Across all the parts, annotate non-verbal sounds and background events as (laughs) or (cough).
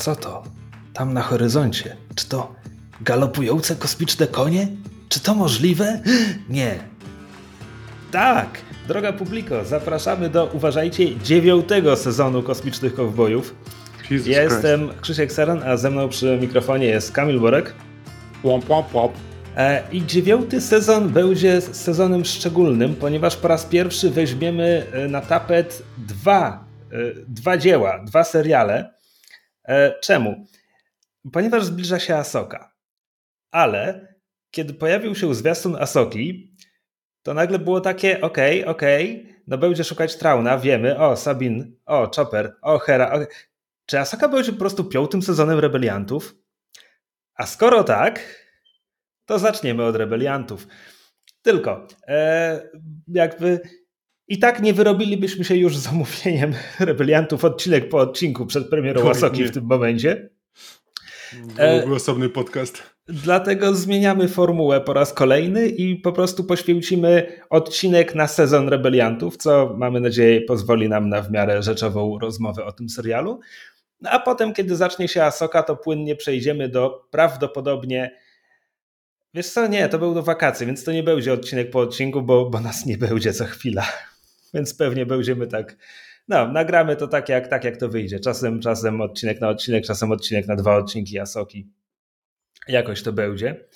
Co to? Tam na horyzoncie. Czy to galopujące kosmiczne konie? Czy to możliwe? (gasps) Nie. Tak, droga publiko, zapraszamy do, uważajcie, dziewiątego sezonu Kosmicznych Kowbojów. Jesus Ja Christ. jestem Krzysiek Saran, a ze mną przy mikrofonie jest Kamil Borek. Łop, łop, łop. E, I dziewiąty sezon będzie sezonem szczególnym, ponieważ po raz pierwszy weźmiemy e, na tapet dwa, e, dwa dzieła, dwa seriale. E, Czemu? Ponieważ zbliża się Asoka. Ale kiedy pojawił się zwiastun Asoki, to nagle było takie, okej, okej, no będzie szukać Trauna, wiemy, o Sabin, o Chopper, o Hera. O... Czy Asoka będzie po prostu piątym sezonem Rebeliantów? A skoro tak, to zaczniemy od rebeliantów. Tylko, e, jakby i tak nie wyrobilibyśmy się już z omówieniem (laughs) rebeliantów odcinek po odcinku przed premierą Asoki w tym momencie. E, Byłby osobny podcast. Dlatego zmieniamy formułę po raz kolejny i po prostu poświęcimy odcinek na sezon rebeliantów, co mamy nadzieję pozwoli nam na w miarę rzeczową rozmowę o tym serialu. No a potem, kiedy zacznie się Asoka, to płynnie przejdziemy do prawdopodobnie Wiesz co, nie, to był do wakacji, więc to nie będzie odcinek po odcinku, bo, bo nas nie będzie co chwila. Więc pewnie będziemy tak. No, nagramy to tak jak, tak, jak to wyjdzie. Czasem, czasem odcinek na odcinek, czasem odcinek na dwa odcinki Asoki. Jakoś to będzie.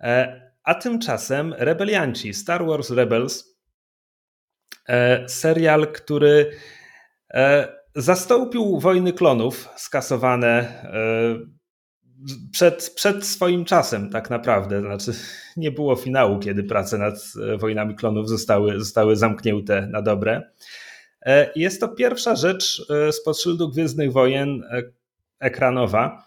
E, A tymczasem Rebelianci, Star Wars Rebels, e, serial, który e, zastąpił Wojny Klonów skasowane przed, przed swoim czasem tak naprawdę. Znaczy, (laughs) nie było finału, kiedy prace nad e, Wojnami Klonów zostały, zostały zamknięte na dobre. E, Jest to pierwsza rzecz e, spod szyldu Gwiezdnych Wojen ekranowa,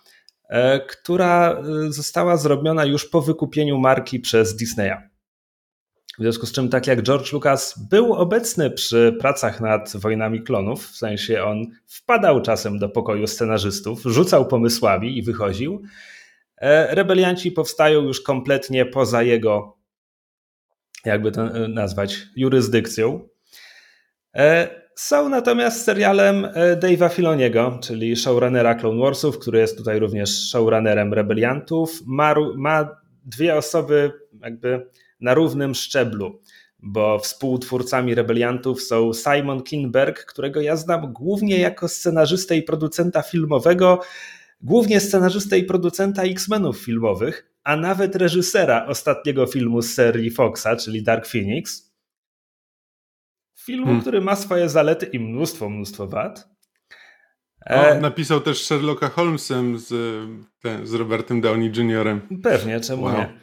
która została zrobiona już po wykupieniu marki przez Disneya. W związku z czym, tak jak George Lucas był obecny przy pracach nad Wojnami Klonów, w sensie on wpadał czasem do pokoju scenarzystów, rzucał pomysłami i wychodził, e, rebelianci powstają już kompletnie poza jego, jakby to e, nazwać, jurysdykcją. E, Są natomiast serialem Dave'a Filoniego, czyli showrunnera Clone Warsów, który jest tutaj również showrunnerem Rebeliantów. Ma, ma dwie osoby jakby na równym szczeblu, bo współtwórcami Rebeliantów są Simon Kinberg, którego ja znam głównie jako scenarzystę i producenta filmowego, głównie scenarzystę i producenta X-Menów filmowych, a nawet reżysera ostatniego filmu z serii Foxa, czyli Dark Phoenix. Filmu, Hmm. który ma swoje zalety i mnóstwo, mnóstwo wad. O, E, napisał też Sherlocka Holmesem z, ten, z Robertem Downey Jr. Pewnie, czemu Wow. nie.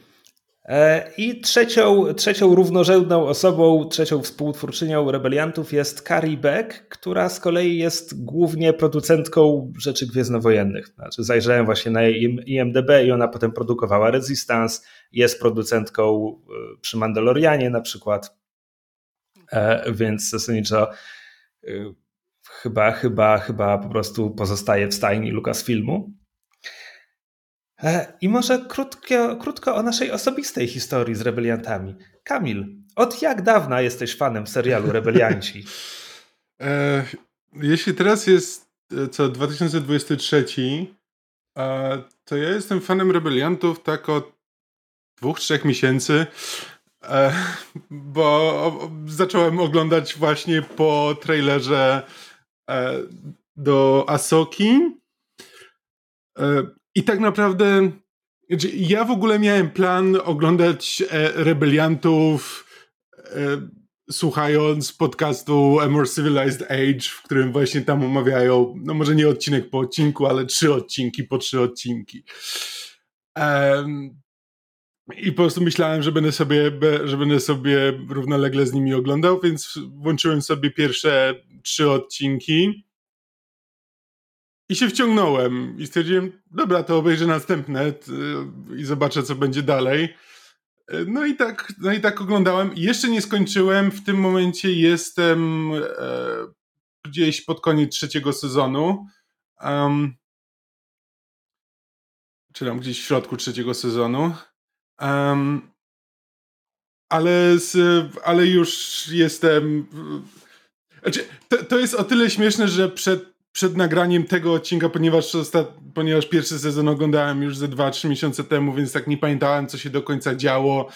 E, I trzecią, trzecią równorzędną osobą, trzecią współtwórczynią rebeliantów jest Carrie Beck, która z kolei jest głównie producentką rzeczy gwiezdnowojennych. Znaczy, zajrzałem właśnie na IMDB i ona potem produkowała Resistance, jest producentką e, przy Mandalorianie na przykład, E, więc zasadniczo chyba, chyba, chyba po prostu pozostaje w stajni Lucasfilmu. E, I może krótko, krótko o naszej osobistej historii z rebeliantami. Kamil, od jak dawna jesteś fanem serialu Rebelianci? (laughs) E, jeśli teraz jest e, co 2023, e, to ja jestem fanem Rebeliantów tak od dwóch, trzech miesięcy, e, bo zacząłem oglądać właśnie po trailerze do Asoki. I tak naprawdę znaczy, ja w ogóle miałem plan oglądać e, Rebeliantów e, słuchając podcastu A More Civilized Age, w którym właśnie tam omawiają, no może nie odcinek po odcinku, ale trzy odcinki po trzy odcinki. I po prostu myślałem, że będę sobie, że będę sobie równolegle z nimi oglądał, więc włączyłem sobie pierwsze trzy odcinki i się wciągnąłem i stwierdziłem, dobra, to obejrzę następne i zobaczę, co będzie dalej. No i tak, no i tak oglądałem. Jeszcze nie skończyłem. W tym momencie jestem e, gdzieś pod koniec trzeciego sezonu. Um, gdzieś w środku trzeciego sezonu. Um, ale, z, ale już jestem. Znaczy, to, to jest o tyle śmieszne, że przed, przed nagraniem tego odcinka, ponieważ, ponieważ pierwszy sezon oglądałem już ze 2-3 miesiące temu, więc tak nie pamiętałem, co się do końca działo.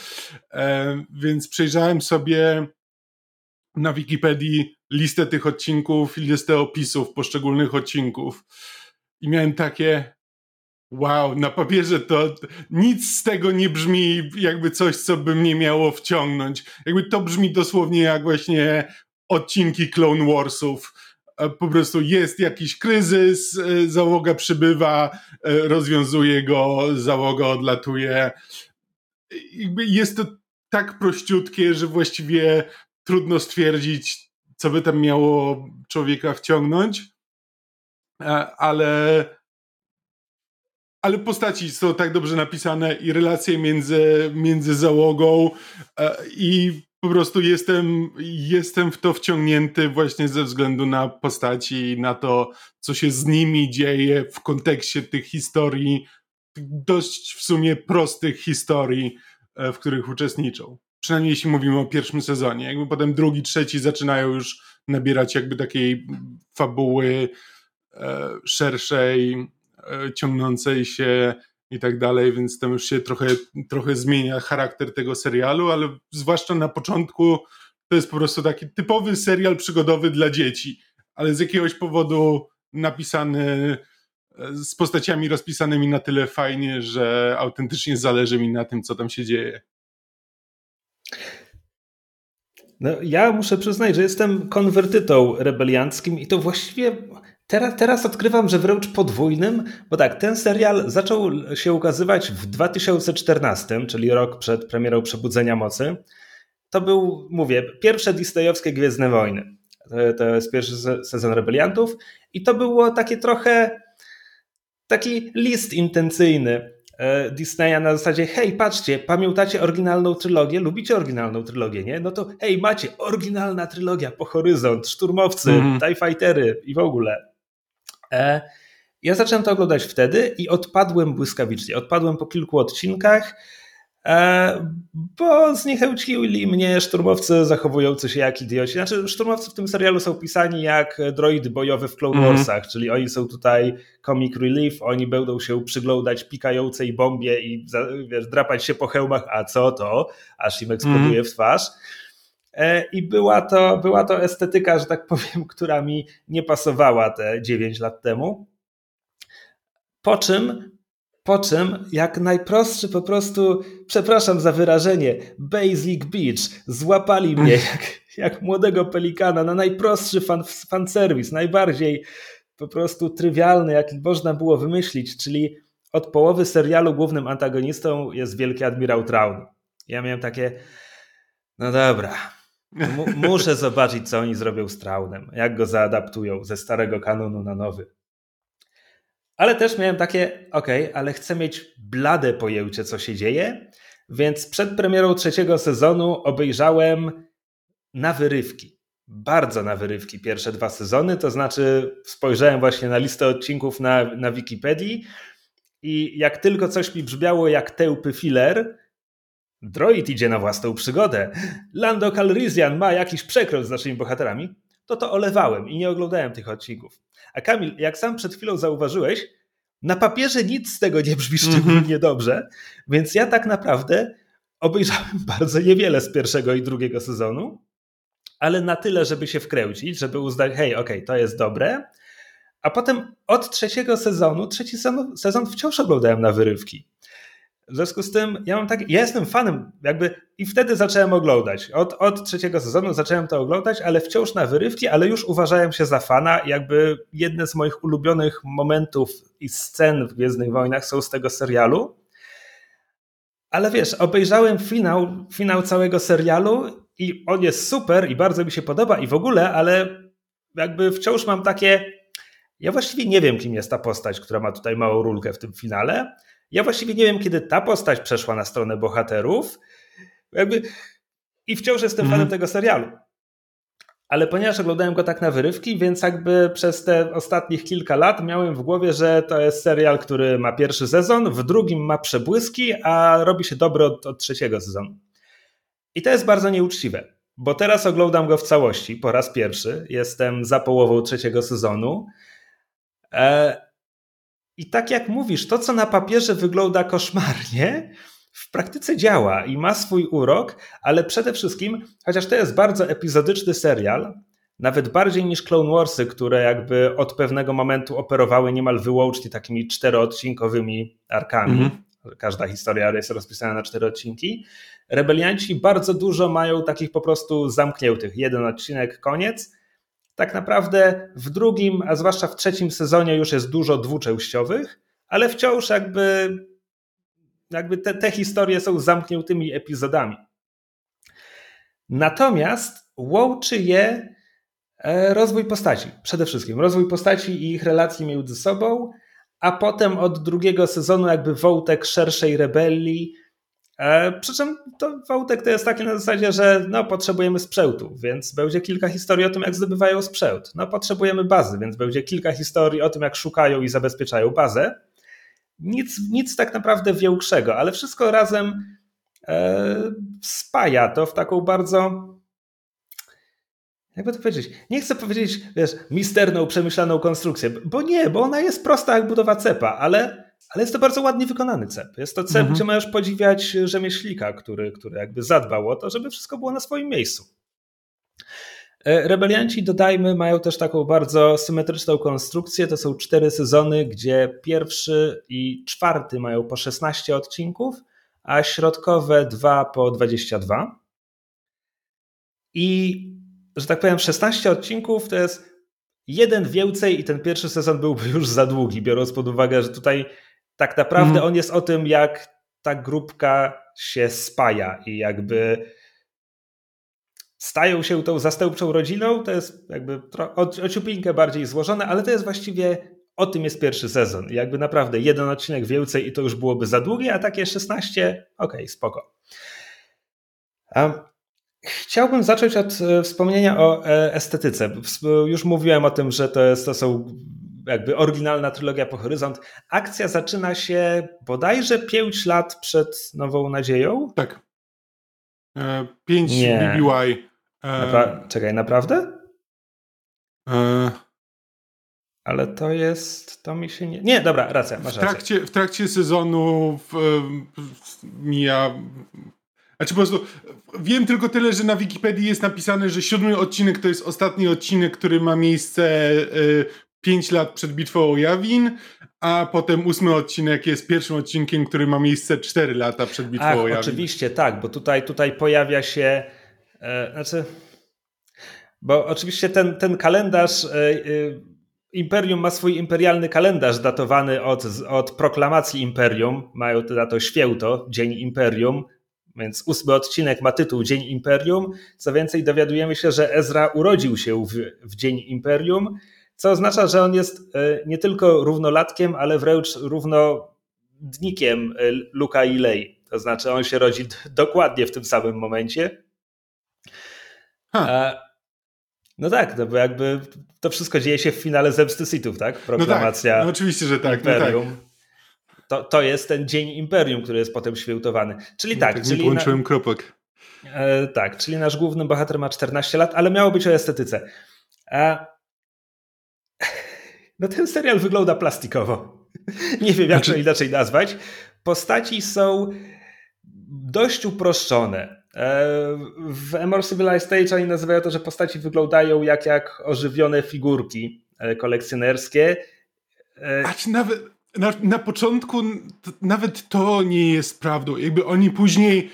E, więc przejrzałem sobie na Wikipedii listę tych odcinków i listę opisów poszczególnych odcinków. I miałem takie, wow, na papierze to nic z tego nie brzmi jakby coś, co by mnie miało wciągnąć. Jakby to brzmi dosłownie jak właśnie odcinki Clone Warsów. E, po prostu jest jakiś kryzys, e, załoga przybywa, e, rozwiązuje go, załoga odlatuje. Jest to tak prościutkie, że właściwie trudno stwierdzić, co by tam miało człowieka wciągnąć, ale ale postaci są tak dobrze napisane i relacje między, między załogą i po prostu jestem, jestem w to wciągnięty właśnie ze względu na postaci i na to, co się z nimi dzieje w kontekście tych historii, dość w sumie prostych historii, e, w których uczestniczą. Przynajmniej jeśli mówimy o pierwszym sezonie. Jakby potem drugi, trzeci zaczynają już nabierać jakby takiej fabuły e, szerszej, e, ciągnącej się i tak dalej, więc tam już się trochę, trochę zmienia charakter tego serialu, ale zwłaszcza na początku to jest po prostu taki typowy serial przygodowy dla dzieci, ale z jakiegoś powodu napisany e, z postaciami rozpisanymi na tyle fajnie, że autentycznie zależy mi na tym, co tam się dzieje. No, ja muszę przyznać, że jestem konwertytą rebelianckim i to właściwie Teraz, teraz odkrywam, że wręcz podwójnym, bo tak, ten serial zaczął się ukazywać w 2014, czyli rok przed premierą Przebudzenia Mocy. To był, mówię, pierwsze disneyowskie Gwiezdne Wojny. To jest pierwszy sezon Rebeliantów i to było takie trochę taki list intencyjny e, Disneya na zasadzie hej, patrzcie, pamiętacie oryginalną trylogię? Lubicie oryginalną trylogię, nie? No to hej, macie oryginalna trylogia po horyzont, szturmowcy, mm. TIE Fightery i w ogóle. E, ja zacząłem to oglądać wtedy i odpadłem błyskawicznie. Odpadłem po kilku odcinkach, e, bo zniechęcili mnie szturmowcy zachowujący się jak idioci. Znaczy, szturmowcy w tym serialu są pisani jak droidy bojowe w Clone mm. Warsach, czyli oni są tutaj comic relief, oni będą się przyglądać pikającej bombie i wiesz, drapać się po hełmach, a co to, aż im eksploduje mm. w twarz. E, I była to, była to estetyka, że tak powiem, (laughs) która mi nie pasowała te 9 lat temu. Po czym, po czym, jak najprostszy po prostu, przepraszam za wyrażenie, Basic Beach, złapali mnie jak, jak młodego pelikana na najprostszy fan, fanserwis, najbardziej po prostu trywialny, jaki można było wymyślić, czyli od połowy serialu głównym antagonistą jest wielki admirał Traun. Ja miałem takie, no dobra, muszę zobaczyć, co oni zrobią z Traunem, jak go zaadaptują ze starego kanonu na nowy. Ale też miałem takie, ok, ale chcę mieć blade pojęcie, co się dzieje, więc przed premierą trzeciego sezonu obejrzałem na wyrywki. Bardzo na wyrywki pierwsze dwa sezony, to znaczy spojrzałem właśnie na listę odcinków na, na Wikipedii i jak tylko coś mi brzmiało jak tełpy filler, Droid idzie na własną przygodę. Lando Calrissian ma jakiś przekręt z naszymi bohaterami. To to olewałem i nie oglądałem tych odcinków. A Kamil, jak sam przed chwilą zauważyłeś, na papierze nic z tego nie brzmi mhm. szczególnie dobrze, więc ja tak naprawdę obejrzałem (laughs) bardzo niewiele z pierwszego i drugiego sezonu, ale na tyle, żeby się wkręcić, żeby uznać, hej, okej, okay, to jest dobre. A potem od trzeciego sezonu, trzeci sezon, sezon wciąż oglądałem na wyrywki. W związku z tym ja mam tak, ja jestem fanem jakby i wtedy zacząłem oglądać. Od, od trzeciego sezonu zacząłem to oglądać, ale wciąż na wyrywki, ale już uważałem się za fana. Jakby jedne z moich ulubionych momentów i scen w Gwiezdnych Wojnach są z tego serialu. Ale wiesz, obejrzałem finał, finał całego serialu i on jest super i bardzo mi się podoba i w ogóle, ale jakby wciąż mam takie. Ja właściwie nie wiem, kim jest ta postać, która ma tutaj małą rulkę w tym finale ja właściwie nie wiem, kiedy ta postać przeszła na stronę bohaterów. Jakby... I wciąż jestem mm. fanem tego serialu. Ale ponieważ oglądałem go tak na wyrywki, więc jakby przez te ostatnich kilka lat miałem w głowie, że to jest serial, który ma pierwszy sezon, w drugim ma przebłyski, a robi się dobry od, od trzeciego sezonu. I to jest bardzo nieuczciwe, bo teraz oglądam go w całości po raz pierwszy. Jestem za połową trzeciego sezonu E, I tak jak mówisz, to co na papierze wygląda koszmarnie, w praktyce działa i ma swój urok, ale przede wszystkim, chociaż to jest bardzo epizodyczny serial, nawet bardziej niż Clone Warsy, które jakby od pewnego momentu operowały niemal wyłącznie takimi czteroodcinkowymi arkami. Mm -hmm. Każda historia jest rozpisana na cztery odcinki. Rebelianci bardzo dużo mają takich po prostu zamkniętych. Jeden odcinek, koniec. Tak naprawdę w drugim, a zwłaszcza w trzecim sezonie już jest dużo dwuczęściowych, ale wciąż jakby, jakby te, te historie są zamkniętymi epizodami. Natomiast łączy je e, rozwój postaci. Przede wszystkim rozwój postaci i ich relacji między sobą, a potem od drugiego sezonu jakby wątek szerszej rebelii, przy czym to wątek to jest taki na zasadzie, że no, potrzebujemy sprzętu, więc będzie kilka historii o tym, jak zdobywają sprzęt. No, potrzebujemy bazy, więc będzie kilka historii o tym, jak szukają i zabezpieczają bazę. Nic, nic tak naprawdę większego, ale wszystko razem e, spaja to w taką bardzo jakby to powiedzieć, nie chcę powiedzieć, wiesz, misterną, przemyślaną konstrukcję, bo nie, bo ona jest prosta jak budowa cepa, ale ale jest to bardzo ładnie wykonany cep. Jest to cep, mhm. gdzie możesz podziwiać rzemieślnika, który, który jakby zadbał o to, żeby wszystko było na swoim miejscu. E, rebelianci, dodajmy, mają też taką bardzo symetryczną konstrukcję. To są cztery sezony, gdzie pierwszy i czwarty mają po 16 odcinków, a środkowe dwa po 22. I, że tak powiem, 16 odcinków to jest jeden więcej i ten pierwszy sezon byłby już za długi, biorąc pod uwagę, że tutaj tak naprawdę mm. on jest o tym, jak ta grupka się spaja i jakby stają się tą zastępczą rodziną. To jest jakby o, o ciupinkę bardziej złożone, ale to jest właściwie o tym jest pierwszy sezon. Jakby naprawdę jeden odcinek więcej i to już byłoby za długie, a takie 16, okej, okay, spoko. Chciałbym zacząć od e, wspomnienia o e, estetyce. Już mówiłem o tym, że to, jest, to są jakby oryginalna trylogia po Horyzont. Akcja zaczyna się bodajże 5 lat przed Nową Nadzieją. Tak. E, 5 Nie. BBY. E, Napra czekaj, naprawdę? E... Ale to jest, to mi się nie... Nie, dobra, racja, masz w trakcie, rację. W trakcie sezonu w, w, mija... Znaczy po prostu wiem tylko tyle, że na Wikipedii jest napisane, że siódmy odcinek to jest ostatni odcinek, który ma miejsce y, 5 lat przed bitwą o Jawin, a potem ósmy odcinek jest pierwszym odcinkiem, który ma miejsce 4 lata przed bitwą Ach, o Jawin. Oczywiście, tak, bo tutaj, tutaj pojawia się, e, znaczy, bo oczywiście ten, ten kalendarz, e, e, Imperium ma swój imperialny kalendarz datowany od, od proklamacji Imperium, mają na to święto, Dzień Imperium, więc ósmy odcinek ma tytuł Dzień Imperium. Co więcej, dowiadujemy się, że Ezra urodził się w, w Dzień Imperium, co oznacza, że on jest e, nie tylko równolatkiem, ale wręcz równodnikiem e, Luka i Lei. To znaczy, on się rodzi dokładnie w tym samym momencie. Ha. No tak, no bo jakby to wszystko dzieje się w finale Zemsty Sithów, tak? Proklamacja. No, tak. no oczywiście, że tak. Imperium. No tak. To, to jest ten dzień Imperium, który jest potem świętowany. Czyli no tak. tak czyli nie połączyłem na... kropek. E, tak, czyli nasz główny bohater ma 14 lat, ale miało być o estetyce. E, no ten serial wygląda plastikowo. (laughs) Nie wiem, jak znaczy... to inaczej nazwać. Postaci są dość uproszczone. E, w Emor Civilized Stage oni nazywają to, że postaci wyglądają jak, jak ożywione figurki e, kolekcjonerskie. E, A czy nawet na, na początku nawet to nie jest prawdą. Jakby oni później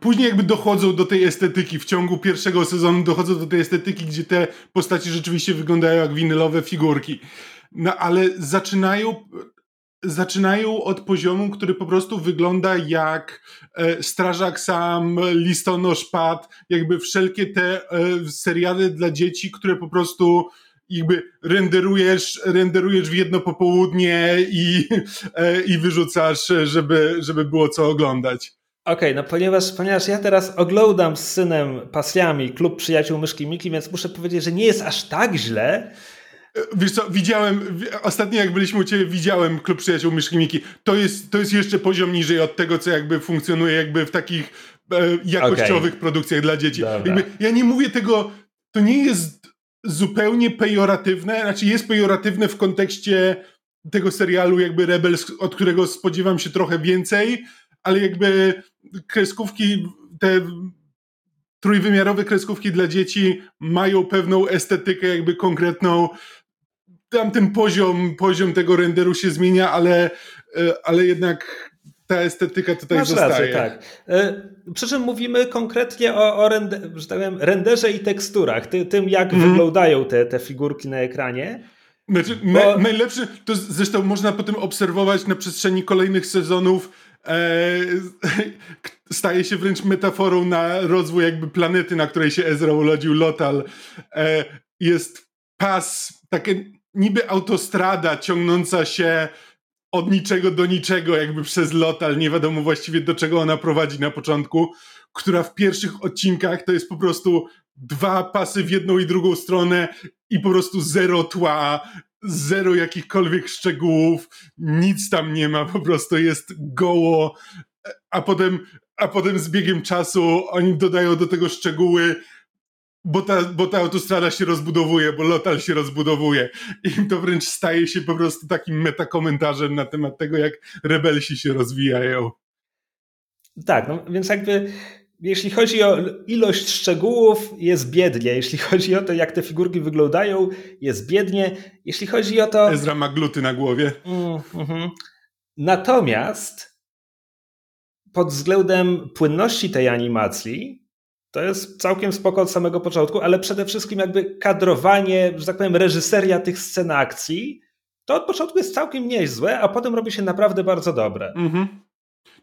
później jakby dochodzą do tej estetyki, w ciągu pierwszego sezonu dochodzą do tej estetyki, gdzie te postaci rzeczywiście wyglądają jak winylowe figurki. No ale zaczynają zaczynają od poziomu, który po prostu wygląda jak e, Strażak Sam, Listonosz Pad, jakby wszelkie te e, seriale dla dzieci, które po prostu jakby renderujesz, renderujesz w jedno popołudnie i, e, i wyrzucasz, żeby, żeby było co oglądać. Okej, okay, no ponieważ, ponieważ ja teraz oglądam z synem pasjami klub przyjaciół Myszki Miki, więc muszę powiedzieć, że nie jest aż tak źle. Wiesz co, widziałem, ostatnio jak byliśmy u Ciebie, widziałem klub przyjaciół Myszki Miki. To jest, to jest jeszcze poziom niżej od tego, co jakby funkcjonuje jakby w takich e, jakościowych okay. produkcjach dla dzieci. Jakby, ja nie mówię tego, to nie jest zupełnie pejoratywne, znaczy jest pejoratywne w kontekście tego serialu jakby Rebels, od którego spodziewam się trochę więcej, ale jakby kreskówki, te trójwymiarowe kreskówki dla dzieci mają pewną estetykę jakby konkretną. Tam ten poziom, poziom tego renderu się zmienia, ale, e, ale jednak ta estetyka tutaj Masz zostaje. Rację, tak. E, przy czym mówimy konkretnie o, o tak powiem, renderze i teksturach, ty, tym jak mm. wyglądają te, te figurki na ekranie. Znaczy, Bo... najlepszy, to zresztą można potem obserwować na przestrzeni kolejnych sezonów, (laughs) staje się wręcz metaforą na rozwój jakby planety, na której się Ezra urodził, Lotal. E, jest pas, takie niby autostrada ciągnąca się od niczego do niczego, jakby przez Lotal, nie wiadomo właściwie do czego ona prowadzi na początku, która w pierwszych odcinkach to jest po prostu dwa pasy w jedną i drugą stronę i po prostu zero tła, zero jakichkolwiek szczegółów, nic tam nie ma, po prostu jest goło, a potem, a potem z biegiem czasu oni dodają do tego szczegóły, bo ta, bo ta autostrada się rozbudowuje, bo Lotal się rozbudowuje. I to wręcz staje się po prostu takim metakomentarzem na temat tego, jak rebelsi się rozwijają. Tak, no więc jakby jeśli chodzi o ilość szczegółów, jest biednie. Jeśli chodzi o to, jak te figurki wyglądają, jest biednie. Jeśli chodzi o to. Ezra ma gluty na głowie. Mm, mm, Natomiast pod względem płynności tej animacji, to jest całkiem spoko od samego początku, ale przede wszystkim jakby kadrowanie, że tak powiem, reżyseria tych scen akcji, to od początku jest całkiem niezłe, a potem robi się naprawdę bardzo dobre. Mhm.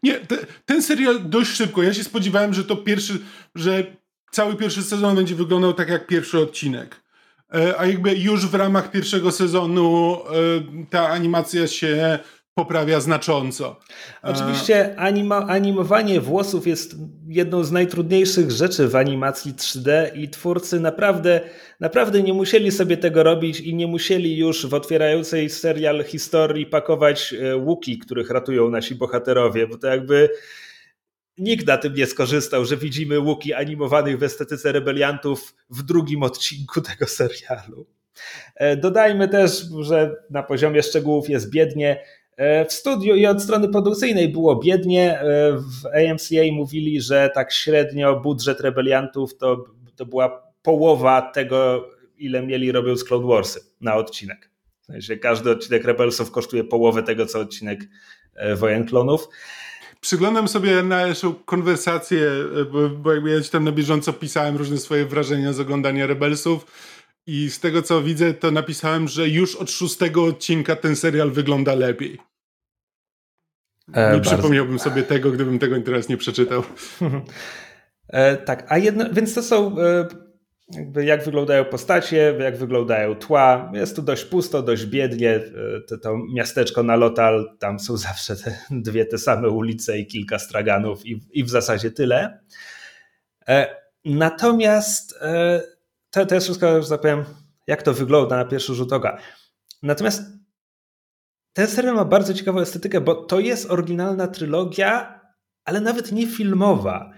Nie, te, ten serial dość szybko. Ja się spodziewałem, że to pierwszy, że cały pierwszy sezon będzie wyglądał tak jak pierwszy odcinek. E, a jakby już w ramach pierwszego sezonu e, ta animacja się poprawia znacząco. Oczywiście anima, animowanie włosów jest jedną z najtrudniejszych rzeczy w animacji 3D i twórcy naprawdę, naprawdę nie musieli sobie tego robić i nie musieli już w otwierającej serial historii pakować e, łuki, których ratują nasi bohaterowie, bo to jakby nikt na tym nie skorzystał, że widzimy łuki animowanych w estetyce rebeliantów w drugim odcinku tego serialu. E, dodajmy też, że na poziomie szczegółów jest biednie. E, w studiu i od strony produkcyjnej było biednie. E, w AMCA mówili, że tak średnio budżet rebeliantów to, to była połowa tego, ile mieli robiąc Cloud Warsy na odcinek. W sensie każdy odcinek Rebelsów kosztuje połowę tego, co odcinek e, Wojen Klonów. Przyglądam sobie naszą konwersację, bo, ja ci tam na bieżąco pisałem różne swoje wrażenia z oglądania Rebelsów i z tego co widzę, to napisałem, że już od szóstego odcinka ten serial wygląda lepiej. E, nie przypomniałbym sobie tego, gdybym tego teraz nie przeczytał. (laughs) E, tak, a jedno, więc to są e, jak wyglądają postacie, jak wyglądają tła. Jest tu dość pusto, dość biednie. E, to, to miasteczko na Lotal, tam są (laughs) zawsze te, dwie te same ulice i kilka straganów i, i w zasadzie tyle. E, natomiast e, to, to jest wszystko, że tak powiem, jak to wygląda na pierwszy rzut oka. Natomiast ten serial ma bardzo ciekawą estetykę, bo to jest oryginalna trylogia, ale nawet nie filmowa.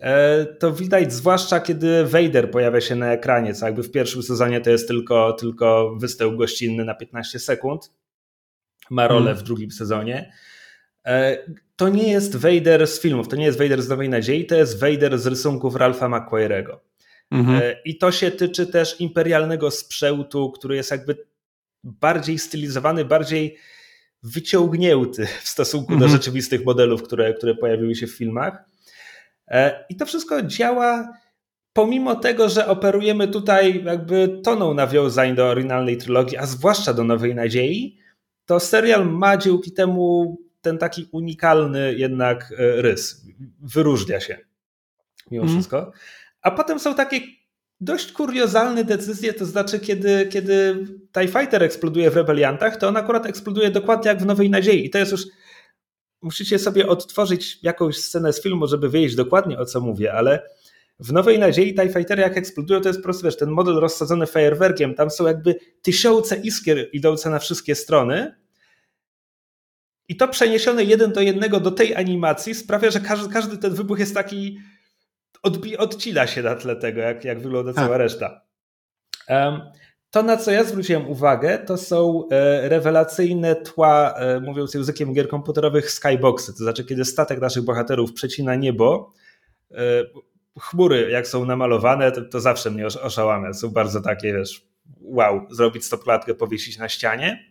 E, to widać zwłaszcza, kiedy Vader pojawia się na ekranie, co jakby w pierwszym sezonie to jest tylko, tylko występ gościnny na 15 sekund. Ma rolę hmm. w drugim sezonie. E, to nie jest Vader z filmów, to nie jest Vader z Nowej Nadziei, to jest Vader z rysunków Ralpha McQuarriego. Mhm. E, I to się tyczy też imperialnego sprzętu, który jest jakby bardziej stylizowany, bardziej wyciągnięty w stosunku mhm. do rzeczywistych modelów, które, które pojawiły się w filmach. E, I to wszystko działa pomimo tego, że operujemy tutaj jakby toną nawiązań do oryginalnej trylogii, a zwłaszcza do Nowej Nadziei, to serial ma dzięki temu ten taki unikalny jednak e, rys. Wyróżnia się mimo mm. wszystko. A potem są takie dość kuriozalne decyzje, to znaczy kiedy, kiedy TIE Fighter eksploduje w Rebeliantach, to on akurat eksploduje dokładnie jak w Nowej Nadziei. I to jest już musicie sobie odtworzyć jakąś scenę z filmu, żeby wiedzieć dokładnie o co mówię, ale w Nowej Nadziei TIE Fightery jak eksplodują, to jest po prostu, wiesz, ten model rozsadzony fajerwerkiem, tam są jakby tysiące iskier idące na wszystkie strony. I to przeniesione jeden do jednego do tej animacji sprawia, że każdy, każdy ten wybuch jest taki odbi- odcina się na tle tego, jak, jak wygląda cała tak. reszta. To, na co ja zwróciłem uwagę, to są e, rewelacyjne tła, e, mówiąc językiem gier komputerowych, skyboxy. To znaczy, kiedy statek naszych bohaterów przecina niebo, e, chmury, jak są namalowane, to, to zawsze mnie oszałamia. Są bardzo takie, wiesz, wow, zrobić stopklatkę, powiesić na ścianie.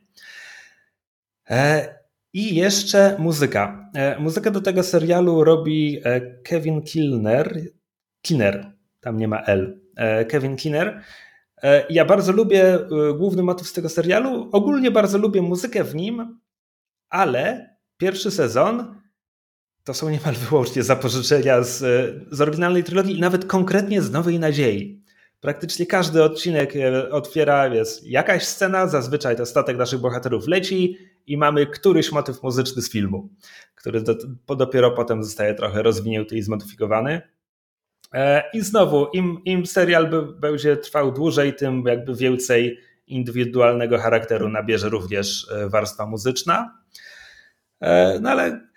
I jeszcze muzyka. Muzykę do tego serialu robi Kevin Kilner. Kinner, tam nie ma L. Kevin Kinner E, ja bardzo lubię e, główny motyw z tego serialu. Ogólnie bardzo lubię muzykę w nim, ale pierwszy sezon to są niemal (laughs) wyłącznie zapożyczenia z, z oryginalnej trylogii i nawet konkretnie z Nowej Nadziei. Praktycznie każdy odcinek e, otwiera, jest jakaś scena, zazwyczaj to statek naszych bohaterów leci i mamy któryś motyw muzyczny z filmu, który do, dopiero potem zostaje trochę rozwinięty i zmodyfikowany. E, I znowu, im, im serial będzie trwał dłużej, tym jakby więcej indywidualnego charakteru nabierze również e, warstwa muzyczna. E, no ale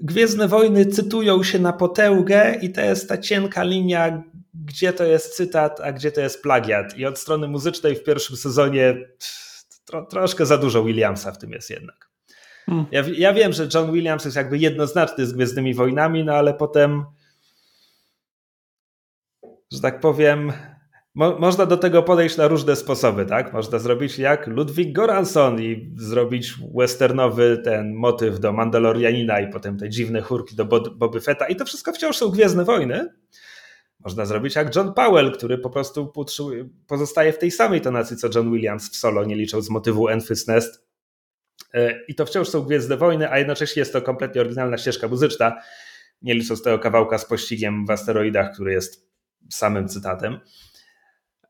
Gwiezdne Wojny cytują się na potęgę i to jest ta cienka linia, gdzie to jest cytat, a gdzie to jest plagiat. I od strony muzycznej w pierwszym sezonie tro, troszkę za dużo Williamsa w tym jest jednak. Hmm. Ja, ja wiem, że John Williams jest jakby jednoznaczny z Gwiezdnymi Wojnami, no ale potem że tak powiem, mo można do tego podejść na różne sposoby, tak? Można zrobić jak Ludwig Goranson i zrobić westernowy ten motyw do Mandalorianina i potem te dziwne chórki do Boby Fetta i to wszystko wciąż są Gwiezdne Wojny. Można zrobić jak John Powell, który po prostu pozostaje w tej samej tonacji co John Williams w solo, nie licząc motywu Enfys Nest. E, I to wciąż są Gwiezdne Wojny, a jednocześnie jest to kompletnie oryginalna ścieżka muzyczna, nie licząc tego kawałka z pościgiem w asteroidach, który jest samym cytatem.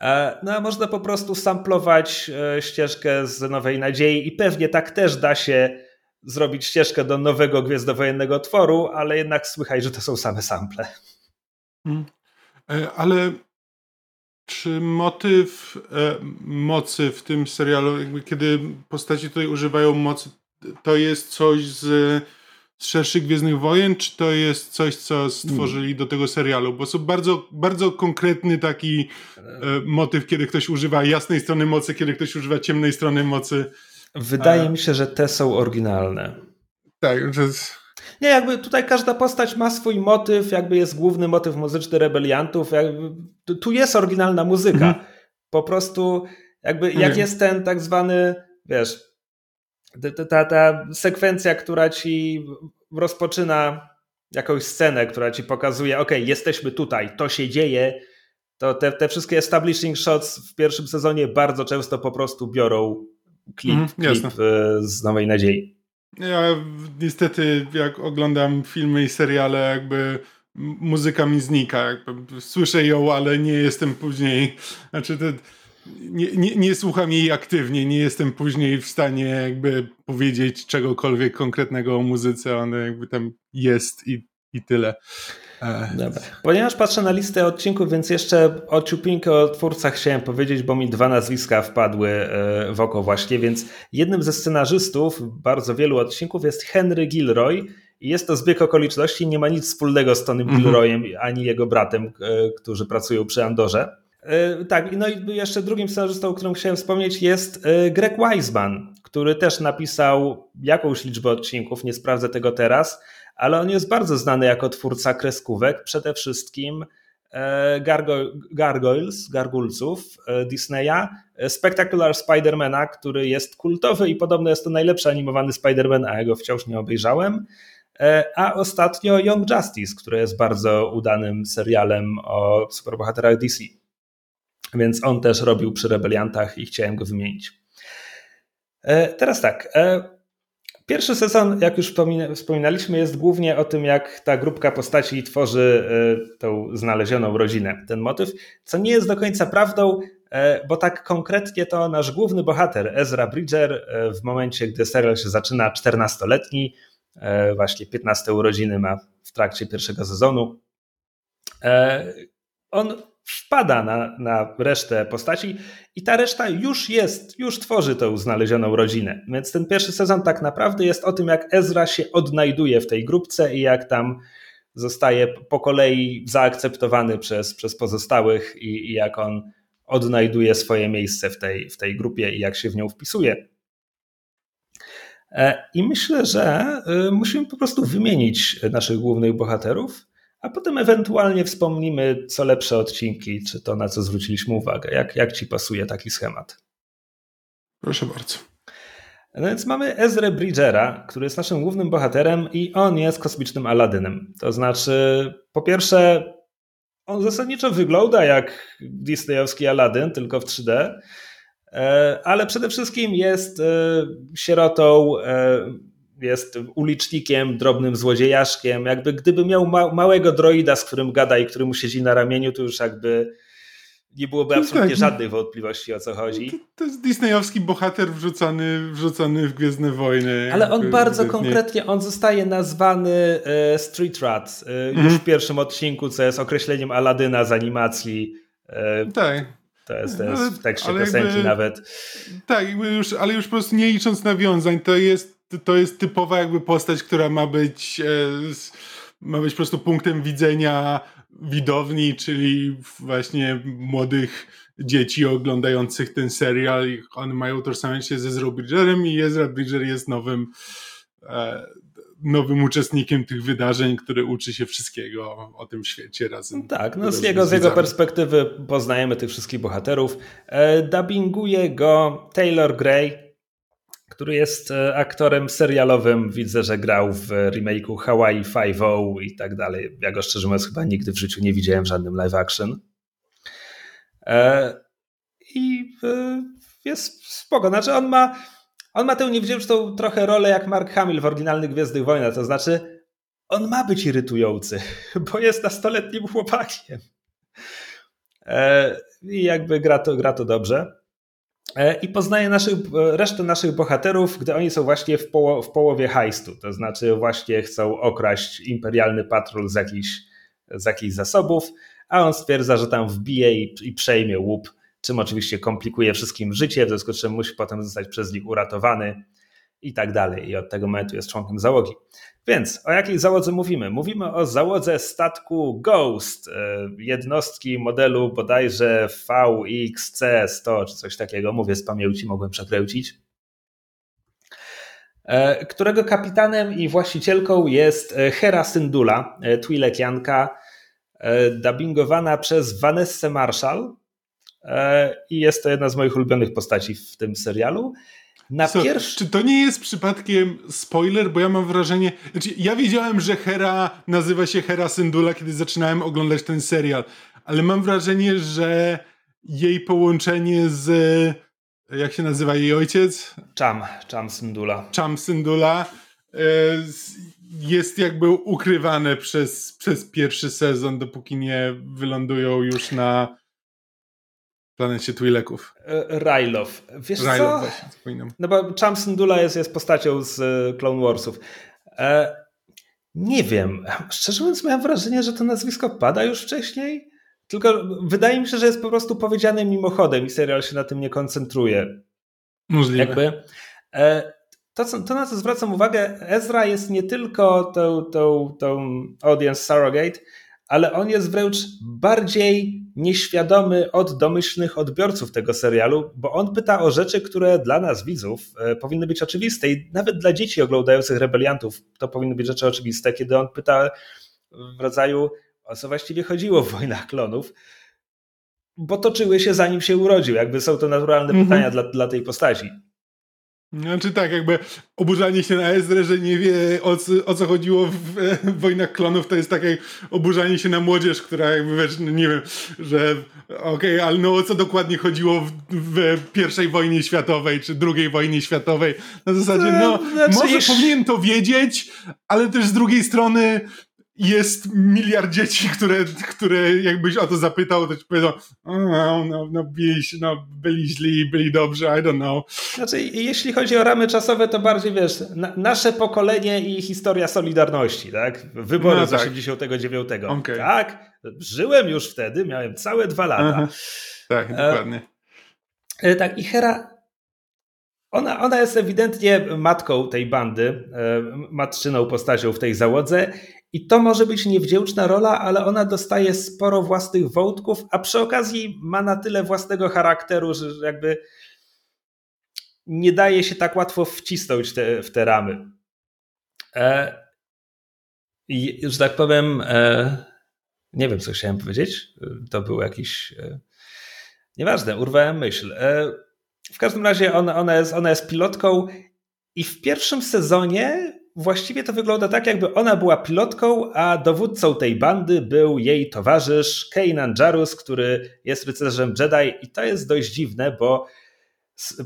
E, no a można po prostu samplować e, ścieżkę z Nowej Nadziei i pewnie tak też da się zrobić ścieżkę do nowego gwiezdnowojennego tworu, ale jednak słychać, że to są same sample. Hmm. E, ale czy motyw mocy w tym serialu, jakby kiedy postaci tutaj używają mocy, to jest coś z z szerszych Gwiezdnych Wojen, czy to jest coś, co stworzyli do tego serialu? Bo są bardzo, bardzo konkretny taki e, motyw, kiedy ktoś używa jasnej strony mocy, kiedy ktoś używa ciemnej strony mocy. Wydaje mi się, że te są oryginalne. Tak, że... Nie, jakby tutaj każda postać ma swój motyw, jakby jest główny motyw muzyczny rebeliantów. Jakby, tu jest oryginalna muzyka. Mhm. Po prostu jakby jak jest ten tak zwany, wiesz, ta, ta, sekwencja, która ci rozpoczyna jakąś scenę, która ci pokazuje, ok, jesteśmy tutaj, to się dzieje, to te, te wszystkie establishing shots w pierwszym sezonie bardzo często po prostu biorą klip, mm, klip e, z Nowej Nadziei. Ja niestety jak oglądam filmy i seriale jakby muzyka mi znika, jakby słyszę ją, ale nie jestem później, znaczy te, nie, nie, nie, słucham jej aktywnie, nie jestem później w stanie jakby powiedzieć czegokolwiek konkretnego o muzyce, ona jakby tam jest i, i tyle. E, Dobra. Ponieważ patrzę na listę odcinków, więc jeszcze o ciupinkę o twórcach chciałem powiedzieć, bo mi dwa nazwiska wpadły e, w oko właśnie, więc jednym ze scenarzystów bardzo wielu odcinków jest Henry Gilroy i jest to zbieg okoliczności, nie ma nic wspólnego z Tonym mm -hmm. Gilroyem ani jego bratem, e, którzy pracują przy Andorze. E, tak, no i jeszcze drugim scenarzystą, o którym chciałem wspomnieć, jest e, Greg Wiseman, który też napisał jakąś liczbę odcinków, nie sprawdzę tego teraz, ale on jest bardzo znany jako twórca kreskówek, przede wszystkim e, Gargoyles, Gargulców Disneya, Spectacular Spidermana, który jest kultowy i podobno jest to najlepszy animowany Spiderman, a ja go wciąż nie obejrzałem. A ostatnio Young Justice, który jest bardzo udanym serialem o superbohaterach DC. Więc on też robił przy rebeliantach i chciałem go wymienić. E, teraz tak. E, pierwszy sezon, jak już wspominaliśmy, jest głównie o tym, jak ta grupka postaci tworzy e, tą znalezioną rodzinę, ten motyw, co nie jest do końca prawdą, bo tak konkretnie to nasz główny bohater, Ezra Bridger, w momencie, gdy serial się zaczyna, 14-letni, właśnie 15 urodziny ma w trakcie pierwszego sezonu. On wpada na, na resztę postaci i ta reszta już jest, już tworzy tą znalezioną rodzinę. Więc ten pierwszy sezon tak naprawdę jest o tym, jak Ezra się odnajduje w tej grupce i jak tam zostaje po kolei zaakceptowany przez, przez pozostałych i, i jak on odnajduje swoje miejsce w tej, w tej grupie i jak się w nią wpisuje. E, I myślę, że e, musimy po prostu wymienić naszych głównych bohaterów, a potem ewentualnie wspomnimy, co lepsze odcinki, czy to na co zwróciliśmy uwagę. Jak, jak ci pasuje taki schemat? Proszę bardzo. No więc mamy Ezra Bridgera, który jest naszym głównym bohaterem i on jest kosmicznym Aladynem. To znaczy, po pierwsze, on zasadniczo wygląda jak disneyowski Aladdin, tylko w 3D, e, ale przede wszystkim jest e, sierotą, e, jest ulicznikiem, drobnym złodziejaszkiem. Jakby gdyby miał małego droida, z którym gada i który mu siedzi na ramieniu, to już jakby nie byłoby no absolutnie tak. żadnych wątpliwości o co chodzi. To, to, jest disneyowski bohater wrzucony, wrzucony w Gwiezdne Wojny. Ale on bardzo konkretnie, on zostaje nazwany e, Street Rat e, już mhm. w pierwszym odcinku, co jest określeniem Aladyna z animacji. E, tak. To jest, to jest w tekście piosenki nawet. Tak, już, ale już po prostu nie licząc nawiązań, to jest, to jest typowa jakby postać, która ma być, ma być po prostu punktem widzenia widowni, czyli właśnie młodych dzieci oglądających ten serial. One mają tożsamiać się ze Ezra Bridgerem i Ezra Bridger jest nowym e, nowym uczestnikiem tych wydarzeń, który uczy się wszystkiego o tym świecie razem. No tak, no z jego, z jego perspektywy poznajemy tych wszystkich bohaterów. E, dubbinguje go Taylor Gray, który jest e, aktorem serialowym. Widzę, że grał w remake'u Hawaii Five-O i tak dalej. Ja go szczerze mówiąc chyba nigdy w życiu nie widziałem w żadnym live action. E, I e, jest spoko. Znaczy on ma, on ma tę niewdzięczną trochę rolę jak Mark Hamill w oryginalnych Gwiezdnych Wojnach. To znaczy on ma być irytujący, (laughs) bo jest nastoletnim chłopakiem. I jakby gra to, gra to dobrze. E, i poznaje naszych, e, resztę naszych bohaterów, gdy oni są właśnie w, poło w połowie hajstu, to znaczy właśnie chcą okraść imperialny patrol z jakichś, z jakichś zasobów, a on stwierdza, że tam wbije i, i przejmie łup, czym oczywiście komplikuje wszystkim życie, w związku z czym musi potem zostać przez nich uratowany i tak dalej. I od tego momentu jest członkiem załogi. Więc o jakiej załodze mówimy? Mówimy o załodze statku Ghost, e, jednostki modelu bodajże VXC100 czy coś takiego. Mówię z pamięci, mogłem przekręcić. E, którego kapitanem i właścicielką jest e, Hera Syndula, Twilekianka, dubbingowana przez Vanessa Marshall. I jest to jedna z moich ulubionych postaci w tym serialu. Na so, pierwszy... Czy to nie jest przypadkiem spoiler? Bo ja mam wrażenie. Znaczy, ja wiedziałem, że Hera nazywa się Hera Syndula, kiedy zaczynałem oglądać ten serial, ale mam wrażenie, że jej połączenie z. Jak się nazywa jej ojciec? Cham, Cham Syndula. Cham Syndula e, jest jakby ukrywane przez, przez pierwszy sezon, dopóki nie wylądują już na planecie Twi'leków. E, Rylow. Wiesz Rylow, co? właśnie, wspominam. No bo Cham Syndulla jest, jest postacią z e, Clone Warsów. E, nie wiem. Szczerze mówiąc miałem wrażenie, że to nazwisko pada już wcześniej. Tylko wydaje mi się, że jest po prostu powiedziane mimochodem i serial się na tym nie koncentruje. Możliwe. Jakby. E, to, to, na co zwracam uwagę, Ezra jest nie tylko tą, tą, tą audience surrogate, ale on jest wręcz bardziej nieświadomy od domyślnych odbiorców tego serialu, bo on pyta o rzeczy, które dla nas, widzów, e, powinny być oczywiste i nawet dla dzieci oglądających rebeliantów to powinny być rzeczy oczywiste, kiedy on pyta w rodzaju, o co właściwie chodziło w wojnach klonów, bo toczyły się zanim się urodził. Jakby są to naturalne mm -hmm. pytania dla, dla tej postaci. Znaczy tak, jakby oburzanie się na Ezrę, że nie wie o co, o co chodziło w, w, Wojnach Klonów, to jest takie oburzanie się na młodzież, która jakby wiesz, no nie wiem, że okej, okay, ale no o co dokładnie chodziło w, w, pierwszej wojnie światowej, czy drugiej wojnie światowej. Na zasadzie, no, znaczy, może jeśli... powinien to wiedzieć, ale też z drugiej strony jest miliard dzieci, które, które jakbyś o to zapytał, to ci powiedzą, no, no, no, byli, no, byli źli, byli dobrzy, I don't know. Znaczy, jeśli chodzi o ramy czasowe, to bardziej, wiesz, na, nasze pokolenie i historia Solidarności, tak? Wybory no, z tak. 89. Okay. Tak, żyłem już wtedy, miałem całe dwa lata. Aha. Tak, dokładnie. E, e, tak, i Hera ona, ona jest ewidentnie matką tej bandy, e, matczyną postacią w tej załodze I to może być niewdzięczna rola, ale ona dostaje sporo własnych wątków, a przy okazji ma na tyle własnego charakteru, że jakby nie daje się tak łatwo wcisnąć te, w te ramy. E, że tak powiem, e, nie wiem, co chciałem powiedzieć. To był jakiś. E, nieważne, urwałem myśl. E, w każdym razie ona, ona, jest, ona jest pilotką, i w pierwszym sezonie właściwie to wygląda tak, jakby ona była pilotką, a dowódcą tej bandy był jej towarzysz Kanan Jarus, który jest rycerzem Jedi. I to jest dość dziwne, bo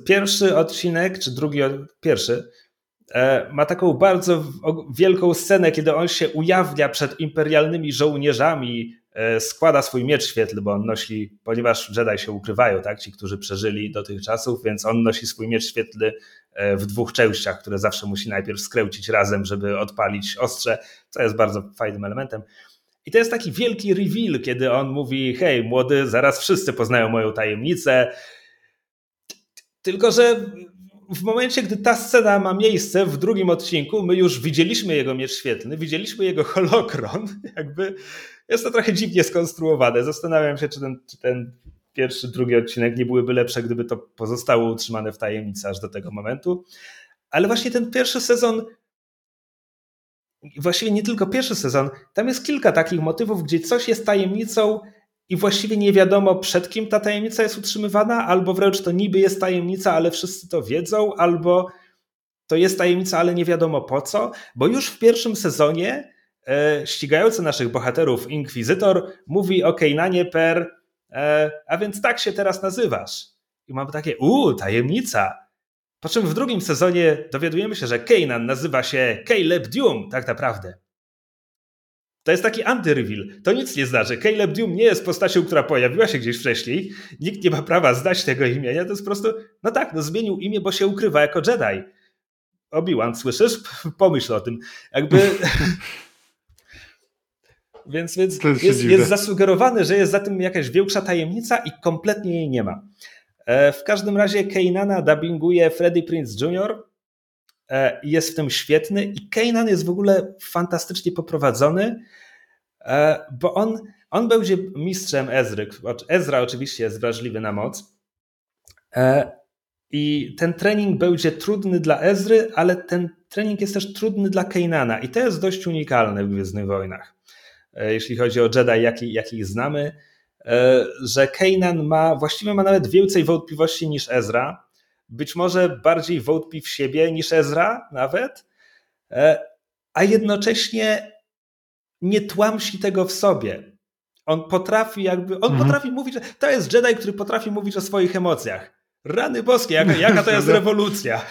pierwszy odcinek, czy drugi, pierwszy, e, ma taką bardzo wielką scenę, kiedy on się ujawnia przed imperialnymi żołnierzami, składa swój miecz świetlny, bo on nosi, ponieważ Jedi się ukrywają, tak, ci, którzy przeżyli do tych czasów, więc on nosi swój miecz świetlny e, w dwóch częściach, które zawsze musi najpierw skręcić razem, żeby odpalić ostrze, co jest bardzo fajnym elementem. I to jest taki wielki reveal, kiedy on mówi: Hej, młody, zaraz wszyscy poznają moją tajemnicę. Tylko, że w momencie, gdy ta scena ma miejsce w drugim odcinku, my już widzieliśmy jego miecz świetlny, widzieliśmy jego (laughs) holokron. Jakby jest to trochę dziwnie skonstruowane. Zastanawiam się, czy ten, czy ten pierwszy, drugi odcinek nie byłyby lepsze, gdyby to pozostało utrzymane w tajemnicy aż do tego momentu. Ale właśnie ten pierwszy sezon, właściwie nie tylko pierwszy sezon, tam jest kilka takich motywów, gdzie coś jest tajemnicą, i właściwie nie wiadomo przed kim ta tajemnica jest utrzymywana, albo wręcz to niby jest tajemnica, ale wszyscy to wiedzą, albo to jest tajemnica, ale nie wiadomo po co, bo już w pierwszym sezonie ścigający naszych bohaterów Inkwizytor mówi o Kejnanie per e, a więc tak się teraz nazywasz. I mamy takie, uuu, tajemnica. Po czym w drugim sezonie dowiadujemy się, że Kejnan nazywa się Caleb Doom tak naprawdę. To jest taki anty-reveal. To nic nie znaczy. Caleb Doom nie jest postacią, która pojawiła się gdzieś wcześniej. Nikt nie ma prawa zdać tego imienia. To jest po prostu, no tak, no zmienił imię, bo się ukrywa jako Jedi. Obi-Wan, słyszysz? (laughs) Pomyśl o tym. Jakby... (laughs) więc więc jest, jest zasugerowane, że jest za tym jakaś większa tajemnica i kompletnie jej nie ma. E, w każdym razie Kanana dubbinguje Freddie Prince Jr., E, jest w tym świetny i Kanan jest w ogóle fantastycznie poprowadzony, e, bo on, on będzie mistrzem Ezry. Ezra oczywiście jest wrażliwy na moc. I ten trening będzie trudny dla Ezry, ale ten trening jest też trudny dla Kanana. I to jest dość unikalne w Gwiezdnych Wojnach. Jeśli chodzi o Jedi, jakich, znamy, że Kanan ma, właściwie ma nawet więcej wątpliwości niż Ezra być może bardziej wątpi w siebie niż Ezra nawet, e, a jednocześnie nie tłamsi tego w sobie. On potrafi jakby, on mhm. potrafi mówić, że to jest Jedi, który potrafi mówić o swoich emocjach. Rany boskie, jaka, jaka to jest (laughs) rewolucja.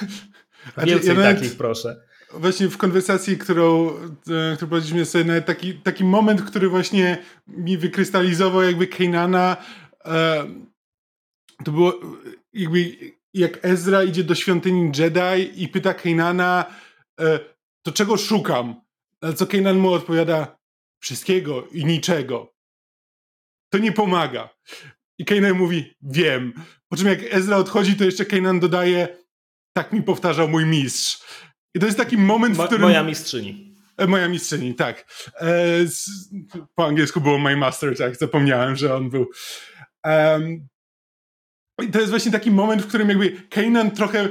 Więcej ja takich proszę. Właśnie w konwersacji, którą, e, którą prowadziliśmy sobie, nawet taki, taki moment, który właśnie mi wykrystalizował jakby Kanana, e, to było jakby jak Ezra idzie do świątyni Jedi i pyta Kanana, e, to czego szukam? Na co Kanan mu odpowiada, wszystkiego i niczego. To nie pomaga. I Kanan mówi, wiem. Po czym jak Ezra odchodzi, to jeszcze Kanan dodaje, tak mi powtarzał mój mistrz. I to jest taki moment, w którym... Moja mistrzyni. E, moja mistrzyni, tak. E, z, po angielsku było my master, tak, zapomniałem, że on był. Um, i to jest właśnie taki moment, w którym jakby Kanan trochę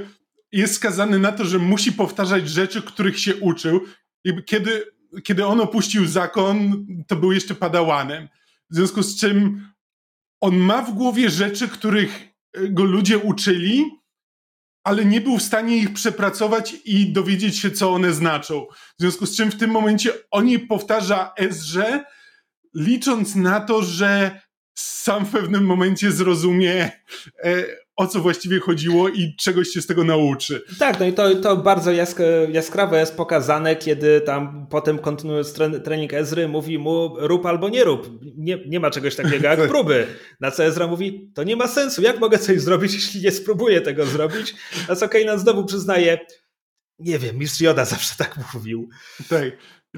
jest skazany na to, że musi powtarzać rzeczy, których się uczył. I kiedy, kiedy on opuścił zakon, to był jeszcze padałanem. W związku z czym on ma w głowie rzeczy, których go ludzie uczyli, ale nie był w stanie ich przepracować i dowiedzieć się, co one znaczą. W związku z czym w tym momencie on je powtarza Ezrze, licząc na to, że sam w pewnym momencie zrozumie, e, o co właściwie chodziło i czegoś się z tego nauczy. Tak, no i to, to bardzo jask jaskrawo jest pokazane, kiedy tam potem kontynuując trening Ezry mówi mu rób albo nie rób. Nie, nie ma czegoś takiego jak (laughs) próby. Na co Ezra mówi, to nie ma sensu, jak mogę coś zrobić, jeśli nie spróbuję tego zrobić? Na co Kanan znowu przyznaje, nie wiem, mistrz Joda zawsze tak mówił. Tak.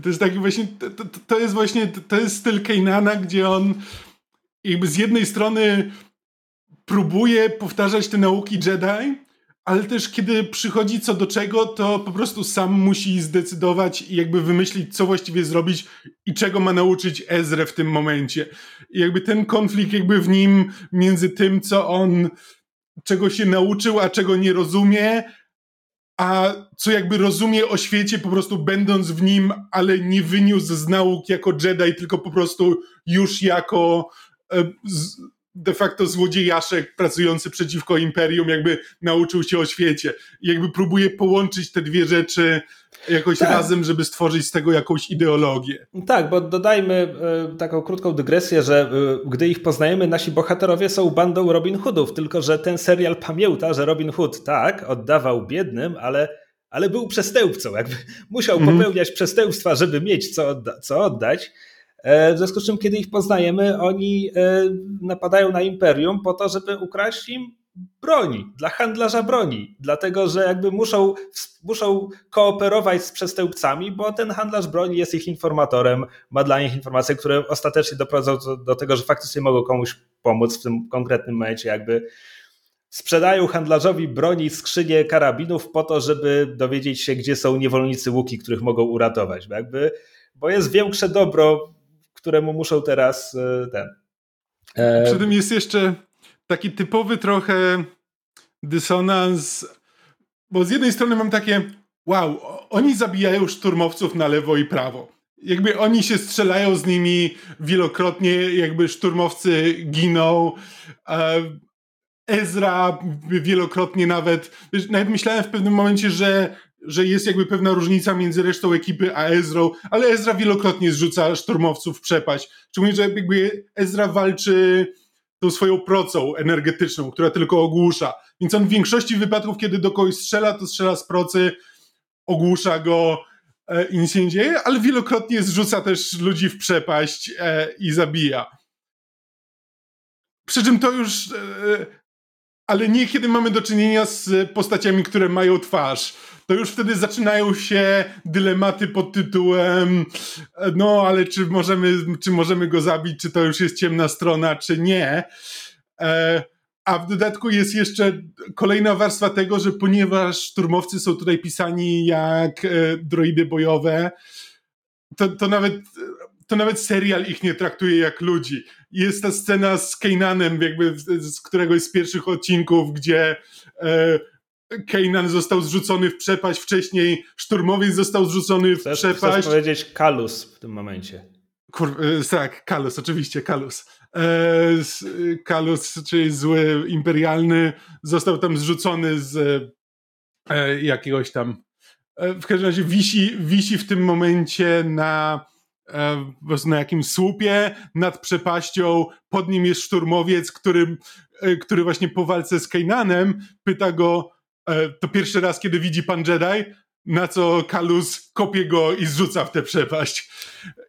To jest taki właśnie, to, to jest właśnie, to jest styl Kanana, gdzie on jakby z jednej strony próbuje powtarzać te nauki Jedi, ale też kiedy przychodzi co do czego, to po prostu sam musi zdecydować i jakby wymyślić, co właściwie zrobić i czego ma nauczyć Ezrę w tym momencie. I jakby ten konflikt jakby w nim między tym, co on, czego się nauczył, a czego nie rozumie, a co jakby rozumie o świecie po prostu będąc w nim, ale nie wyniósł z nauk jako Jedi, tylko po prostu już jako e, z, de facto złodziejaszek pracujący przeciwko imperium, jakby nauczył się o świecie. Jakby próbuje połączyć te dwie rzeczy jakoś tak. razem, żeby stworzyć z tego jakąś ideologię. Tak, bo dodajmy y, taką krótką dygresję, że y, gdy ich poznajemy, nasi bohaterowie są bandą Robin Hoodów, tylko że ten serial pamięta, że Robin Hood tak, oddawał biednym, ale, ale był przestępcą, jakby (laughs) musiał mm. popełniać przestępstwa, żeby mieć co, odda co oddać. E, w związku z czym, kiedy ich poznajemy, oni e, napadają na imperium po to, żeby ukraść im broni, dla handlarza broni, dlatego że jakby muszą, muszą kooperować z przestępcami, bo ten handlarz broni jest ich informatorem, ma dla nich informacje, które ostatecznie doprowadzą do, tego, że faktycznie mogą komuś pomóc w tym konkretnym momencie, jakby sprzedają handlarzowi broni skrzynie karabinów po to, żeby dowiedzieć się, gdzie są niewolnicy łuki, których mogą uratować, jakby bo jest większe dobro któremu muszą teraz e, ten. E... Przy tym jest jeszcze taki typowy trochę dysonans, bo z jednej strony mam takie, wow, oni zabijają szturmowców na lewo i prawo. Jakby oni się strzelają z nimi wielokrotnie, jakby szturmowcy giną. Ezra wielokrotnie nawet. Nawet myślałem w pewnym momencie, że że jest jakby pewna różnica między resztą ekipy a Ezrą, ale Ezra wielokrotnie zrzuca szturmowców w przepaść. Szczególnie, że jakby Ezra walczy tą swoją procą energetyczną, która tylko ogłusza. Więc on w większości wypadków, kiedy do kogoś strzela, to strzela z procy, ogłusza go e, i nic się nie dzieje, ale wielokrotnie zrzuca też ludzi w przepaść e, i zabija. Przy czym to już e, ale nie kiedy mamy do czynienia z postaciami, które mają twarz. To już wtedy zaczynają się dylematy pod tytułem no ale czy możemy, czy możemy go zabić, czy to już jest ciemna strona, czy nie. E, a w dodatku jest jeszcze kolejna warstwa tego, że ponieważ szturmowcy są tutaj pisani jak e, droidy bojowe, to, to nawet to nawet serial ich nie traktuje jak ludzi. Jest ta scena z Kainanem, jakby z któregoś z pierwszych odcinków, gdzie e, Kanan został zrzucony w przepaść wcześniej, szturmowiec został zrzucony w chcesz, przepaść. Chcesz powiedzieć Kalus w tym momencie. Kur, e, tak, Kalus, oczywiście, Kalus. E, Kalus, czyli zły imperialny, został tam zrzucony z e, jakiegoś tam. E, w każdym razie wisi, wisi w tym momencie na E, po prostu na jakimś słupie nad przepaścią, pod nim jest szturmowiec, który, który właśnie po walce z Kainanem pyta go, to pierwszy raz, kiedy widzi pan Jedi, na co Kalus kopie go i zrzuca w tę przepaść.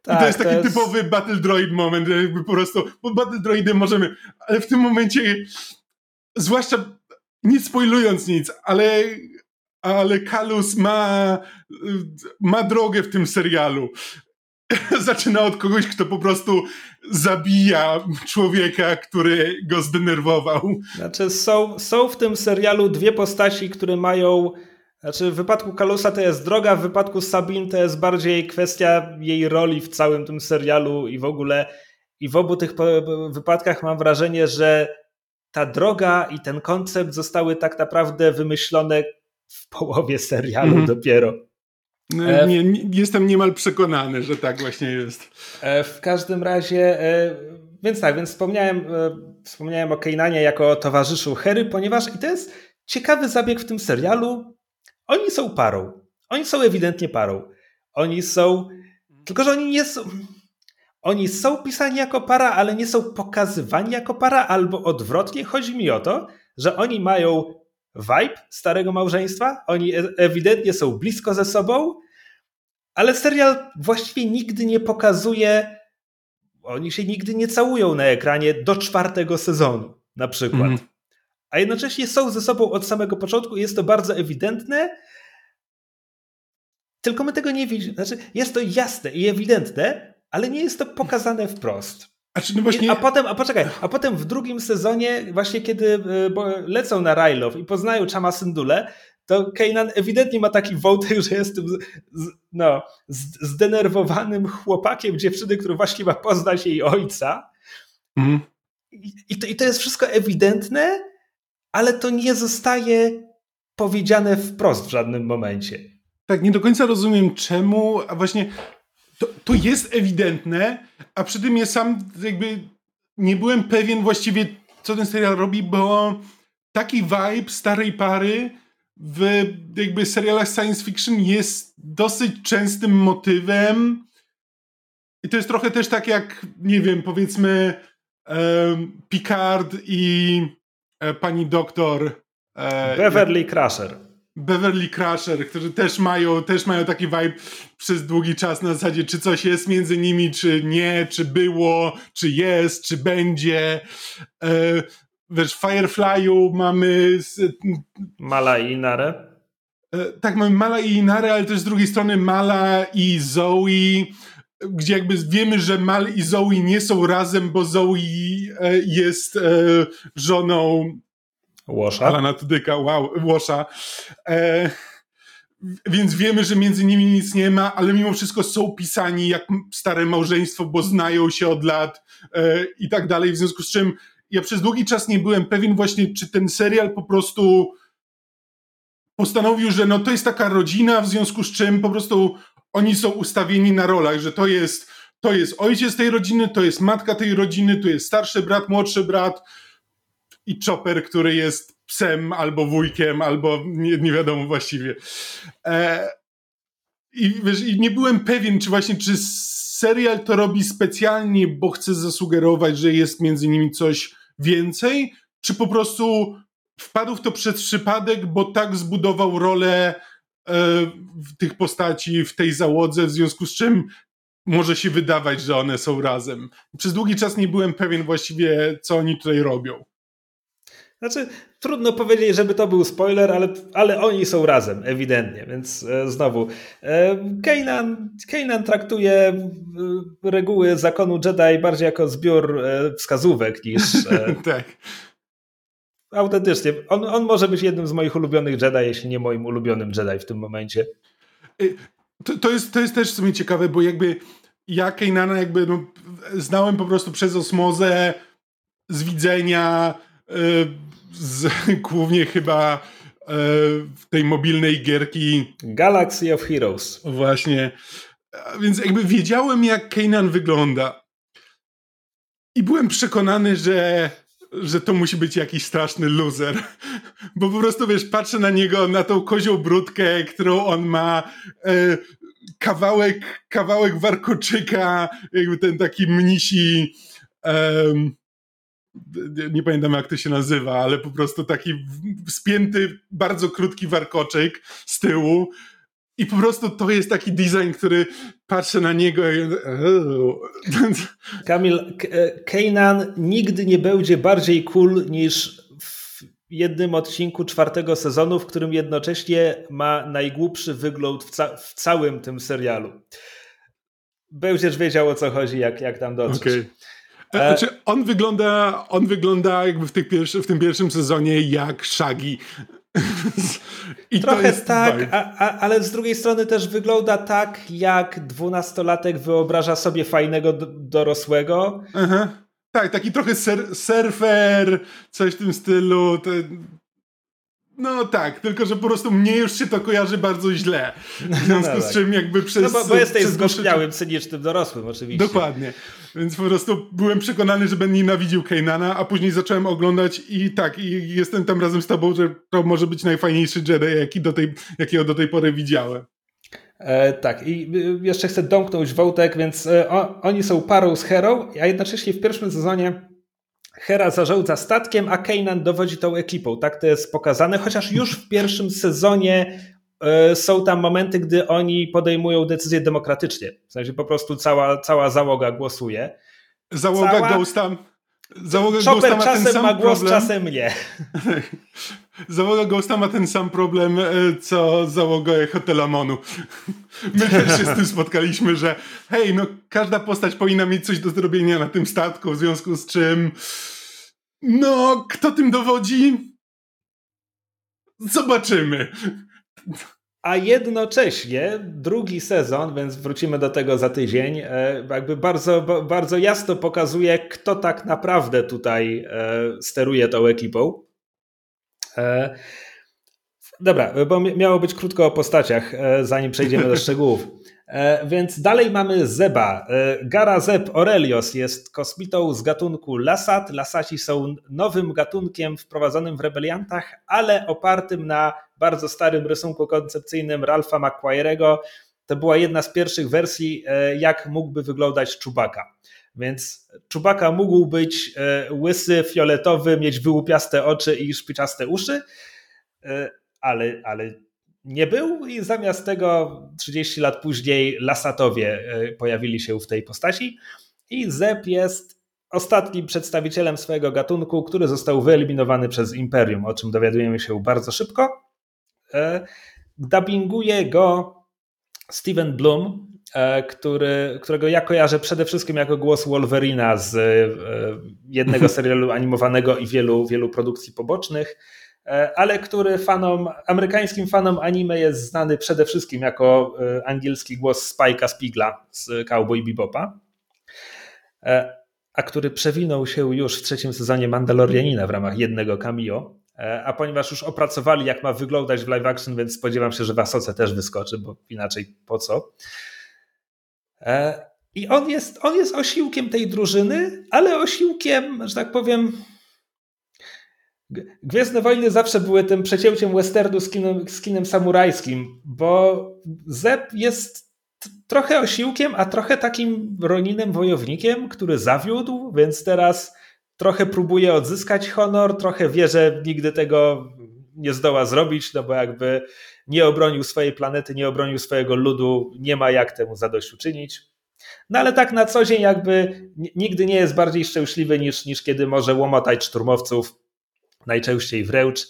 Tak, I to jest taki to jest... typowy Battle Droid moment, jakby po prostu, bo Battle Droidy możemy, ale w tym momencie, zwłaszcza nie spoilując nic, ale ale Kalus ma, ma drogę w tym serialu. (laughs) zaczyna od kogoś, kto po prostu zabija człowieka, który go zdenerwował. Znaczy, są, są w tym serialu dwie postaci, które mają. Znaczy, w wypadku Kalusa to jest droga, w wypadku Sabin to jest bardziej kwestia jej roli w całym tym serialu i w ogóle. I w obu tych wypadkach mam wrażenie, że ta droga i ten koncept zostały tak naprawdę wymyślone w połowie serialu mm -hmm. dopiero. E, nie, nie, jestem niemal przekonany, że tak właśnie jest. E, w każdym razie, e, więc tak, więc wspomniałem, wspomniałem o Kejnanie jako towarzyszu Hery, ponieważ i to jest ciekawy zabieg w tym serialu. Oni są parą. Oni są ewidentnie parą. Oni są. Tylko, że oni nie są. Oni są pisani jako para, ale nie są pokazywani jako para, albo odwrotnie. Chodzi mi o to, że oni mają vibe starego małżeństwa. Oni e, ewidentnie są blisko ze sobą, ale serial właściwie nigdy nie pokazuje, oni się nigdy nie całują na ekranie do czwartego sezonu, na przykład. Mm. A jednocześnie są ze sobą od samego początku i jest to bardzo ewidentne. Tylko my tego nie widzimy. Znaczy, jest to jasne i ewidentne, ale nie jest to pokazane wprost. A, czy no właśnie... a potem, a poczekaj, a potem w drugim sezonie, właśnie kiedy y, lecą na Rajlow i poznają Chama Syndule, to Kanan ewidentnie ma taki wątek, (laughs) że jest tym no, zdenerwowanym chłopakiem dziewczyny, który właśnie ma poznać jej ojca. Mhm. I, to, I to jest wszystko ewidentne, ale to nie zostaje powiedziane wprost w żadnym momencie. Tak, nie do końca rozumiem czemu, a właśnie to, to jest ewidentne, a przy tym ja sam jakby nie byłem pewien właściwie, co ten serial robi, bo taki vibe starej pary w jakby serialach science fiction jest dosyć częstym motywem. I to jest trochę też tak jak, nie wiem, powiedzmy Picard i e, pani doktor. E, Beverly Crusher. Beverly Crusher, którzy też mają, też mają taki vibe przez długi czas na zasadzie, czy coś jest między nimi, czy nie, czy było, czy jest, czy będzie. E, wiesz, w Firefly'u mamy... Mala i Inarę. E, tak, mamy Mala i Inarę, ale też z drugiej strony Mala i Zoe, gdzie jakby wiemy, że Mal i Zoe nie są razem, bo Zoe e, jest e, żoną Łosza. Alana Tudyka, wow, Łosza. E, więc wiemy, że między nimi nic nie ma, ale mimo wszystko są pisani jak stare małżeństwo, bo znają się od lat e, i tak dalej, w związku z czym ja przez długi czas nie byłem pewien właśnie, czy ten serial po prostu postanowił, że no to jest taka rodzina, w związku z czym po prostu oni są ustawieni na rolach, że to jest, to jest ojciec tej rodziny, to jest matka tej rodziny, tu jest starszy brat, młodszy brat i Chopper, który jest psem albo wujkiem, albo nie, nie wiadomo właściwie. E, i, wiesz, I nie byłem pewien, czy właśnie, czy serial to robi specjalnie, bo chce zasugerować, że jest między nimi coś więcej, czy po prostu wpadł w to przez przypadek, bo tak zbudował rolę e, tych postaci w tej załodze, w związku z czym może się wydawać, że one są razem. Przez długi czas nie byłem pewien właściwie, co oni tutaj robią. Znaczy, trudno powiedzieć, żeby to był spoiler, ale, ale oni są razem, ewidentnie, więc e, znowu. E, Kanan, Kanan traktuje e, reguły zakonu Jedi bardziej jako zbiór e, wskazówek niż. E, (laughs) tak. Autentycznie. On, on może być jednym z moich ulubionych Jedi, jeśli nie moim ulubionym Jedi w tym momencie. To, to, jest, to jest też w sumie ciekawe, bo jakby ja Kanana jakby no, znałem po prostu przez osmozę z widzenia z, (laughs) głównie chyba w tej mobilnej gierki Galaxy of Heroes. Właśnie. Więc jakby wiedziałem, jak Kanan wygląda. I byłem przekonany, że, że to musi być jakiś straszny loser. (laughs) Bo po prostu, wiesz, patrzę na niego, na tą kozią brudkę, którą on ma, e, kawałek, kawałek warkoczyka, jakby ten taki mnisi, nie pamiętam jak to się nazywa, ale po prostu taki spięty, bardzo krótki warkoczek z tyłu. I po prostu to jest taki design, który patrzę na niego i... (laughs) Kamil, e, Kanan nigdy nie będzie bardziej cool niż w jednym odcinku czwartego sezonu, w którym jednocześnie ma najgłupszy wygląd w, ca w całym tym serialu. Będziesz wiedział o co chodzi, jak, jak tam dotrzeć. Okay. E, znaczy, on wygląda, on wygląda jakby w, tych pierwszy, w tym pierwszym sezonie jak Shaggy. (laughs) I Trochę tak, a, a, ale z drugiej strony też wygląda tak, jak dwunastolatek wyobraża sobie fajnego dorosłego. Aha. Tak, taki trochę ser surfer, coś w tym stylu. No tak, tylko że po prostu mnie już się to kojarzy bardzo źle. W związku no, tak. z czym jakby przez... No bo, bo jesteś zgorzkniałym, cynicznym dorosłym oczywiście. Dokładnie. Więc po prostu byłem przekonany, że będę nienawidził Kanana, a później zacząłem oglądać i tak, i jestem tam razem z tobą, że to może być najfajniejszy Jedi, jaki do tej, jakiego do tej pory widziałem. E, tak, i y, jeszcze chcę domknąć wątek, więc e, o, oni są parą z Hero, a jednocześnie w pierwszym sezonie Hera zarządza statkiem, a Kanan dowodzi tą ekipą. Tak to jest pokazane, chociaż już w pierwszym sezonie e, są tam momenty, gdy oni podejmują decyzje demokratycznie. W sensie po prostu cała, cała załoga głosuje. Załoga cała... Ghosta. Załoga Chopper Ghosta ma czasem ma głos, problem. czasem nie. (laughs) Załoga Ghosta ma ten sam problem, e, co załoga Hotela Monu. (laughs) My też się z tym spotkaliśmy, że hej, no każda postać powinna mieć coś do zrobienia na tym statku, w związku z czym no, kto tym dowodzi? Zobaczymy. A jednocześnie drugi sezon, więc wrócimy do tego za tydzień, e, jakby bardzo, bardzo jasno pokazuje, kto tak naprawdę tutaj e, steruje tą ekipą. E, dobra, bo miało być krótko o postaciach, zanim przejdziemy do szczegółów. (laughs) Więc dalej mamy Zeba. Gara Zeb Aurelios jest kosmitą z gatunku Lasat. Lasaci są nowym gatunkiem wprowadzonym w rebeliantach, ale opartym na bardzo starym rysunku koncepcyjnym Ralpha McQuire'ego. To była jedna z pierwszych wersji, e, jak mógłby wyglądać Czubaka. Więc Czubaka mógł być e, łysy, fioletowy, mieć wyłupiaste oczy i szpiczaste uszy, e, ale, ale nie był i zamiast tego 30 lat później Lasatowie pojawili się w tej postaci i Zeb jest ostatnim przedstawicielem swojego gatunku, który został wyeliminowany przez Imperium, o czym dowiadujemy się bardzo szybko. E, dubbinguje go Steven Bloom, e, który, którego ja kojarzę przede wszystkim jako głos Wolverina z e, jednego (laughs) serialu animowanego i wielu, wielu produkcji pobocznych, ale który fanom, amerykańskim fanom anime jest znany przede wszystkim jako angielski głos Spike'a Spigla z Cowboy Bebopa, a który przewinął się już w trzecim sezonie Mandalorianina w ramach jednego cameo. E, a ponieważ już opracowali, jak ma wyglądać w live action, więc spodziewam się, że w Asoce też wyskoczy, bo inaczej po co. E, I on jest, on jest osiłkiem tej drużyny, ale osiłkiem, że tak powiem. Gwiezdne Wojny zawsze były tym przecięciem westernu z kinem, z kinem samurajskim, bo Zeb jest trochę osiłkiem, a trochę takim Roninem wojownikiem, który zawiódł, więc teraz trochę próbuje odzyskać honor, trochę wie, że nigdy tego nie zdoła zrobić, no bo jakby nie obronił swojej planety, nie obronił swojego ludu, nie ma jak temu zadośćuczynić. No ale tak na co dzień jakby nigdy nie jest bardziej szczęśliwy niż, niż kiedy może łomotać szturmowców, najczęściej wręcz.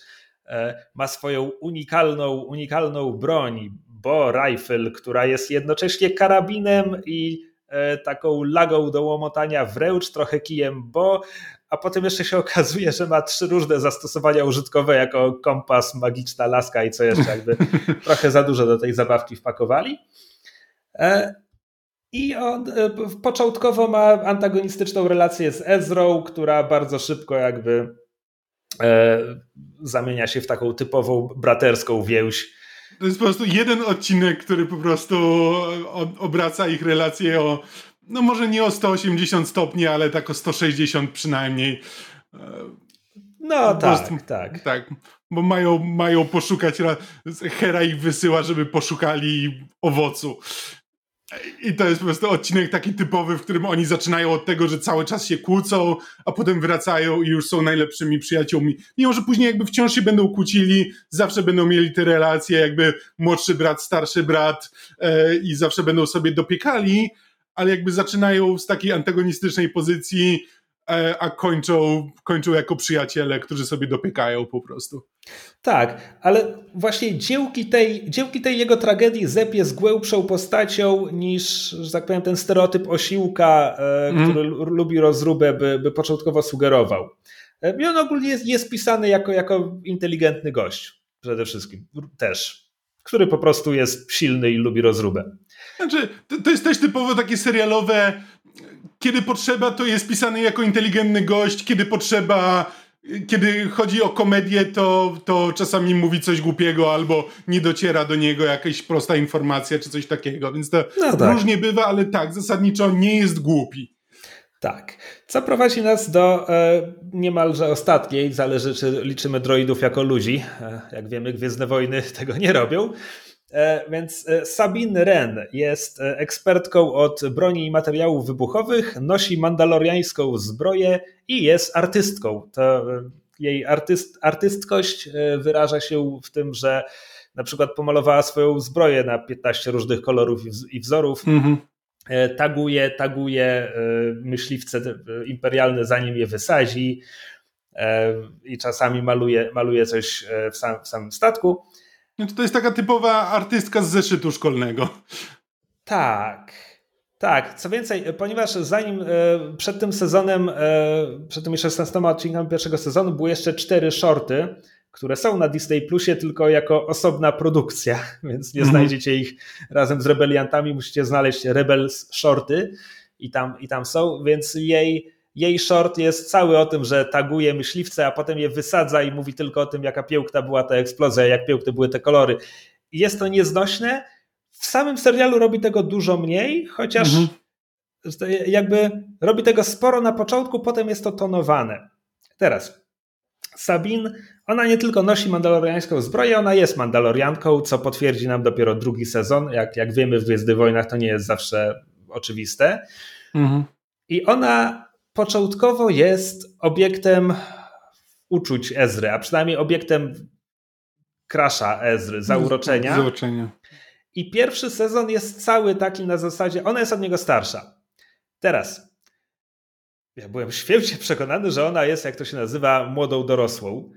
E, ma swoją unikalną, unikalną broń, bo rifle, która jest jednocześnie karabinem i e, taką lagą do łomotania wręcz, trochę kijem, bo a potem jeszcze się (laughs) okazuje, że ma trzy różne zastosowania użytkowe jako kompas, magiczna laska i co jeszcze, jakby (laughs) trochę za dużo do tej zabawki wpakowali. E, I on początkowo ma antagonistyczną relację z Ezrą, która bardzo szybko jakby zamienia się w taką typową braterską więź. To jest po prostu jeden odcinek, który po prostu obraca ich relacje o no może nie o 180 stopni, ale tak o 160 przynajmniej. No tak, tak. Tak, bo mają, mają poszukać, Hera ich wysyła, żeby poszukali owocu. I to jest po prostu odcinek taki typowy, w którym oni zaczynają od tego, że cały czas się kłócą, a potem wracają i już są najlepszymi przyjaciółmi. Mimo, że później jakby wciąż się będą kłócili, zawsze będą mieli te relacje, jakby młodszy brat, starszy brat e, i zawsze będą sobie dopiekali, ale jakby zaczynają z takiej antagonistycznej pozycji, a kończą, kończą jako przyjaciele, którzy sobie dopiekają po prostu. Tak, ale właśnie dziełki tej, dziełki tej jego tragedii Zep jest głębszą postacią niż, że tak powiem, ten stereotyp osiłka, mm. który lubi rozróbę, by, by początkowo sugerował. E, I on ogólnie jest, jest pisany jako, jako inteligentny gość przede wszystkim też, który po prostu jest silny i lubi rozróbę. Znaczy, to, to jest też typowo takie serialowe, kiedy potrzeba, to jest pisany jako inteligentny gość, kiedy potrzeba kiedy chodzi o komedię, to, to czasami mówi coś głupiego albo nie dociera do niego jakaś prosta informacja czy coś takiego, więc to no tak. różnie bywa, ale tak, zasadniczo nie jest głupi. Tak. Co prowadzi nas do e, niemalże ostatniej, zależy czy liczymy droidów jako ludzi. E, jak wiemy, Gwiezdne Wojny tego nie robią. E, więc e, Sabine Ren jest e, ekspertką od broni i materiałów wybuchowych, nosi mandaloriańską zbroję i jest artystką. To jej artyst, artystkość wyraża się w tym, że na przykład pomalowała swoją zbroję na 15 różnych kolorów i wzorów. Mhm. Taguje, taguje myśliwce imperialne, zanim je wysadzi. i czasami maluje, maluje coś w, sam, w samym statku. No to jest taka typowa artystka z zeszytu szkolnego. Tak. Tak, co więcej, ponieważ zanim przed tym sezonem, przed tymi 16 odcinkami pierwszego sezonu były jeszcze cztery shorty, które są na Disney Plusie tylko jako osobna produkcja, (laughs) więc nie mhm. znajdziecie ich razem z Rebeliantami, musicie znaleźć Rebels Shorty i tam, i tam są, więc jej, jej short jest cały o tym, że taguje myśliwce, a potem je wysadza i mówi tylko o tym, jaka piękna była ta eksplozja, jak piękne były te kolory. Jest to nieznośne. W samym serialu robi tego dużo mniej, chociaż mhm. jakby robi tego sporo na początku, potem jest to tonowane. Teraz, Sabine ona nie tylko nosi mandaloriańską zbroję, ona jest mandalorianką, co potwierdzi nam dopiero drugi sezon. Jak, jak wiemy w Gwiezdnych Wojnach to nie jest zawsze oczywiste. Mhm. I ona początkowo jest obiektem uczuć Ezry, a przynajmniej obiektem krasza Ezry, zauroczenia. Zauroczenia. I pierwszy sezon jest cały taki na zasadzie, ona jest od niego starsza. Teraz, ja byłem święcie przekonany, że ona jest, jak to się nazywa, młodą dorosłą.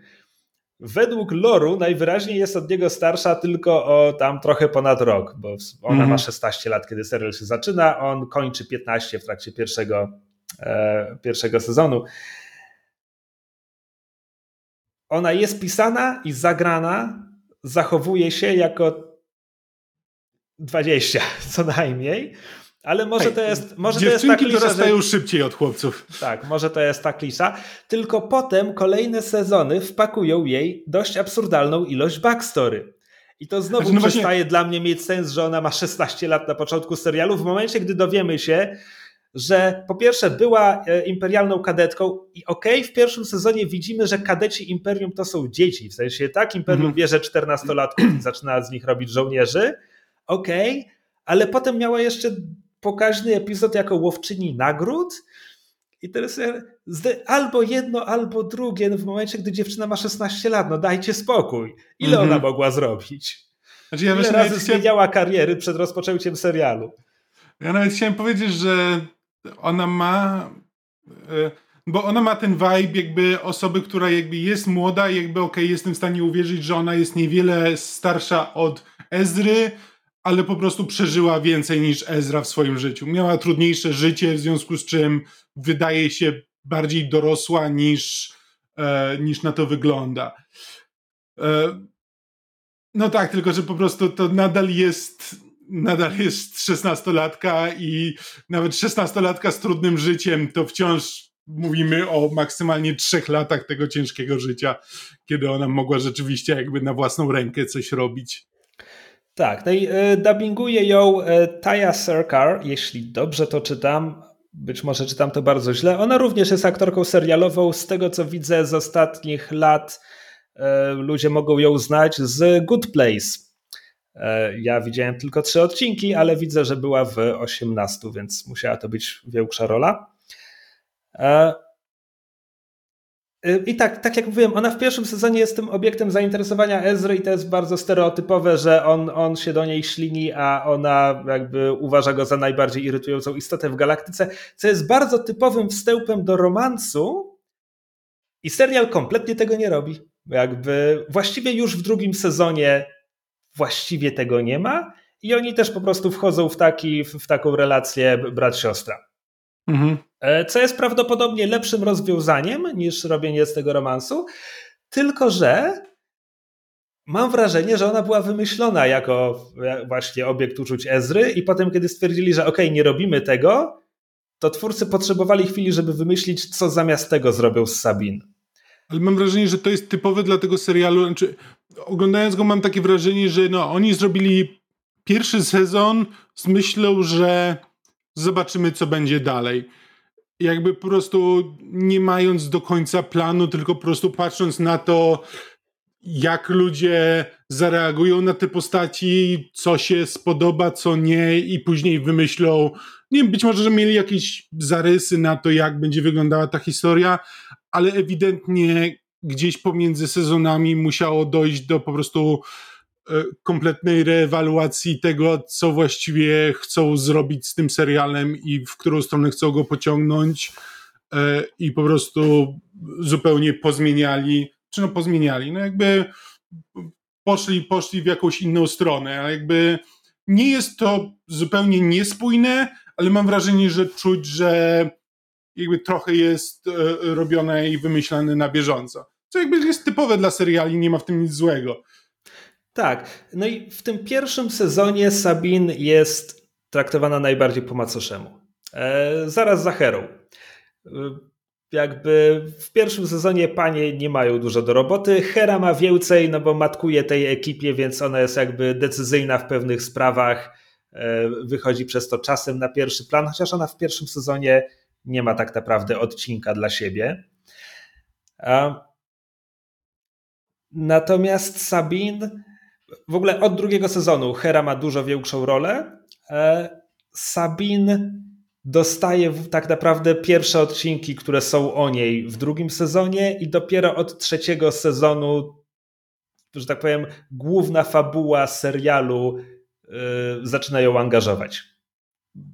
Według loru najwyraźniej jest od niego starsza tylko o tam trochę ponad rok, bo ona mm. ma 16 lat, kiedy serial się zaczyna, on kończy 15 w trakcie pierwszego, pierwszego sezonu. Ona jest pisana i zagrana, zachowuje się jako 20 (laughs) co najmniej. Ale może Hej, to jest. Może to jest ta klisza, dorastają że... szybciej od chłopców. Tak, może to jest ta klisza. Tylko potem kolejne sezony wpakują jej dość absurdalną ilość backstory. I to znowu znaczy, no przestaje właśnie... dla mnie mieć sens, że ona ma 16 lat na początku serialu, w momencie, gdy dowiemy się, że po pierwsze była e, imperialną kadetką i okej, okay, w pierwszym sezonie widzimy, że kadeci imperium to są dzieci. W sensie tak, imperium mhm. bierze 14-latków i zaczyna z nich robić żołnierzy. Okej, okay, ale potem miała jeszcze pokaźny epizod jako łowczyni nagród. I teraz albo jedno, albo drugie, no w momencie, gdy dziewczyna ma 16 lat, no dajcie spokój. Ile mm -hmm. ona mogła zrobić? Znaczy ja Ile razy zmieniała kariery przed rozpoczęciem serialu? Ja nawet chciałem powiedzieć, że ona ma... E, bo ona ma ten vibe jakby osoby, która jakby jest młoda jakby okej, okay, jestem w stanie uwierzyć, że ona jest niewiele starsza od Ezry, ale po prostu przeżyła więcej niż Ezra w swoim życiu. Miała trudniejsze życie, w związku z czym wydaje się bardziej dorosła niż, e, niż na to wygląda. E, no tak, tylko że po prostu to nadal jest nadal jest szesnastolatka i nawet szesnastolatka z trudnym życiem to wciąż mówimy o maksymalnie trzech latach tego ciężkiego życia, kiedy ona mogła rzeczywiście jakby na własną rękę coś robić. Tak, no i e, dubbinguje ją e, Taya Serkar, jeśli dobrze to czytam, być może czytam to bardzo źle. Ona również jest aktorką serialową. Z tego co widzę z ostatnich lat, e, ludzie mogą ją znać z Good Place. Ja widziałem tylko trzy odcinki, ale widzę, że była w 18, więc musiała to być większa rola. I tak, tak jak mówiłem, ona w pierwszym sezonie jest tym obiektem zainteresowania Ezry i to jest bardzo stereotypowe, że on, on się do niej ślini, a ona jakby uważa go za najbardziej irytującą istotę w galaktyce, co jest bardzo typowym wstępem do romansu i serial kompletnie tego nie robi. Jakby właściwie już w drugim sezonie właściwie tego nie ma i oni też po prostu wchodzą w, taki, w taką relację brat-siostra. Mhm. E, co jest prawdopodobnie lepszym rozwiązaniem niż robienie z tego romansu, tylko że mam wrażenie, że ona była wymyślona jako właśnie obiekt uczuć Ezry i potem, kiedy stwierdzili, że okej, okay, nie robimy tego, to twórcy potrzebowali chwili, żeby wymyślić, co zamiast tego zrobią z Sabin. Ale mam wrażenie, że to jest typowe dla tego serialu. Znaczy, oglądając go mam takie wrażenie, że no, oni zrobili pierwszy sezon z myślą, że zobaczymy, co będzie dalej. Jakby po prostu nie mając do końca planu, tylko po prostu patrząc na to, jak ludzie zareagują na te postaci, co się spodoba, co nie, i później wymyślą. Nie wiem, być może, że mieli jakieś zarysy na to, jak będzie wyglądała ta historia, ale ewidentnie gdzieś pomiędzy sezonami musiało dojść do po prostu E, kompletnej reewaluacji tego, co właściwie chcą zrobić z tym serialem i w którą stronę chcą go pociągnąć. i po prostu zupełnie pozmieniali, czy no pozmieniali, no jakby poszli, poszli w jakąś inną stronę, a jakby nie jest to zupełnie niespójne, ale mam wrażenie, że czuć, że jakby trochę jest robione i wymyślane na bieżąco. Co jakby jest typowe dla seriali, nie ma w tym nic złego. Tak. No i w tym pierwszym sezonie Sabin jest traktowana najbardziej po macoszemu. E, zaraz za Herą. E, jakby w pierwszym sezonie panie nie mają dużo do roboty. Hera ma więcej, no bo matkuje tej ekipie, więc ona jest jakby decyzyjna w pewnych sprawach. E, wychodzi przez to czasem na pierwszy plan, chociaż ona w pierwszym sezonie nie ma tak naprawdę odcinka dla siebie. Natomiast Sabin w ogóle od drugiego sezonu Hera ma dużo większą rolę. E, Sabin dostaje tak naprawdę pierwsze odcinki, które są o niej w drugim sezonie i dopiero od trzeciego sezonu, że tak powiem, główna fabuła serialu yy, zaczyna ją angażować.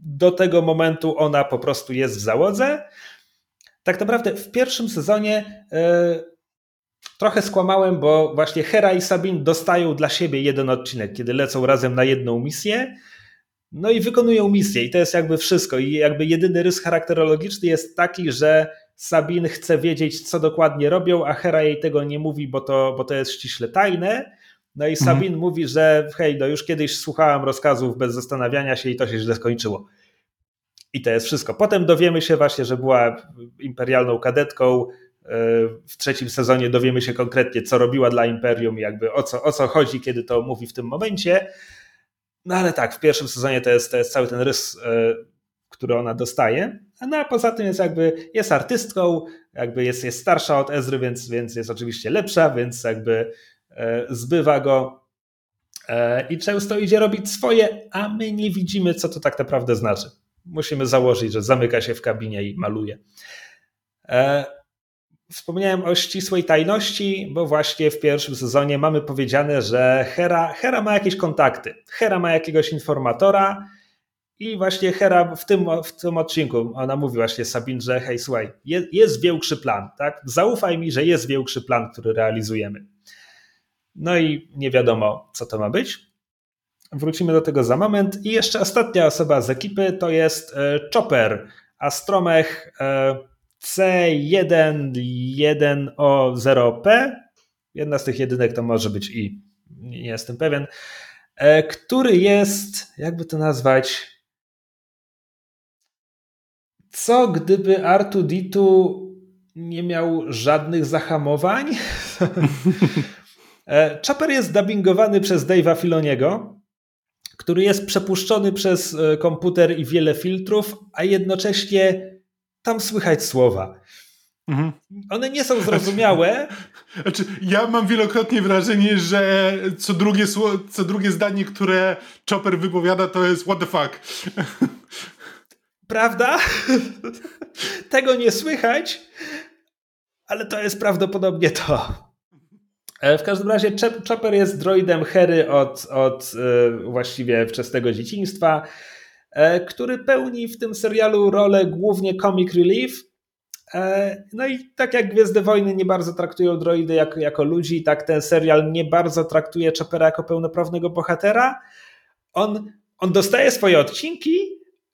Do tego momentu ona po prostu jest w załodze. Tak naprawdę w pierwszym sezonie yy, trochę skłamałem, bo właśnie Hera i Sabin dostają dla siebie jeden odcinek, kiedy lecą razem na jedną misję. No i wykonują misję, i to jest jakby wszystko. I jakby jedyny rys charakterologiczny jest taki, że Sabin chce wiedzieć, co dokładnie robią, a Hera jej tego nie mówi, bo to, bo to jest ściśle tajne. No i mhm. Sabin mhm. mówi, że hej, no już kiedyś słuchałam rozkazów bez zastanawiania się i to się źle skończyło. I to jest wszystko. Potem dowiemy się właśnie, że była imperialną kadetką, w trzecim sezonie dowiemy się konkretnie, co robiła dla Imperium i jakby o co, o co chodzi, kiedy to mówi w tym momencie. No ale tak, w pierwszym sezonie to jest, to jest cały ten rys, e, który ona dostaje. No a poza tym jest jakby, jest artystką, jakby jest, jest starsza od Ezry, więc, więc jest oczywiście lepsza, więc jakby e, zbywa go e, i często idzie robić swoje, a my nie widzimy, co to tak naprawdę znaczy. Musimy założyć, że zamyka się w kabinie i maluje. Wspomniałem o ścisłej tajności, bo właśnie w pierwszym sezonie mamy powiedziane, że Hera, Hera ma jakieś kontakty. Hera ma jakiegoś informatora i właśnie Hera w tym, w tym odcinku, ona mówi właśnie Sabin, że hej, słuchaj, jest, jest większy plan, tak? Zaufaj mi, że jest większy plan, który realizujemy. No i nie wiadomo, co to ma być. Wrócimy do tego za moment. I jeszcze ostatnia osoba z ekipy to jest e, Chopper, astromech e, C11O0P. Jedna z tych jedynek to może być I. Nie jestem pewien. E, który jest, jakby to nazwać, co gdyby R2D2 nie miał żadnych zahamowań? (laughs) E, Chopper jest dubbingowany przez Dave'a Filoniego, który jest przepuszczony przez e, komputer i wiele filtrów, a jednocześnie tam słychać słowa. Mhm. One nie są zrozumiałe. (laughs) Znaczy, ja mam wielokrotnie wrażenie, że co drugie, co drugie zdanie, które Chopper wypowiada, to jest what the fuck. Prawda? (laughs) Tego nie słychać, ale to jest prawdopodobnie to. E, w każdym razie Chopper jest droidem Hery od, od e, właściwie wczesnego dzieciństwa. E, który pełni w tym serialu rolę głównie comic relief. No i tak jak Gwiezdne Wojny nie bardzo traktują droidy jako, jako ludzi, tak ten serial nie bardzo traktuje Chopera jako pełnoprawnego bohatera. On, on dostaje swoje odcinki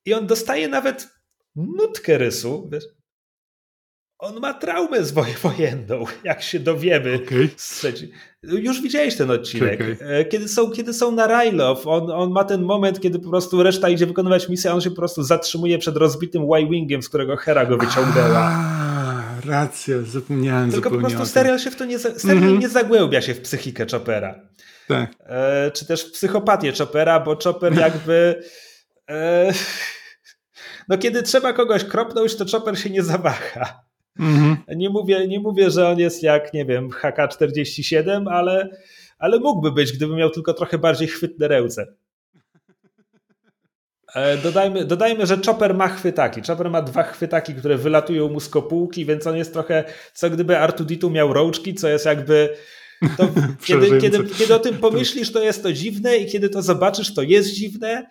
i on dostaje nawet nutkę rysu. Wiesz? On ma traumę (laughs) wojenną, jak się dowiemy. Okay. Już widziałeś ten odcinek. Okay. Kiedy, są, kiedy są na Rylow, on, on ma ten moment, kiedy po prostu reszta idzie wykonywać misję, a on się po prostu zatrzymuje przed rozbitym Y-Wingiem, z którego Hera go wyciągnęła. Racja, zapomniałem Tylko po prostu serial się w to nie, serial mm -hmm. nie zagłębia się w psychikę Chopera. Tak. E, czy też w psychopatię Chopera, bo Chopper (laughs) jakby... E, no kiedy trzeba kogoś kropnąć, to Chopper się nie zawaha. Mhm. Nie, mówię, nie mówię, że on jest jak, nie wiem, HK-47, ale, ale mógłby być, gdyby miał tylko trochę bardziej chwytne ręce. E, dodajmy, dodajmy, że Chopper ma chwytaki. Chopper ma dwa chwytaki, które wylatują mu z kopułki, więc on jest trochę, co gdyby Artuditu miał rączki, co jest jakby... To, (laughs) kiedy, kiedy, kiedy o tym pomyślisz, to jest to dziwne i kiedy to zobaczysz, to jest dziwne,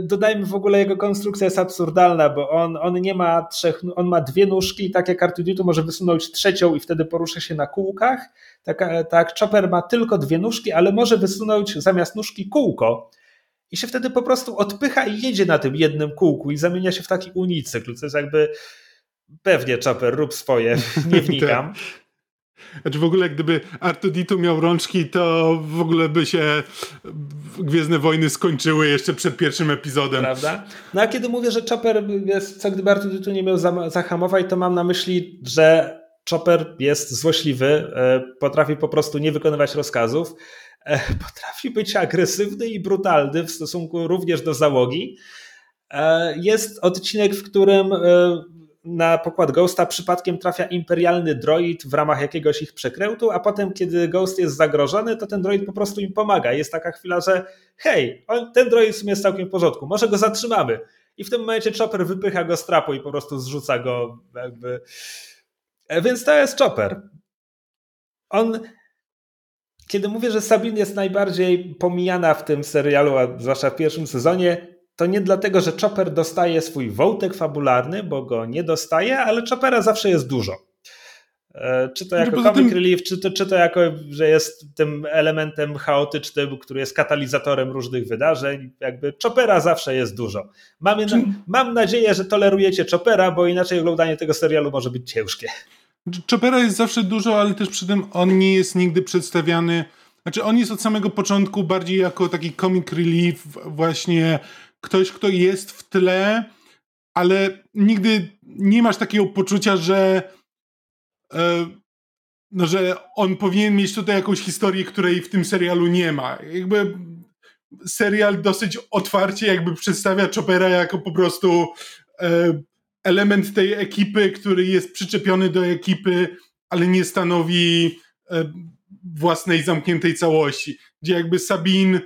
Dodajmy w ogóle jego konstrukcja jest absurdalna, bo on, on nie ma trzech, on ma dwie nóżki, tak jak Artuditu może wysunąć trzecią i wtedy porusza się na kółkach. Tak, tak Chopper ma tylko dwie nóżki, ale może wysunąć zamiast nóżki kółko i się wtedy po prostu odpycha i jedzie na tym jednym kółku i zamienia się w taki unicykl. To jest jakby pewnie Chopper, rób swoje, (laughs) nie wnikam. Znaczy w ogóle gdyby Artuditu miał rączki, to w ogóle by się Gwiezdne Wojny skończyły jeszcze przed pierwszym epizodem. Prawda? No a kiedy mówię, że Chopper jest, co gdyby Artuditu nie miał zahamować, to mam na myśli, że Chopper jest złośliwy, e, potrafi po prostu nie wykonywać rozkazów, e, potrafi być agresywny i brutalny w stosunku również do załogi. E, jest odcinek, w którym na pokład Ghosta przypadkiem trafia imperialny droid w ramach jakiegoś ich przekrętu, a potem, kiedy Ghost jest zagrożony, to ten droid po prostu im pomaga. Jest taka chwila, że hej, ten droid w sumie jest całkiem w porządku, może go zatrzymamy. I w tym momencie Chopper wypycha go z trapu i po prostu zrzuca go jakby. E, więc to jest Chopper. On kiedy mówię, że Sabine jest najbardziej pomijana w tym serialu, a zwłaszcza w pierwszym sezonie, to nie dlatego, że Chopper dostaje swój wołtek fabularny, bo go nie dostaje, ale Choppera zawsze jest dużo. E, czy to jako comic tym... relief, czy to, czy to jako, że jest tym elementem chaotycznym, który jest katalizatorem różnych wydarzeń. Jakby Chopera zawsze jest dużo. Mam, czy... mam nadzieję, że tolerujecie Chopera, bo inaczej oglądanie tego serialu może być ciężkie. Chopera jest zawsze dużo, ale też przy tym on nie jest nigdy przedstawiany. Znaczy, on jest od samego początku bardziej jako taki comic relief, właśnie ktoś, kto jest w tle, ale nigdy nie masz takiego poczucia, że e, no, że on powinien mieć tutaj jakąś historię, której w tym serialu nie ma. Jakby serial dosyć otwarcie jakby przedstawia Chopera jako po prostu e, element tej ekipy, który jest przyczepiony do ekipy, ale nie stanowi e, własnej zamkniętej całości. Gdzie jakby Sabine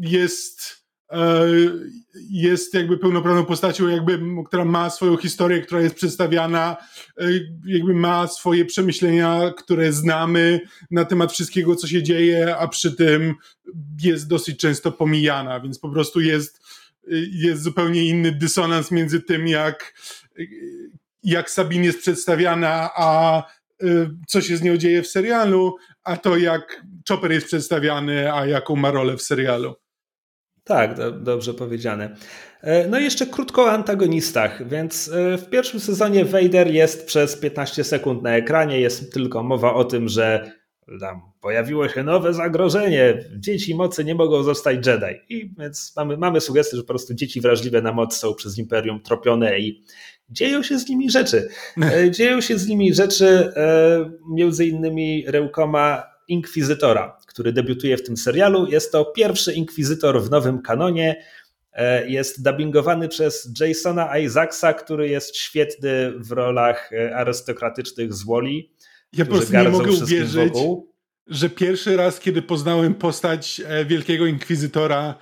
jest jest jakby pełnoprawną postacią, jakby, która ma swoją historię, która jest przedstawiana, e, jakby ma swoje przemyślenia, które znamy na temat wszystkiego, co się dzieje, a przy tym jest dosyć często pomijana, więc po prostu jest, jest zupełnie inny dysonans między tym, jak, jak Sabine jest przedstawiana, a e, co się z nią dzieje w serialu, a to jak Chopper jest przedstawiany, a jaką ma rolę w serialu. Tak, do, dobrze powiedziane. E, no i jeszcze krótko o antagonistach, więc e, w pierwszym sezonie Vader jest przez 15 sekund na ekranie, jest tylko mowa o tym, że tam pojawiło się nowe zagrożenie, dzieci mocy nie mogą zostać Jedi. I więc mamy, mamy sugestię, że po prostu dzieci wrażliwe na moc są przez Imperium tropione i dzieją się z nimi rzeczy. E, dzieją się z nimi rzeczy, między innymi Reukoma Inkwizytora, który debiutuje w tym serialu. Jest to pierwszy inkwizytor w nowym kanonie. E, jest dubbingowany przez Jasona Isaacsa, który jest świetny w rolach e, arystokratycznych z Woli. Ja po prostu nie mogę uwierzyć, wokół. że pierwszy raz, kiedy poznałem postać e, Wielkiego Inkwizytora,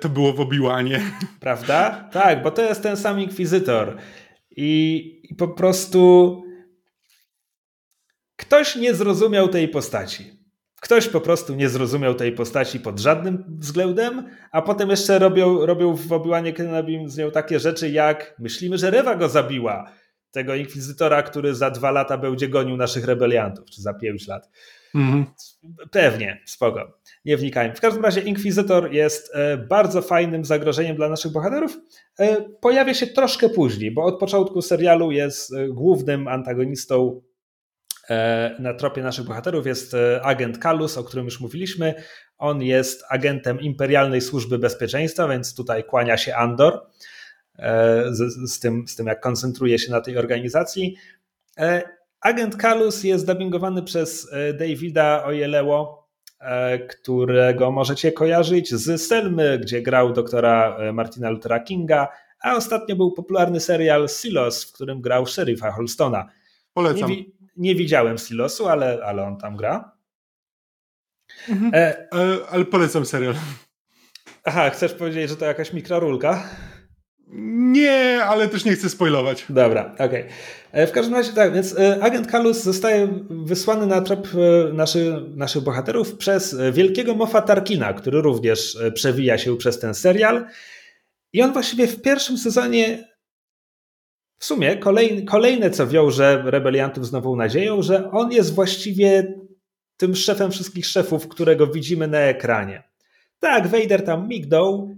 to było w Obiłanie. (laughs) Prawda? Tak, bo to jest ten sam Inkwizytor. I, I po prostu ktoś nie zrozumiał tej postaci. Ktoś po prostu nie zrozumiał tej postaci pod żadnym względem, a potem jeszcze robią, robią w Obi-Wanie Kenobi z nią takie rzeczy jak myślimy, że Rewa go zabiła, tego inkwizytora, który za dwa lata będzie gonił naszych rebeliantów, czy za pięć lat. Mhm. Pewnie, spoko. Nie wnikajmy. W każdym razie Inkwizytor jest e, bardzo fajnym zagrożeniem dla naszych bohaterów. E, pojawia się troszkę później, bo od początku serialu jest e, głównym antagonistą na tropie naszych bohaterów jest e, agent Kalus, o którym już mówiliśmy. On jest agentem Imperialnej Służby Bezpieczeństwa, więc tutaj kłania się Andor e, z, z, tym, z tym, jak koncentruje się na tej organizacji. Agent Kalus jest dubbingowany przez Davida Ojeleło, którego możecie kojarzyć z Selmy, gdzie grał doktora Martina Luthera Kinga, a ostatnio był popularny serial Silos, w którym grał szeryfa Holstona. Polecam. Nie, nie widziałem Silosu, ale, ale on tam gra. Mhm. E, ale, ale polecam serial. Aha, chcesz powiedzieć, że to jakaś mikrorulka? Nie, ale też nie chcę spoilować. Dobra, okej. Okay. E, w każdym razie tak, więc e, agent Kalus zostaje wysłany na trop e, naszy, naszych bohaterów przez wielkiego Mofa Tarkina, który również przewija się przez ten serial. I on właściwie w pierwszym sezonie, w sumie kolejne, kolejne co wiąże rebeliantów z nową nadzieją, że on jest właściwie tym szefem wszystkich szefów, którego widzimy na ekranie. Tak, Vader tam mignął,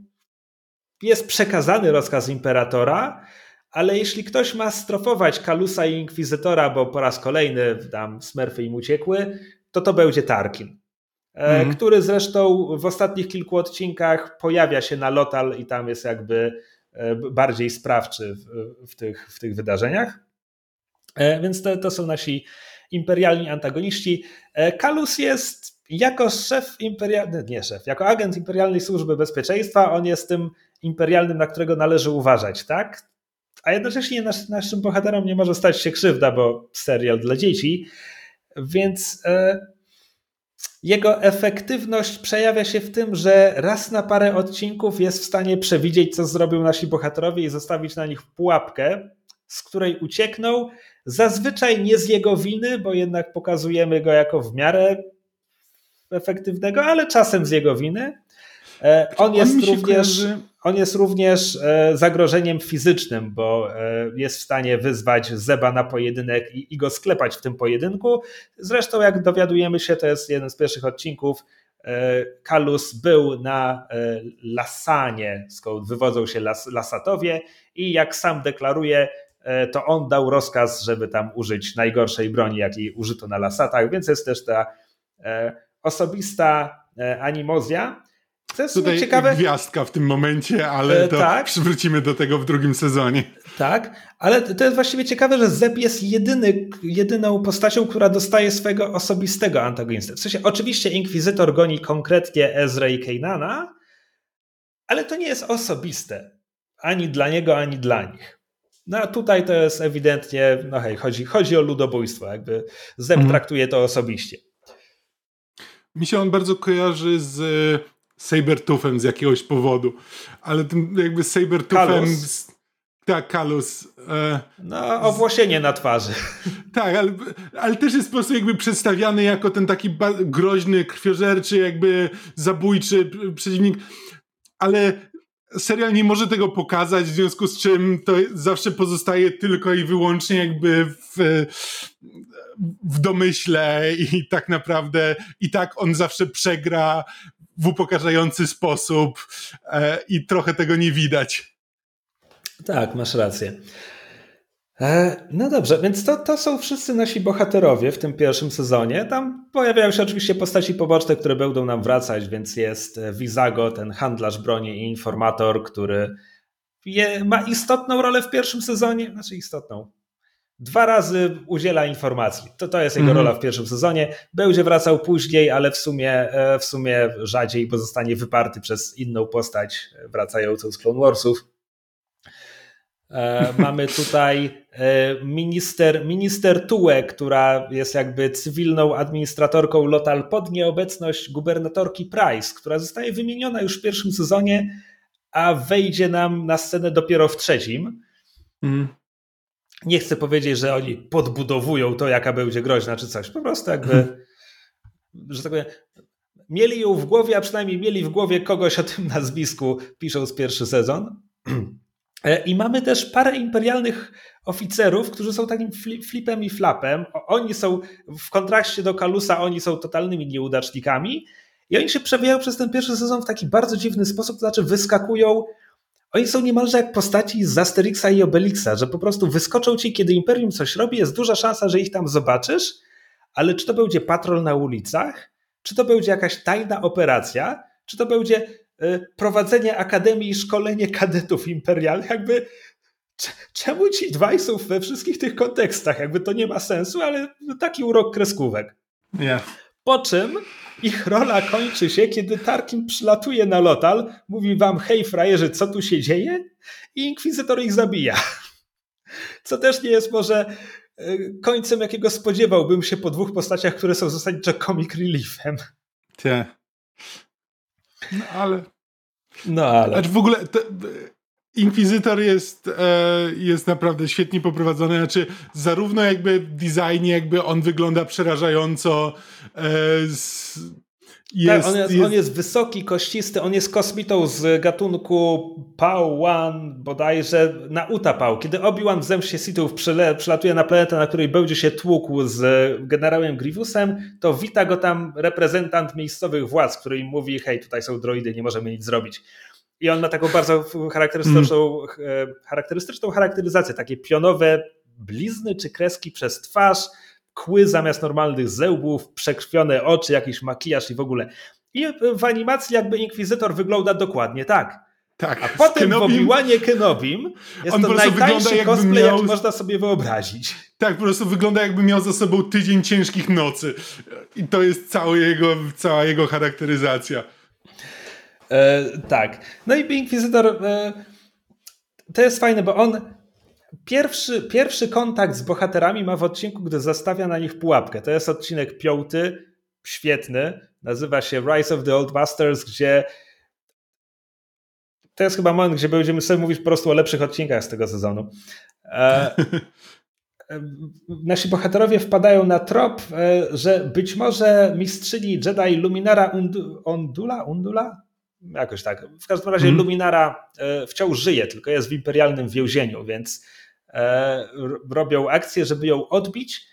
jest przekazany rozkaz imperatora, ale jeśli ktoś ma strofować Kalusa i Inkwizytora, bo po raz kolejny tam smerfy im uciekły, to to będzie Tarkin. Mm. Który zresztą w ostatnich kilku odcinkach pojawia się na Lotal i tam jest jakby bardziej sprawczy w, w tych, w tych wydarzeniach. E, więc to, to są nasi imperialni antagoniści. Kalus jest jako szef imperialny, nie szef, jako agent Imperialnej Służby Bezpieczeństwa, on jest tym imperialnym, na którego należy uważać, tak? A jednocześnie nasz, naszym bohaterom nie może stać się krzywda, bo serial dla dzieci, więc e, jego efektywność przejawia się w tym, że raz na parę odcinków jest w stanie przewidzieć, co zrobią nasi bohaterowie i zostawić na nich pułapkę, z której uciekną. Zazwyczaj nie z jego winy, bo jednak pokazujemy go jako w miarę efektywnego, ale czasem z jego winy. E, on jest, również, on jest również e, zagrożeniem fizycznym, bo e, jest w stanie wyzwać Zeba na pojedynek i, i go sklepać w tym pojedynku. Zresztą, jak dowiadujemy się, to jest jeden z pierwszych odcinków. Kalus był na Lasanie, skąd wywodzą się las, Lasatowie, i jak sam deklaruje, to on dał rozkaz, żeby tam użyć najgorszej broni, jakiej użyto na Lasatach, więc jest też ta osobista animozja. To jest Tutaj ciekawe. gwiazdka w tym momencie, ale e, to tak. przywrócimy do tego w drugim sezonie. Tak, ale to jest właściwie ciekawe, że Zeb jest jedyny, jedyną postacią, która dostaje swojego osobistego antagonistę. W sensie, oczywiście Inkwizytor goni konkretnie Ezra i Kanana, ale to nie jest osobiste. Ani dla niego, ani dla nich. No a tutaj to jest ewidentnie, no hej, chodzi, chodzi o ludobójstwo. Jakby Zeb mhm. traktuje to osobiście. Mi się on bardzo kojarzy z Sabertoothem z jakiegoś powodu. Ale tym jakby Sabertoothem... Tak, kalus. E, no, owłosienie na twarzy. (laughs) Tak, ale, ale też jest po prostu jakby przedstawiany jako ten taki groźny, krwiożerczy, jakby zabójczy przeciwnik. Ale serial nie może tego pokazać, w związku z czym to zawsze pozostaje tylko i wyłącznie jakby w, w domyśle i tak naprawdę i tak on zawsze przegra w upokarzający sposób e, i trochę tego nie widać. Tak, masz rację. E, no dobrze, więc to, to są wszyscy nasi bohaterowie w tym pierwszym sezonie. Tam pojawiają się oczywiście postaci poboczne, które będą nam wracać, więc jest Vizago, ten handlarz broni i informator, który je, ma istotną rolę w pierwszym sezonie, znaczy istotną, dwa razy udziela informacji. To, to jest jego mm. rola w pierwszym sezonie. Będzie wracał później, ale w sumie, e, w sumie rzadziej, bo zostanie wyparty przez inną postać wracającą z Clone Warsów. E, (laughs) mamy tutaj e, minister, minister Tue, która jest jakby cywilną administratorką Lotal pod nieobecność gubernatorki Price, która zostaje wymieniona już w pierwszym sezonie, a wejdzie nam na scenę dopiero w trzecim. Mm nie chcę powiedzieć, że oni podbudowują to, jaka będzie groźna czy coś. Po prostu jakby, hmm. że tak powiem, mieli ją w głowie, a przynajmniej mieli w głowie kogoś o tym nazwisku, pisząc pierwszy sezon. E, I mamy też parę imperialnych oficerów, którzy są takim flipem i flapem. Oni są w kontraście do Kalusa, oni są totalnymi nieudacznikami. I oni się przewijają przez ten pierwszy sezon w taki bardzo dziwny sposób, to znaczy wyskakują oni są niemalże jak postaci z Asterixa i Obelixa, że po prostu wyskoczą ci, kiedy Imperium coś robi, jest duża szansa, że ich tam zobaczysz, ale czy to będzie patrol na ulicach, czy to będzie jakaś tajna operacja, czy to będzie y, prowadzenie akademii i szkolenie kadetów imperialnych, jakby czemu ci dwaj są we wszystkich tych kontekstach? Jakby to nie ma sensu, ale taki urok kreskówek. Yeah. Po czym ich rola kończy się, kiedy Tarkin przylatuje na Lotal, mówi wam, hej frajerzy, co tu się dzieje? I Inkwizytor ich zabija. Co też nie jest może e, końcem, jakiego spodziewałbym się po dwóch postaciach, które są zasadniczo comic reliefem. Te. No ale... No ale... Znaczy w ogóle... Inkwizytor jest, e, jest naprawdę świetnie poprowadzony, znaczy zarówno jakby w designie jakby on wygląda przerażająco, e, z, Jest, tak, on, jest, jest... on jest wysoki, kościsty, on jest kosmitą z gatunku Pał-Wan bodajże na Utapał. Kiedy Obi-Wan w Zemście Sithów przylatuje na planetę, na której będzie się tłukł z generałem Grievousem, to wita go tam reprezentant miejscowych władz, który im mówi, hej, tutaj są droidy, nie możemy nic zrobić. I on ma taką bardzo charakterystyczną, mm. charakterystyczną charakteryzację, takie pionowe blizny czy kreski przez twarz, kły zamiast normalnych zełbów, przekrwione oczy, jakiś makijaż i w ogóle. I w animacji jakby Inkwizytor wygląda dokładnie tak. Tak, A potem Kenobim, w Obi-Wanie Kenobim jest on to najtańszy cosplay, miał... jaki można sobie wyobrazić. Tak, po prostu wygląda jakby miał za sobą tydzień ciężkich nocy. I to jest jego, cała jego charakteryzacja. E, tak. No i Inkwizytor e, to jest fajne, bo on Pierwszy, pierwszy kontakt z bohaterami ma w odcinku, gdy zastawia na nich pułapkę. To jest odcinek piąty, świetny. Nazywa się Rise of the Old Masters, gdzie to jest chyba moment, gdzie będziemy sobie mówić po prostu o lepszych odcinkach z tego sezonu. E, (laughs) nasi bohaterowie wpadają na trop, e, że być może mistrzyni Jedi Luminara Undula, Undula? Jakoś tak. W każdym razie hmm. Luminara e, wciąż żyje, tylko jest w imperialnym więzieniu, więc E, robią akcję, żeby ją odbić.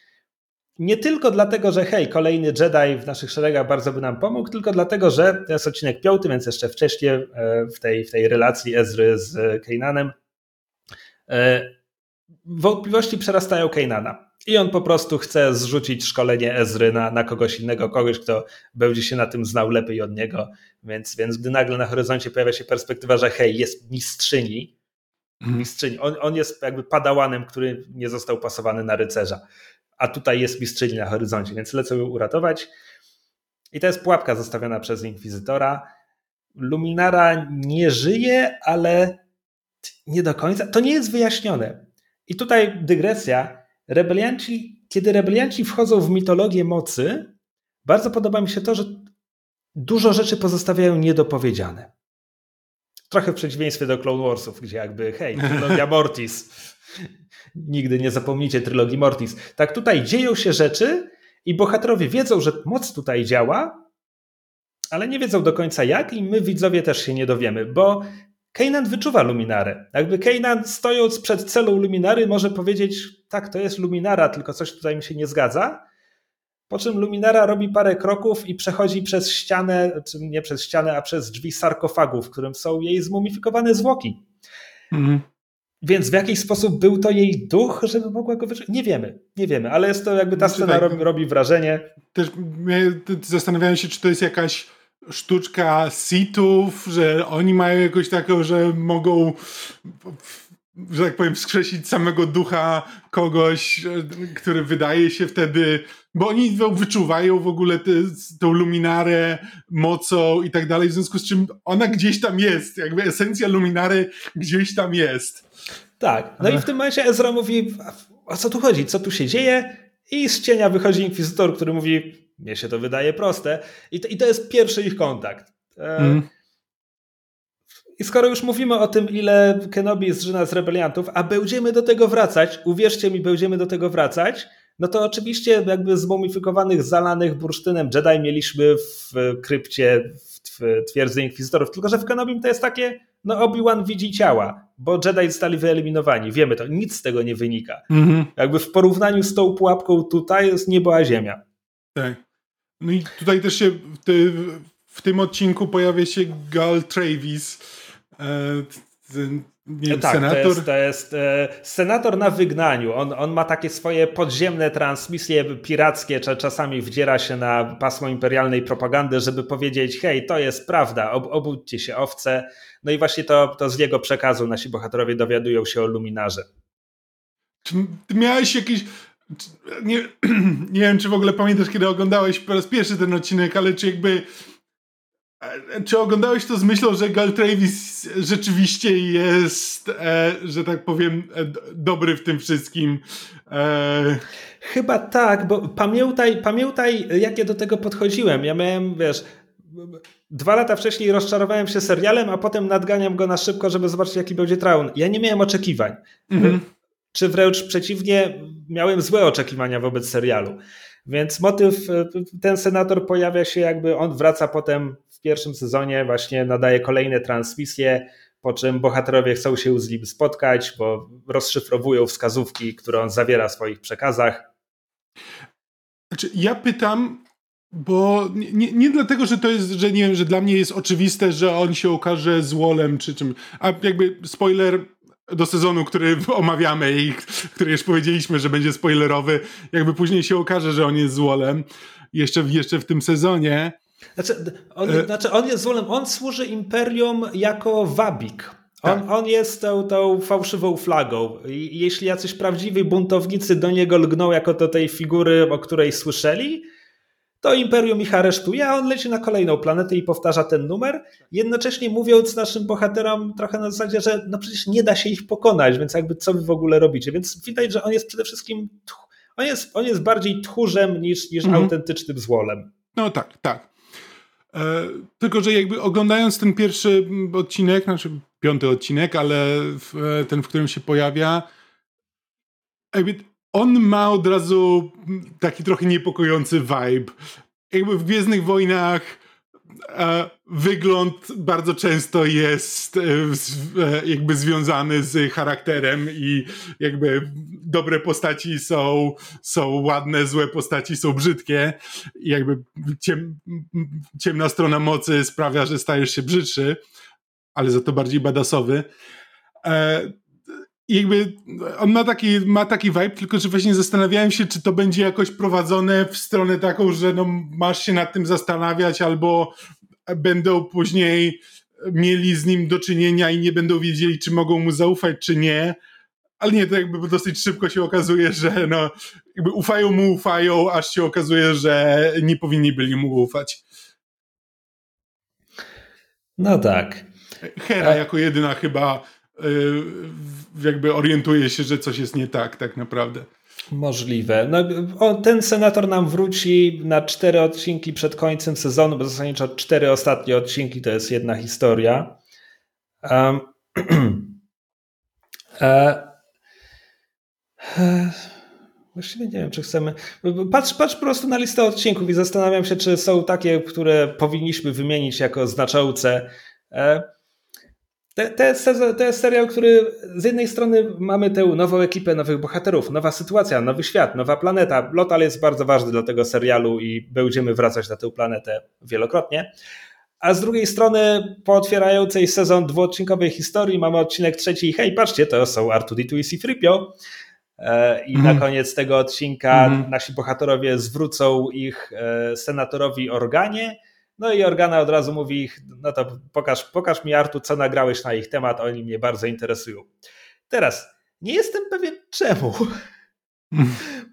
Nie tylko dlatego, że hej, kolejny Jedi w naszych szeregach bardzo by nam pomógł, tylko dlatego, że to jest odcinek piąty, więc jeszcze wcześniej e, w tej, w tej relacji Ezry z Keinanem e, wątpliwości przerastają Keinana. I on po prostu chce zrzucić szkolenie Ezry na, na kogoś innego, kogoś, kto będzie się na tym znał lepiej od niego. Więc, więc gdy nagle na horyzoncie pojawia się perspektywa, że hej, jest mistrzyni, Mhm. mistrzyni. On, on jest jakby padałanem, który nie został pasowany na rycerza. A tutaj jest mistrzyni na horyzoncie, więc lecę ją uratować. I to jest pułapka zostawiona przez Inkwizytora. Luminara nie żyje, ale nie do końca. To nie jest wyjaśnione. I tutaj dygresja. Rebelianci, kiedy rebelianci wchodzą w mitologię mocy, bardzo podoba mi się to, że dużo rzeczy pozostawiają niedopowiedziane. Trochę w przeciwieństwie do Clone Warsów, gdzie jakby hej, trylogia (laughs) Mortis. Nigdy nie zapomnijcie trylogii Mortis. Tak tutaj dzieją się rzeczy i bohaterowie wiedzą, że moc tutaj działa, ale nie wiedzą do końca jak i my widzowie też się nie dowiemy, bo Kanan wyczuwa luminarę. Jakby Kanan stojąc przed celą luminary może powiedzieć, tak, to jest luminara, tylko coś tutaj mi się nie zgadza, po czym Luminara robi parę kroków i przechodzi przez ścianę, czy nie przez ścianę, a przez drzwi sarkofagu, w którym są jej zmumifikowane zwłoki. Mhm. Więc w jakiś sposób był to jej duch, żeby mogła go wyczuć? Nie wiemy, nie wiemy, ale jest to jakby ta znaczy, scena tak, robi, robi, wrażenie. Też zastanawiałem się, czy to jest jakaś sztuczka sitów, że oni mają jakoś taką, że mogą że tak powiem, wskrzesić samego ducha kogoś, który wydaje się wtedy, bo oni wyczuwają w ogóle te, tą luminarę mocą i tak dalej, w związku z czym ona gdzieś tam jest, jakby esencja luminary gdzieś tam jest. Tak, no i w tym momencie Ezra mówi, o co tu chodzi, co tu się dzieje i z cienia wychodzi inkwizytor, który mówi, mnie się to wydaje proste i to, i to jest pierwszy ich kontakt. Mm. I skoro już mówimy o tym, ile Kenobi zżyna z rebeliantów, a będziemy do tego wracać, uwierzcie mi, będziemy do tego wracać, no to oczywiście jakby zmumifikowanych, zalanych bursztynem Jedi mieliśmy w krypcie w twierdzy Inkwizytorów, tylko że w Kenobim to jest takie, no Obi-Wan widzi ciała, bo Jedi zostali wyeliminowani, wiemy to, nic z tego nie wynika. Mhm. Jakby w porównaniu z tą pułapką tutaj jest niebo a ziemia. Tak. No i tutaj też się w, w tym odcinku pojawia się Gal Travis, E, nie, tak, senator? to jest, to jest e, senator na wygnaniu. On, on ma takie swoje podziemne transmisje pirackie, czasami wdziera się na pasmo imperialnej propagandy, żeby powiedzieć, hej, to jest prawda, ob, obudźcie się owce. No i właśnie to, to z jego przekazu nasi bohaterowie dowiadują się o luminarze. Czy miałeś jakieś... Nie, (clears throat) nie wiem, czy w ogóle pamiętasz, kiedy oglądałeś po raz pierwszy ten odcinek, ale czy jakby czy oglądałeś to z myślą, że Gal Travis rzeczywiście jest, e, że tak powiem, e, dobry w tym wszystkim? E... Chyba tak, bo pamiętaj, pamiętaj, jak ja do tego podchodziłem. Ja miałem, wiesz, dwa lata wcześniej rozczarowałem się serialem, a potem nadganiam go na szybko, żeby zobaczyć, jaki będzie traun. Ja nie miałem oczekiwań. Mhm. czy wręcz przeciwnie, miałem złe oczekiwania wobec serialu. Więc motyw, ten senator pojawia się jakby, on wraca potem pierwszym sezonie, właśnie nadaje kolejne transmisje, po czym bohaterowie chcą się z nim spotkać, bo rozszyfrowują wskazówki, które on zawiera w swoich przekazach. Znaczy, ja pytam, bo nie, nie dlatego, że to jest, że nie wiem, że dla mnie jest oczywiste, że on się okaże złolem czy czym. A jakby spoiler do sezonu, który (laughs) omawiamy i który już powiedzieliśmy, że będzie spoilerowy, jakby później się okaże, że on jest złolem jeszcze, jeszcze w tym sezonie. Znaczy on, e... znaczy, on jest złolem, on służy imperium jako wabik. On, tak. on jest tą, tą fałszywą flagą. I jeśli jacyś prawdziwi buntownicy do niego lgną jako do tej figury, o której słyszeli, to Imperium ich aresztuje, a on leci na kolejną planetę i powtarza ten numer, jednocześnie mówiąc naszym bohaterom trochę na zasadzie, że no przecież nie da się ich pokonać, więc jakby co wy w ogóle robicie. Więc widać, że on jest przede wszystkim, on jest, on jest bardziej tchórzem niż, niż mhm. autentycznym złolem. No tak, tak. E, tylko, że jakby oglądając ten pierwszy odcinek, znaczy piąty odcinek, ale w, e, ten, w którym się pojawia, jakby on ma od razu taki trochę niepokojący vibe. Jakby w Gwiezdnych Wojnach wygląd bardzo często jest e, e, jakby związany z charakterem i jakby dobre postaci są, są ładne, złe postaci są brzydkie i jakby ciem, ciemna strona mocy sprawia, że stajesz się brzydszy, ale za to bardziej badasowy. I jakby on ma taki, ma taki vibe, tylko że właśnie zastanawiałem się, czy to będzie jakoś prowadzone w stronę taką, że no masz się nad tym zastanawiać, albo będą później mieli z nim do czynienia i nie będą wiedzieli, czy mogą mu zaufać, czy nie. Ale nie, to jakby dosyć szybko się okazuje, że no, jakby ufają mu, ufają, aż się okazuje, że nie powinni byli mu ufać. No tak. Hera A... jako jedyna chyba jakby orientuje się, że coś jest nie tak, tak naprawdę. Możliwe. No, ten senator nam wróci na cztery odcinki przed końcem sezonu, bo zasadniczo cztery ostatnie odcinki to jest jedna historia. Um, (clears throat) e, e, właściwie nie wiem, czy chcemy. Patrz, patrz po prostu na listę odcinków i zastanawiam się, czy są takie, które powinniśmy wymienić jako znaczące. E, to, jest, to jest serial, który z jednej strony mamy tę nową ekipę nowych bohaterów, nowa sytuacja, nowy świat, nowa planeta. Lotal jest bardzo ważny dla tego serialu i będziemy wracać na tę planetę wielokrotnie. A z drugiej strony po otwierającej sezon dwuodcinkowej historii mamy odcinek trzeci hej, patrzcie, to są R2-D2 i C-3PO. E, I mm. na mhm. koniec tego odcinka mm. nasi bohaterowie zwrócą ich e, senatorowi Organie, no i Organa od razu mówi, no to pokaż, pokaż mi Artu, co nagrałeś na ich temat, oni mnie bardzo interesują. Teraz, nie jestem pewien czemu. (laughs)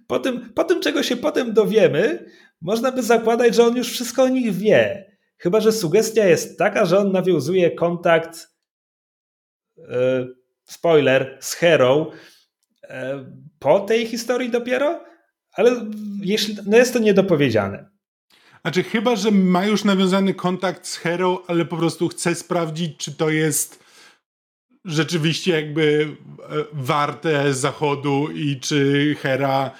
Po tym, po tym, czego się potem dowiemy, można by zakładać, że on już wszystko o nich wie. Chyba, że sugestia jest taka, że on nawiązuje kontakt, yy, spoiler, z Hero yy, po tej historii dopiero, ale jeśli, no jest to niedopowiedziane. Znaczy, chyba, że ma już nawiązany kontakt z Hero, ale po prostu chce sprawdzić, czy to jest rzeczywiście jakby e, warte zachodu i czy Hera.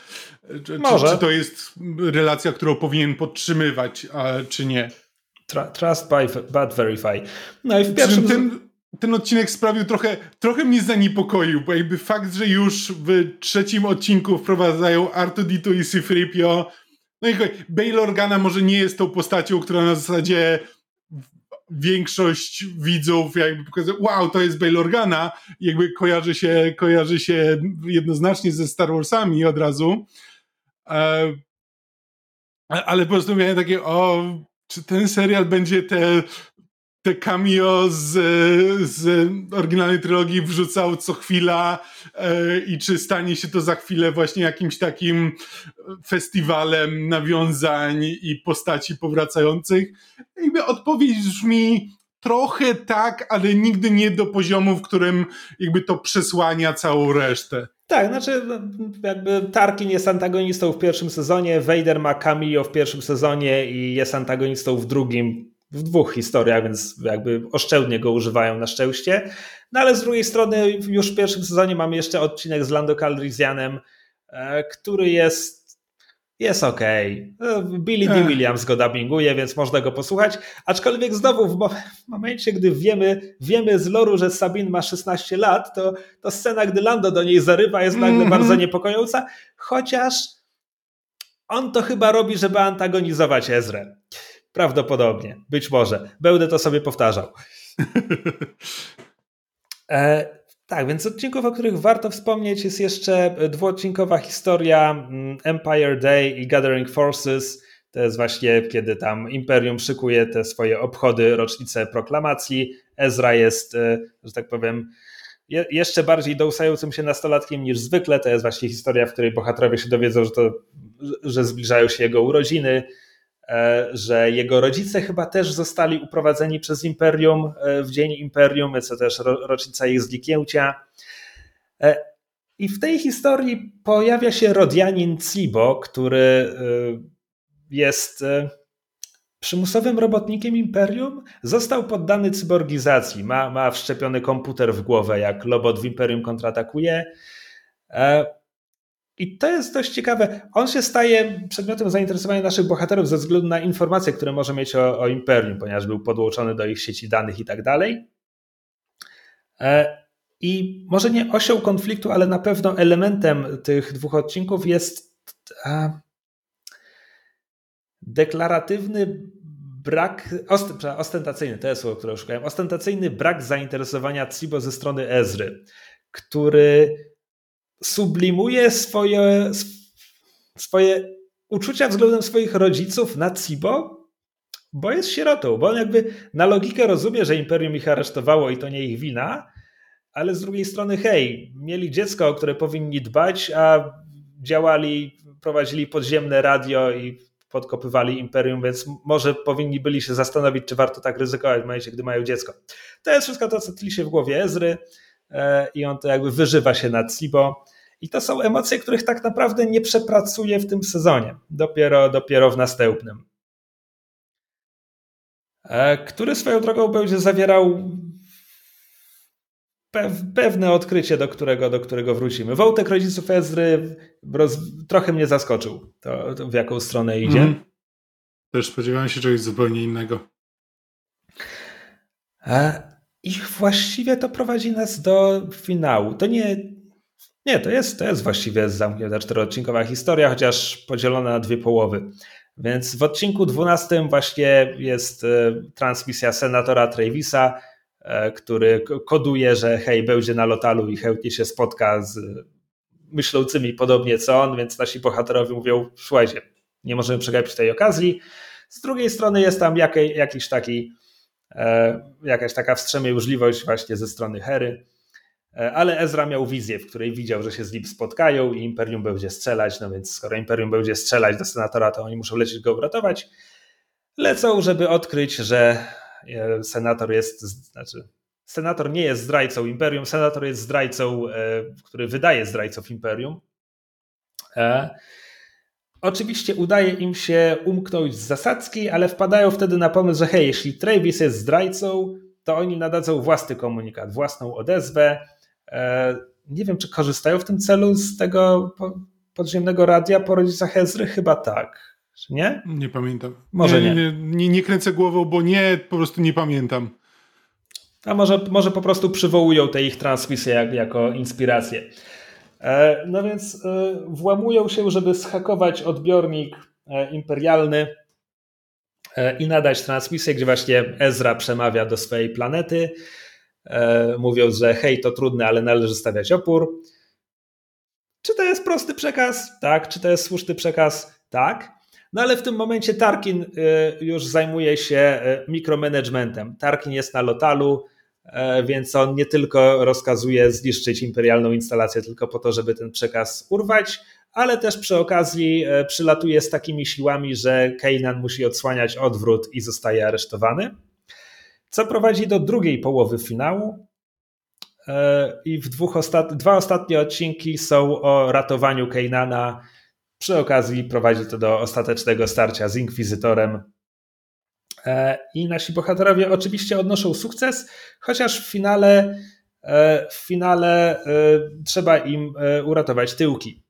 Czy, Może. czy to jest relacja, którą powinien podtrzymywać, a czy nie. Trust by, but verify. No i w pierwszym. Ten, ten odcinek sprawił trochę, trochę mnie zaniepokoił, bo jakby fakt, że już w trzecim odcinku wprowadzają R2D2 i C-3PO no i Bail Organa może nie jest tą postacią, która na zasadzie większość widzów jakby pokazuje, wow, to jest Bail Organa, jakby kojarzy się, kojarzy się jednoznacznie ze Star Warsami od razu. E, ale po prostu miałem takie, o, czy ten serial będzie te te cameo z, z oryginalnej trylogii wrzucał co chwila e, i czy stanie się to za chwilę właśnie jakimś takim festiwalem nawiązań i postaci powracających. Jakby odpowiedź brzmi trochę tak, ale nigdy nie do poziomu, w którym jakby to przesłania całą resztę. Tak, znaczy no, jakby Tarkin jest antagonistą w pierwszym sezonie, Vader ma cameo w pierwszym sezonie i jest antagonistą w drugim w dwóch historiach, więc jakby oszczędnie go używają na szczęście. No ale z drugiej strony już w pierwszym sezonie mamy jeszcze odcinek z Lando Calrissianem, e, który jest jest. Okay. Billy D. Williams go dubbinguje, więc można go posłuchać. Aczkolwiek znowu w, w, momencie, gdy wiemy, wiemy z loru, że Sabin ma 16 lat, to, to scena, gdy Lando do niej zarywa, jest nagle mm -hmm. bardzo niepokojąca, chociaż on to chyba robi, żeby antagonizować Ezrę. Prawdopodobnie. Być może. Będę to sobie powtarzał. (laughs) e, tak, więc odcinków, o których warto wspomnieć, jest jeszcze dwuodcinkowa historia mm, Empire Day i Gathering Forces. To jest właśnie, kiedy tam Imperium szykuje te swoje obchody, rocznice proklamacji. Ezra jest, e, że tak powiem, jeszcze bardziej dołsającym się nastolatkiem niż zwykle. To jest właśnie historia, w której bohaterowie się dowiedzą, że, to, że zbliżają się jego urodziny, że jego rodzice chyba też zostali uprowadzeni przez Imperium e, w dzień Imperium, co też rocznica ich zniknięcia. E, I w tej historii pojawia się Rodianin Cibo, który jest przymusowym robotnikiem Imperium, został poddany cyborgizacji. Ma, ma wszczepiony komputer w głowę, jak Lobot w Imperium kontratakuje. I to jest dość ciekawe. On się staje przedmiotem zainteresowania naszych bohaterów ze względu na informacje, które może mieć o, o Imperium, ponieważ był podłączony do ich sieci danych i tak dalej. E, I może nie osią konfliktu, ale na pewno elementem tych dwóch odcinków jest deklaratywny brak, ostentacyjny, to jest słowo, które szukałem, ostentacyjny brak zainteresowania Cibo ze strony Ezry, który sublimuje swoje, swoje uczucia względem swoich rodziców na Cibo, bo jest sierotą, bo on jakby na logikę rozumie, że Imperium ich aresztowało i to nie ich wina, ale z drugiej strony hej, mieli dziecko, o które powinni dbać, a działali, prowadzili podziemne radio i podkopywali imperium, więc może powinni byli się zastanowić, czy warto tak ryzykować w momencie, gdy mają dziecko. To jest wszystko to, co tli się w głowie Ezry i on to jakby wyżywa się nad Sibo. I to są emocje, których tak naprawdę nie przepracuje w tym sezonie, dopiero, dopiero w następnym. E, który swoją drogą będzie zawierał pewne odkrycie, do którego, do którego wrócimy. Wątek rodziców Ezry roz, trochę mnie zaskoczył, to, to w jaką stronę idzie. Mm. Też spodziewałem się czegoś zupełnie innego. I właściwie to prowadzi nas do finału. To nie, nie to, jest, to jest właściwie zamknięta czteroodcinkowa historia, chociaż podzielona na dwie połowy. Więc w odcinku 12 właśnie jest e, transmisja senatora Travisa, E, który koduje, że hej, będzie na lotalu i chętnie się spotka z myślącymi podobnie co on, więc nasi bohaterowie mówią, słuchajcie, nie możemy przegapić tej okazji. Z drugiej strony jest tam jakiś taki, jakaś taka wstrzemięźliwość właśnie ze strony Hery, e, ale Ezra miał wizję, w której widział, że się z nim spotkają i Imperium będzie strzelać, no więc skoro Imperium będzie strzelać do senatora, to oni muszą lecieć go uratować. Lecą, żeby odkryć, że E, senator jest, znaczy senator nie jest zdrajcą imperium, senator jest zdrajcą, e, który wydaje zdrajców imperium. E, oczywiście udaje im się umknąć z zasadzki, ale wpadają wtedy na pomysł, że hej, jeśli Travis jest zdrajcą, to oni nadadzą własny komunikat, własną odezwę. Nie wiem, czy korzystają w tym celu z tego podziemnego radia po rodzicach Ezry? Chyba tak nie? Nie pamiętam. Może nie. Nie, nie, nie kręcę głową, bo nie, po prostu nie pamiętam. A może, może po prostu przywołują te ich transmisje jak, jako inspirację. E, no więc e, włamują się, żeby schakować odbiornik e, imperialny i nadać transmisję, gdzie właśnie Ezra przemawia do swojej planety, mówiąc, że hej, to trudne, ale należy stawiać opór. Czy to jest prosty przekaz? Tak. Czy to jest słuszny przekaz? Tak. No ale w tym momencie Tarkin już zajmuje się mikromanagementem. Tarkin jest na lotalu, więc on nie tylko rozkazuje zniszczyć imperialną instalację tylko po to, żeby ten przekaz urwać, ale też przy okazji przylatuje z takimi siłami, że Kanan musi odsłaniać odwrót i zostaje aresztowany. Co prowadzi do drugiej połowy finału. I w dwóch ostat... dwa ostatnie odcinki są o ratowaniu Kanana przy okazji prowadzi to do ostatecznego starcia z Inkwizytorem, E, I nasi bohaterowie oczywiście odnoszą sukces, chociaż w finale, e, w finale trzeba im uratować tyłki.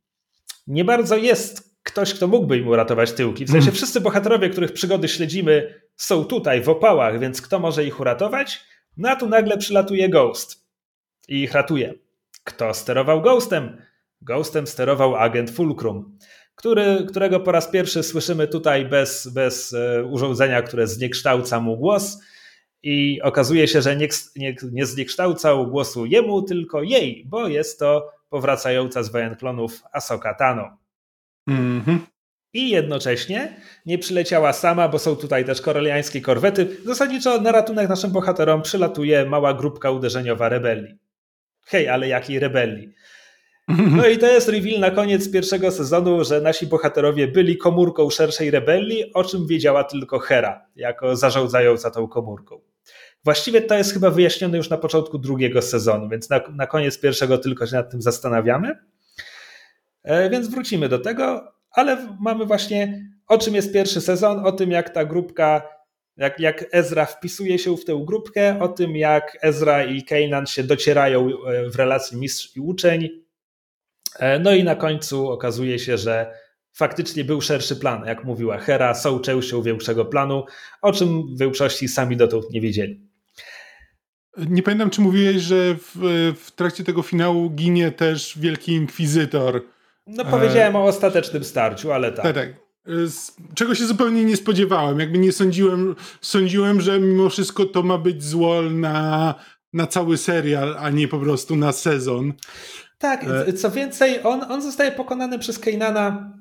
Nie bardzo jest ktoś, kto mógłby im uratować tyłki. W sensie hmm. wszyscy bohaterowie, których przygody śledzimy, są tutaj w opałach, więc kto może ich uratować? No a tu nagle przylatuje Ghost i ich ratuje. Kto sterował Ghostem? Ghostem sterował agent Fulcrum, który, którego po raz pierwszy słyszymy tutaj bez, bez e, urządzenia, które zniekształca mu głos. I okazuje się, że nie, nie, nie zniekształcał głosu jemu, tylko jej, bo jest to powracająca z wojen klonów Asoka Tano. Mm -hmm. I jednocześnie nie przyleciała sama, bo są tutaj też koreliańskie korwety. Zasadniczo na ratunek naszym bohaterom przylatuje mała grupka uderzeniowa rebelii. Hej, ale jakiej rebelii? No i to jest reveal na koniec pierwszego sezonu, że nasi bohaterowie byli komórką szerszej rebelii, o czym wiedziała tylko Hera, jako zarządzająca tą komórką. Właściwie to jest chyba wyjaśnione już na początku drugiego sezonu, więc na, na koniec pierwszego tylko się nad tym zastanawiamy. E, więc wrócimy do tego, ale mamy właśnie o czym jest pierwszy sezon, o tym jak ta grupka, jak, jak Ezra wpisuje się w tę grupkę, o tym jak Ezra i Kanan się docierają e, w relacji mistrz i uczeń. E, no i na końcu okazuje się, że faktycznie był szerszy plan, jak mówiła Hera, są częścią większego planu, o czym w większości sami dotąd nie wiedzieli. Nie pamiętam, czy mówiłeś, że w, w trakcie tego finału ginie też Wielki Inkwizytor. No powiedziałem e... o ostatecznym starciu, ale tak. Tak, tak. Czego się zupełnie nie spodziewałem. Jakby nie sądziłem, sądziłem, że mimo wszystko to ma być zło na, na cały serial, a nie po prostu na sezon. Tak, e... co więcej, on, on zostaje pokonany przez Keinana.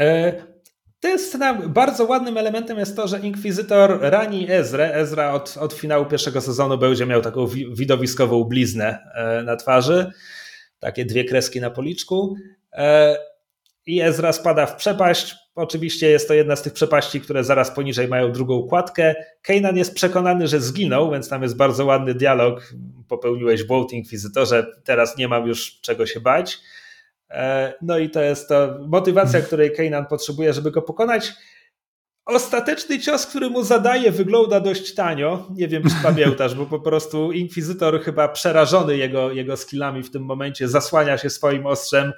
E... To jest scena, bardzo ładnym elementem jest to, że Inkwizytor rani Ezrę. Ezra od, od finału pierwszego sezonu będzie miał taką widowiskową bliznę e, na twarzy. Takie dwie kreski na policzku. I Ezra spada w przepaść. Oczywiście jest to jedna z tych przepaści, które zaraz poniżej mają drugą kładkę. Kanan jest przekonany, że zginął, więc tam jest bardzo ładny dialog. Popełniłeś błąd, Inkwizytorze, teraz nie mam już czego się bać. E, no i to jest to motywacja, której Kanan potrzebuje, żeby go pokonać. Ostateczny cios, który mu zadaje, wygląda dość tanio. Nie wiem, czy pamiętasz, bo po prostu Inkwizytor, chyba przerażony jego, jego skillami w tym momencie, zasłania się swoim ostrzem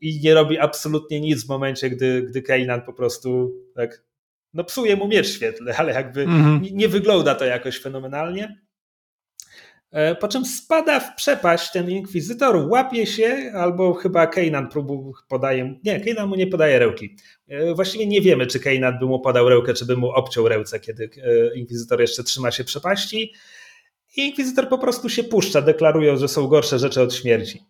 i nie robi absolutnie nic w momencie, gdy, gdy Kanan po prostu tak, no psuje mu miecz świetlny, ale jakby -hmm. nie, nie wygląda to jakoś fenomenalnie. E, po czym spada w przepaść ten inkwizytor, łapie się, albo chyba Kanan próbuje, podaje. Nie, Kanan mu nie podaje ręki. E, właściwie nie wiemy, czy Kanan by mu podał rękę, czy by mu obciął ręce, kiedy e, inkwizytor jeszcze trzyma się przepaści. I inkwizytor po prostu się puszcza, deklarując, że są gorsze rzeczy od śmierci.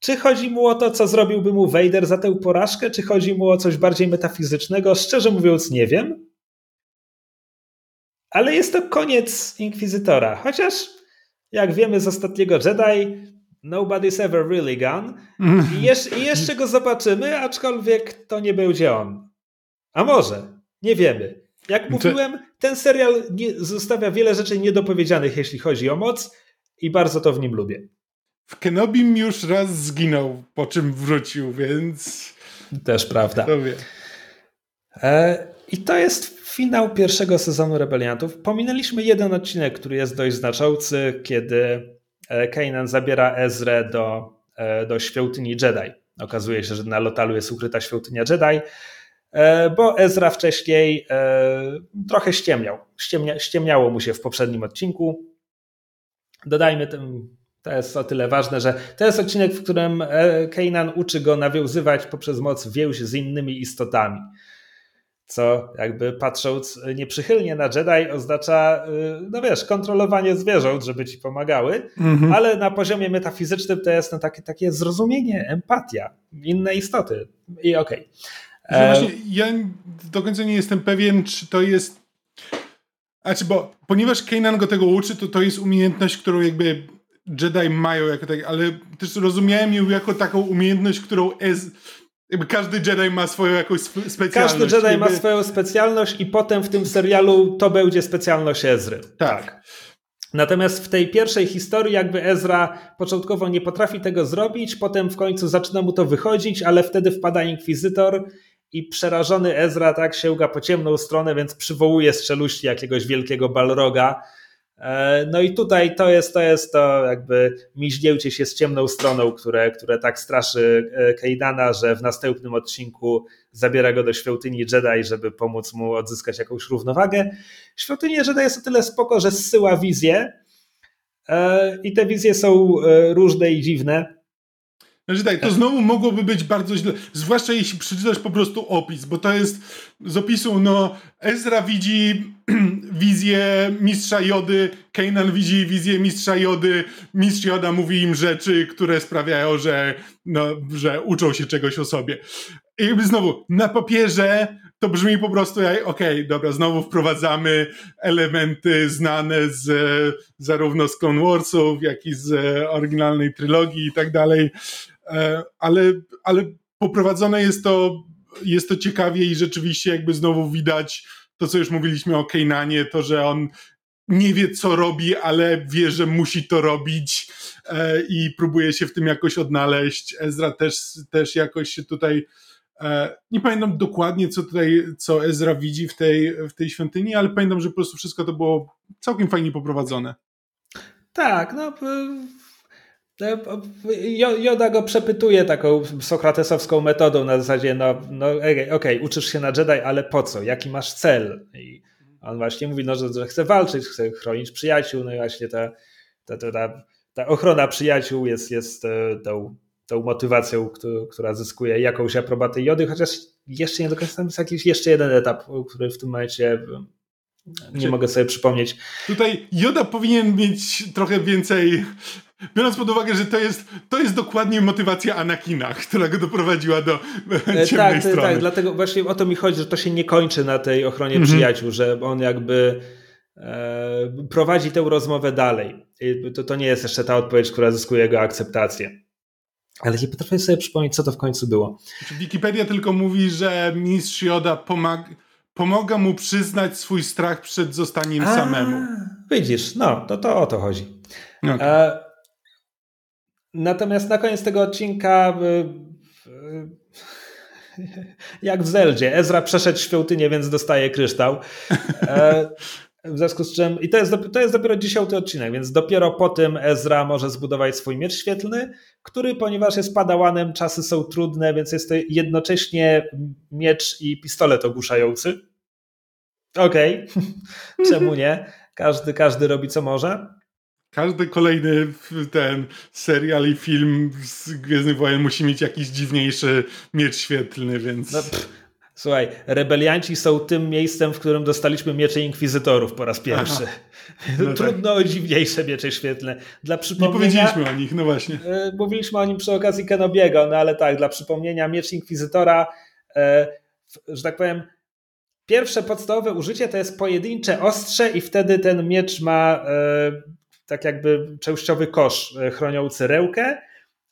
Czy chodzi mu o to, co zrobiłby mu Vader za tę porażkę, czy chodzi mu o coś bardziej metafizycznego? Szczerze mówiąc, nie wiem. Ale jest to koniec Inkwizytora. Chociaż, jak wiemy z ostatniego Jedi, nobody's ever really gone. I, jeszcze, I jeszcze go zobaczymy, aczkolwiek to nie będzie on. A może? Nie wiemy. Jak mówiłem, ten serial zostawia wiele rzeczy niedopowiedzianych, jeśli chodzi o moc, i bardzo to w nim lubię. W Kenobim już raz zginął, po czym wrócił, więc. Też prawda. E, I to jest finał pierwszego sezonu Rebeliantów. Pominęliśmy jeden odcinek, który jest dość znaczący, kiedy e, Kanan zabiera Ezrę do, e, do świątyni Jedi. Okazuje się, że na Lotalu jest ukryta świątynia Jedi, e, bo Ezra wcześniej trochę ściemniał. Ściemnia, ściemniało mu się w poprzednim odcinku. Dodajmy tym to jest o tyle ważne, że to jest odcinek, w którym e, Kanan uczy go nawiązywać poprzez moc więź z innymi istotami. Co jakby patrząc nieprzychylnie na Jedi oznacza, y, no wiesz, kontrolowanie zwierząt, żeby ci pomagały, mm-hmm. ale na poziomie metafizycznym to jest no takie, takie zrozumienie, empatia, inne istoty. I okej. Okay. E, właśnie ja do końca nie jestem pewien, czy to jest. Znaczy, bo ponieważ Kanan go tego uczy, to to jest umiejętność, którą jakby Jedi mają jako tak, ale też rozumiałem ją jako taką umiejętność, którą Ez, jakby każdy Jedi ma swoją jakąś specjalność. Każdy Jedi jakby... ma swoją specjalność i potem w tym serialu to będzie specjalność Ezry. Tak. tak. Natomiast w tej pierwszej historii jakby Ezra początkowo nie potrafi tego zrobić, potem w końcu zaczyna mu to wychodzić, ale wtedy wpada Inkwizytor i przerażony Ezra tak sięga po ciemną stronę, więc przywołuje strzeluści jakiegoś wielkiego balroga. E, no i tutaj to jest to, jest to jakby miźniełcie się z ciemną stroną, które, które tak straszy e, Kejdana, że w następnym odcinku zabiera go do świątyni Jedi, żeby pomóc mu odzyskać jakąś równowagę. Świątynia Jedi jest o tyle spoko, że zsyła wizję e, i te wizje są różne i dziwne. Znaczy tak, to znowu mogłoby być bardzo źle, zwłaszcza jeśli przeczytasz po prostu opis, bo to jest z opisu, no Ezra widzi (clears throat) wizję mistrza Jody, Kanan widzi wizję mistrza Jody, mistrz Joda mówi im rzeczy, które sprawiają, że, no, że uczą się czegoś o sobie. I jakby znowu, na papierze to brzmi po prostu jak, okej, okay, dobra, znowu wprowadzamy elementy znane z zarówno z Clone Warsów, jak i z oryginalnej trylogii i tak dalej. E, ale, ale poprowadzone jest to, jest to ciekawie i rzeczywiście jakby znowu widać to, co już mówiliśmy o Kejnanie, to, że on nie wie, co robi, ale wie, że musi to robić e, i próbuje się w tym jakoś odnaleźć. Ezra też, też jakoś się tutaj e, nie pamiętam dokładnie, co tutaj, co Ezra widzi w tej, w tej świątyni, ale pamiętam, że po prostu wszystko to było całkiem fajnie poprowadzone. Tak, no Joda go przepytuje taką sokratesowską metodą na zasadzie, no, no okej, okay, uczysz się na Jedi, ale po co? Jaki masz cel? I on właśnie mówi, no, że, że chce walczyć, chce chronić przyjaciół, no i właśnie ta, ta, ta, ta ochrona przyjaciół jest, jest e, tą, tą motywacją, która zyskuje jakąś aprobatę Jody, chociaż jeszcze nie do końca jest jakiś jeszcze jeden etap, który w tym momencie nie mogę sobie przypomnieć. Tutaj Joda powinien mieć trochę więcej Biorąc pod uwagę, że to jest, to jest dokładnie motywacja Anakina, która go doprowadziła do e, ciemnej tak, strony. Tak, dlatego właśnie o to mi chodzi, że to się nie kończy na tej ochronie mhm. przyjaciół, że on jakby e, prowadzi tę rozmowę dalej. I to, to nie jest jeszcze ta odpowiedź, która zyskuje jego akceptację. Ale nie potrafię sobie przypomnieć, co to w końcu było. Znaczy, Wikipedia tylko mówi, że mistrz Joda pomaga, pomaga mu przyznać swój strach przed zostaniem A, samemu. Widzisz, no, to, to o to chodzi. Okay. E, Natomiast na koniec tego odcinka (laughs) jak w Zeldzie, Ezra przeszedł świątynię, więc dostaje kryształ. E, w związku z czym, i to jest, to jest dopiero dziesiąty odcinek, więc dopiero po tym Ezra może zbudować swój miecz świetlny, który, ponieważ jest padałanem, czasy są trudne, więc jest to jednocześnie miecz i pistolet ogłuszający. Okej, okay. (laughs) czemu nie? Każdy, każdy robi co może każdy kolejny ten serial i film z Gwiezdnych Wojen musi mieć jakiś dziwniejszy miecz świetlny, więc... No, słuchaj, rebelianci są tym miejscem, w którym dostaliśmy miecze inkwizytorów po raz pierwszy. No (laughs) Trudno tak. o dziwniejsze miecze świetlne. Dla przypomnienia, Nie powiedzieliśmy o nich, no właśnie. E, mówiliśmy o nim przy okazji Kenobiego, no ale tak, dla przypomnienia miecz inkwizytora, e, że tak powiem, pierwsze podstawowe użycie to jest pojedyncze ostrze i wtedy ten miecz ma e, tak jakby częściowy kosz e, chroniący rełkę,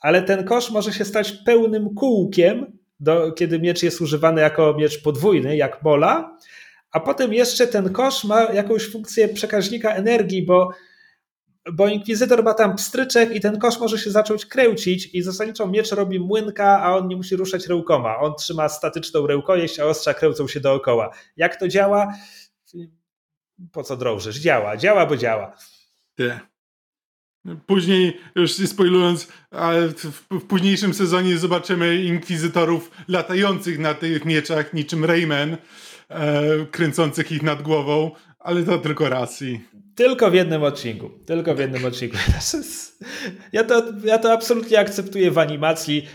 ale ten kosz może się stać pełnym kółkiem, do, kiedy miecz jest używany jako miecz podwójny, jak bola, a potem jeszcze ten kosz ma jakąś funkcję przekaźnika energii, bo, bo inkwizytor ma tam pstryczek i ten kosz może się zacząć kręcić i zasadniczo miecz robi młynka, a on nie musi ruszać rękoma. On trzyma statyczną rękojeść, a ostrza kręcą się dookoła. Jak to działa? Po co drążysz? Działa. Działa, bo działa. Później, już spoilując, ale w, w, późniejszym sezonie zobaczymy inkwizytorów latających na tych mieczach niczym Rayman, e, kręcących ich nad głową, ale to tylko raz i... Tylko w jednym odcinku. Tylko w jednym odcinku. (laughs) Ja to, ja to absolutnie akceptuję w animacji.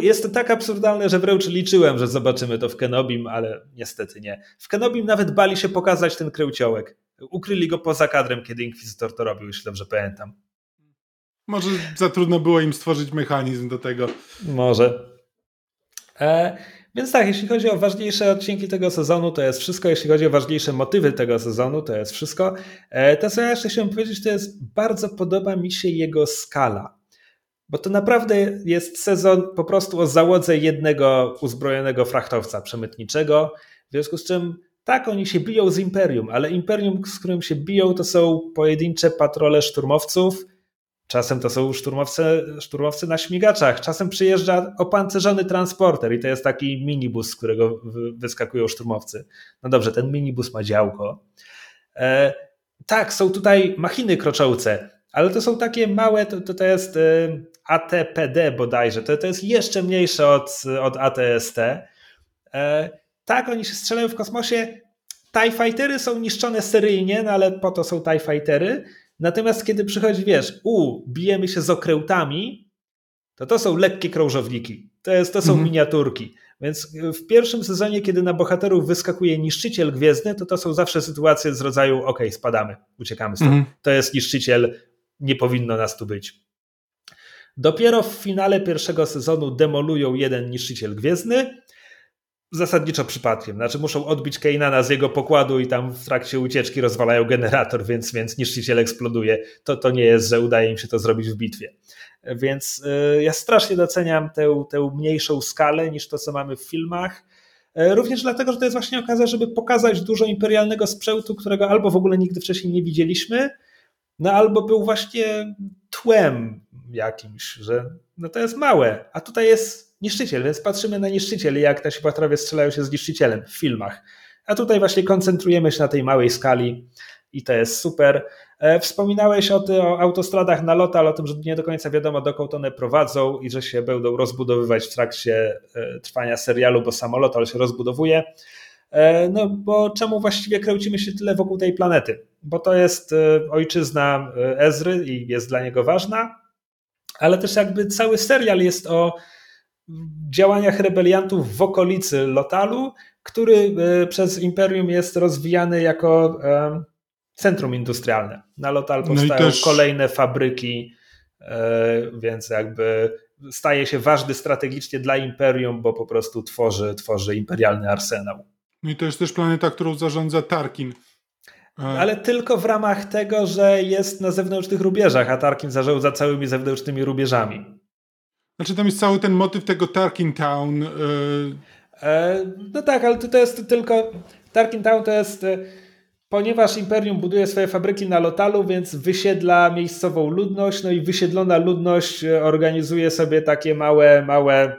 Jest to tak absurdalne, że wręcz liczyłem, że zobaczymy to w Kenobim, ale niestety nie. W Kenobim nawet bali się pokazać ten kręciołek. Ukryli go poza kadrem, kiedy Inkwizytor to robił, jeśli dobrze pamiętam. Może za trudno było im stworzyć mechanizm do tego. Może. E, więc tak, jeśli chodzi o ważniejsze odcinki tego sezonu, to jest wszystko. Jeśli chodzi o ważniejsze motywy tego sezonu, to jest wszystko. E, to, co ja jeszcze chciałem powiedzieć, to jest bardzo podoba mi się jego skala. Bo to naprawdę jest sezon po prostu o załodze jednego uzbrojonego frachtowca przemytniczego. W związku z czym tak, oni się biją z Imperium, ale Imperium, z którym się biją, to są pojedyncze patrole szturmowców Czasem to są szturmowcy, szturmowcy na śmigaczach, czasem przyjeżdża opancerzony transporter i to jest taki minibus, z którego wyskakują szturmowcy. No dobrze, ten minibus ma działko. E, tak, są tutaj machiny kroczołce, ale to są takie małe, to, to, jest e, ATPD bodajże, to, to jest jeszcze mniejsze od, od ATST. E, tak, oni się strzelają w kosmosie. TIE Fightery są niszczone seryjnie, no ale po to są TIE Fightery. Natomiast kiedy przychodzi, wiesz, u, bijemy się z okrętami, to to są lekkie krążowniki. To, jest, to są mhm. miniaturki. Więc w pierwszym sezonie, kiedy na bohaterów wyskakuje niszczyciel gwiezdny, to to są zawsze sytuacje z rodzaju ok, spadamy, uciekamy stąd. Mhm. To jest niszczyciel, nie powinno nas tu być. Dopiero w finale pierwszego sezonu demolują jeden niszczyciel gwiezdny, zasadniczo przypadkiem. Znaczy muszą odbić Keinana z jego pokładu i tam w trakcie ucieczki rozwalają generator, więc, więc niszczyciel eksploduje. To, to nie jest, że udaje im się to zrobić w bitwie. Więc y, ja strasznie doceniam tę, tę mniejszą skalę niż to, co mamy w filmach. Y, również dlatego, że to jest właśnie okazja, żeby pokazać dużo imperialnego sprzętu, którego albo w ogóle nigdy wcześniej nie widzieliśmy, no albo był właśnie tłem jakimś, że no to jest małe, a tutaj jest niszczyciel, więc patrzymy na niszczyciel jak nasi bohaterowie strzelają się z niszczycielem w filmach. A tutaj właśnie koncentrujemy się na tej małej skali i to jest super. E, wspominałeś o, ty, o autostradach na lotal, o tym, że nie do końca wiadomo dokąd one prowadzą i że się będą rozbudowywać w trakcie e, trwania serialu, bo samolot ale się rozbudowuje. E, no bo czemu właściwie kręcimy się tyle wokół tej planety? Bo to jest ojczyzna Ezry i jest dla niego ważna, ale też jakby cały serial jest o działaniach rebeliantów w okolicy Lotalu, który przez Imperium jest rozwijany jako centrum industrialne. Na Lotal no powstają no też... kolejne fabryki, e, więc jakby staje się ważny strategicznie dla Imperium, bo po prostu tworzy, tworzy imperialny arsenał. No i to jest też planeta, którą zarządza Tarkin. E, Ale tylko w ramach tego, że jest na zewnętrznych rubieżach, a Tarkin zarządza całymi zewnętrznymi rubieżami. Znaczy tam jest cały ten motyw tego Tarkin Town. Yy... no tak, ale to, jest tylko. Tarkin Town to jest ponieważ Imperium buduje swoje fabryki na Lotalu, więc wysiedla miejscową ludność, no i wysiedlona ludność e, organizuje sobie takie małe, małe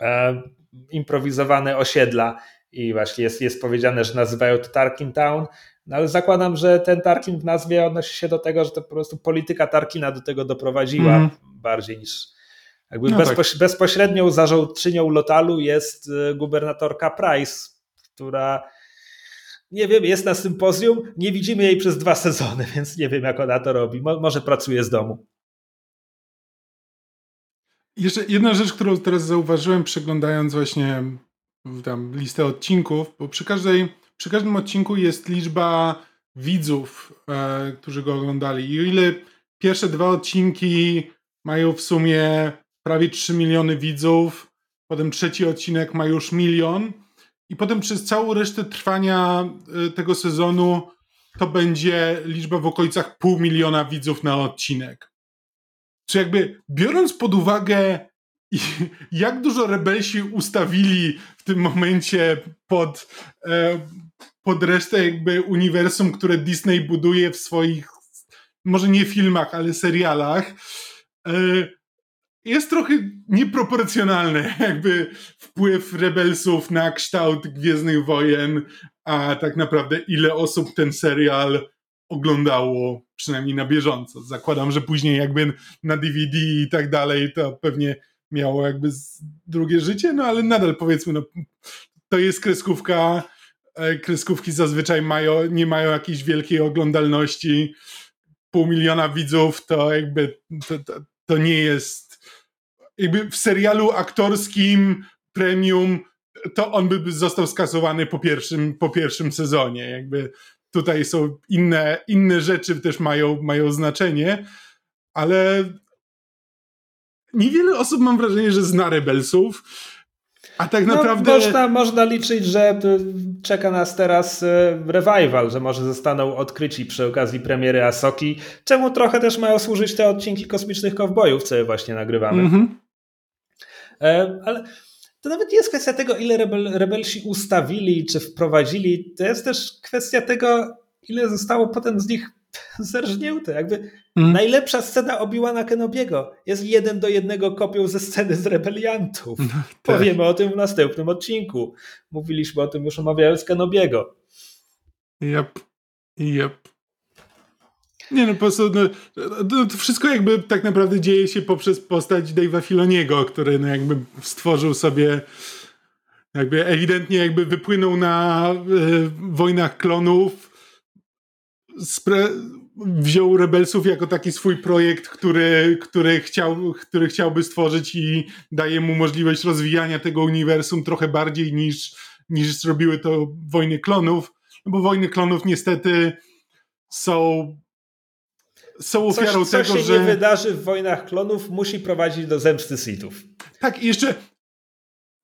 e, improwizowane osiedla i właśnie jest, jest powiedziane, że nazywają to Tarkin Town, no ale zakładam, że ten Tarkin w nazwie odnosi się do tego, że to po prostu polityka Tarkina do tego doprowadziła mm. bardziej niż jakby no bezpoś tak. bezpośrednią zarządczynią Lotalu jest e, gubernatorka Price, która nie wiem, jest na sympozjum, nie widzimy jej przez dwa sezony, (laughs) więc nie wiem, jak ona to robi. Mo może pracuje z domu. Jeszcze jedna rzecz, którą teraz zauważyłem, przeglądając właśnie tam listę odcinków, bo przy, każdej, przy każdym odcinku jest liczba widzów, e, którzy go oglądali. I o ile pierwsze dwa odcinki mają w sumie prawie 3 miliony widzów, potem trzeci odcinek ma już milion, i potem przez całą resztę trwania y, tego sezonu to będzie liczba w okolicach pół miliona widzów na odcinek. Co jakby biorąc pod uwagę, (laughs) jak dużo rebelsi ustawili w tym momencie pod, e, pod resztę jakby uniwersum, które Disney buduje w swoich, może nie filmach, ale serialach, e, jest trochę nieproporcjonalny jakby wpływ rebelsów na kształt Gwiezdnych Wojen, a tak naprawdę ile osób ten serial oglądało przynajmniej na bieżąco. Zakładam, że później jakby na DVD i tak dalej to pewnie miało jakby drugie życie, no ale nadal powiedzmy, no to jest kreskówka, e, kreskówki zazwyczaj mają, nie mają jakiejś wielkiej oglądalności, pół miliona widzów to jakby to, to, to nie jest jakby w serialu aktorskim premium to on by został skasowany po pierwszym, po pierwszym sezonie. Jakby tutaj są inne, inne rzeczy też mają, mają znaczenie, ale niewiele osób mam wrażenie, że zna Rebelsów. A tak no, naprawdę. Można, można liczyć, że czeka nas teraz e, revival, że może zostaną odkryci przy okazji premiery Asoki. Czemu trochę też mają służyć te odcinki kosmicznych kowbojów, co właśnie nagrywamy. Mm -hmm. Ale to nawet nie jest kwestia tego, ile rebel, rebelsi ustawili czy wprowadzili. To jest też kwestia tego, ile zostało potem z nich (laughs) zerżnięte. Jakby mm. najlepsza scena Obi-Wana Kenobiego jest jeden do jednego kopią ze sceny z Rebeliantów. No, Powiemy o tym w następnym odcinku. Mówiliśmy o tym już omawiając Kenobiego. Yep. Yep. Nie no, po prostu no, no, to wszystko jakby tak naprawdę dzieje się poprzez postać Dave'a Filoniego, który no jakby stworzył sobie jakby ewidentnie jakby wypłynął na y, wojnach klonów wziął Rebelsów jako taki swój projekt, który, który, chciał, który chciałby stworzyć i daje mu możliwość rozwijania tego uniwersum trochę bardziej niż, niż zrobiły to Wojny Klonów, no bo Wojny Klonów niestety są są ofiarą coś, tego, co się że... nie wydarzy w Wojnach Klonów musi prowadzić do zemsty Sithów. Tak, i jeszcze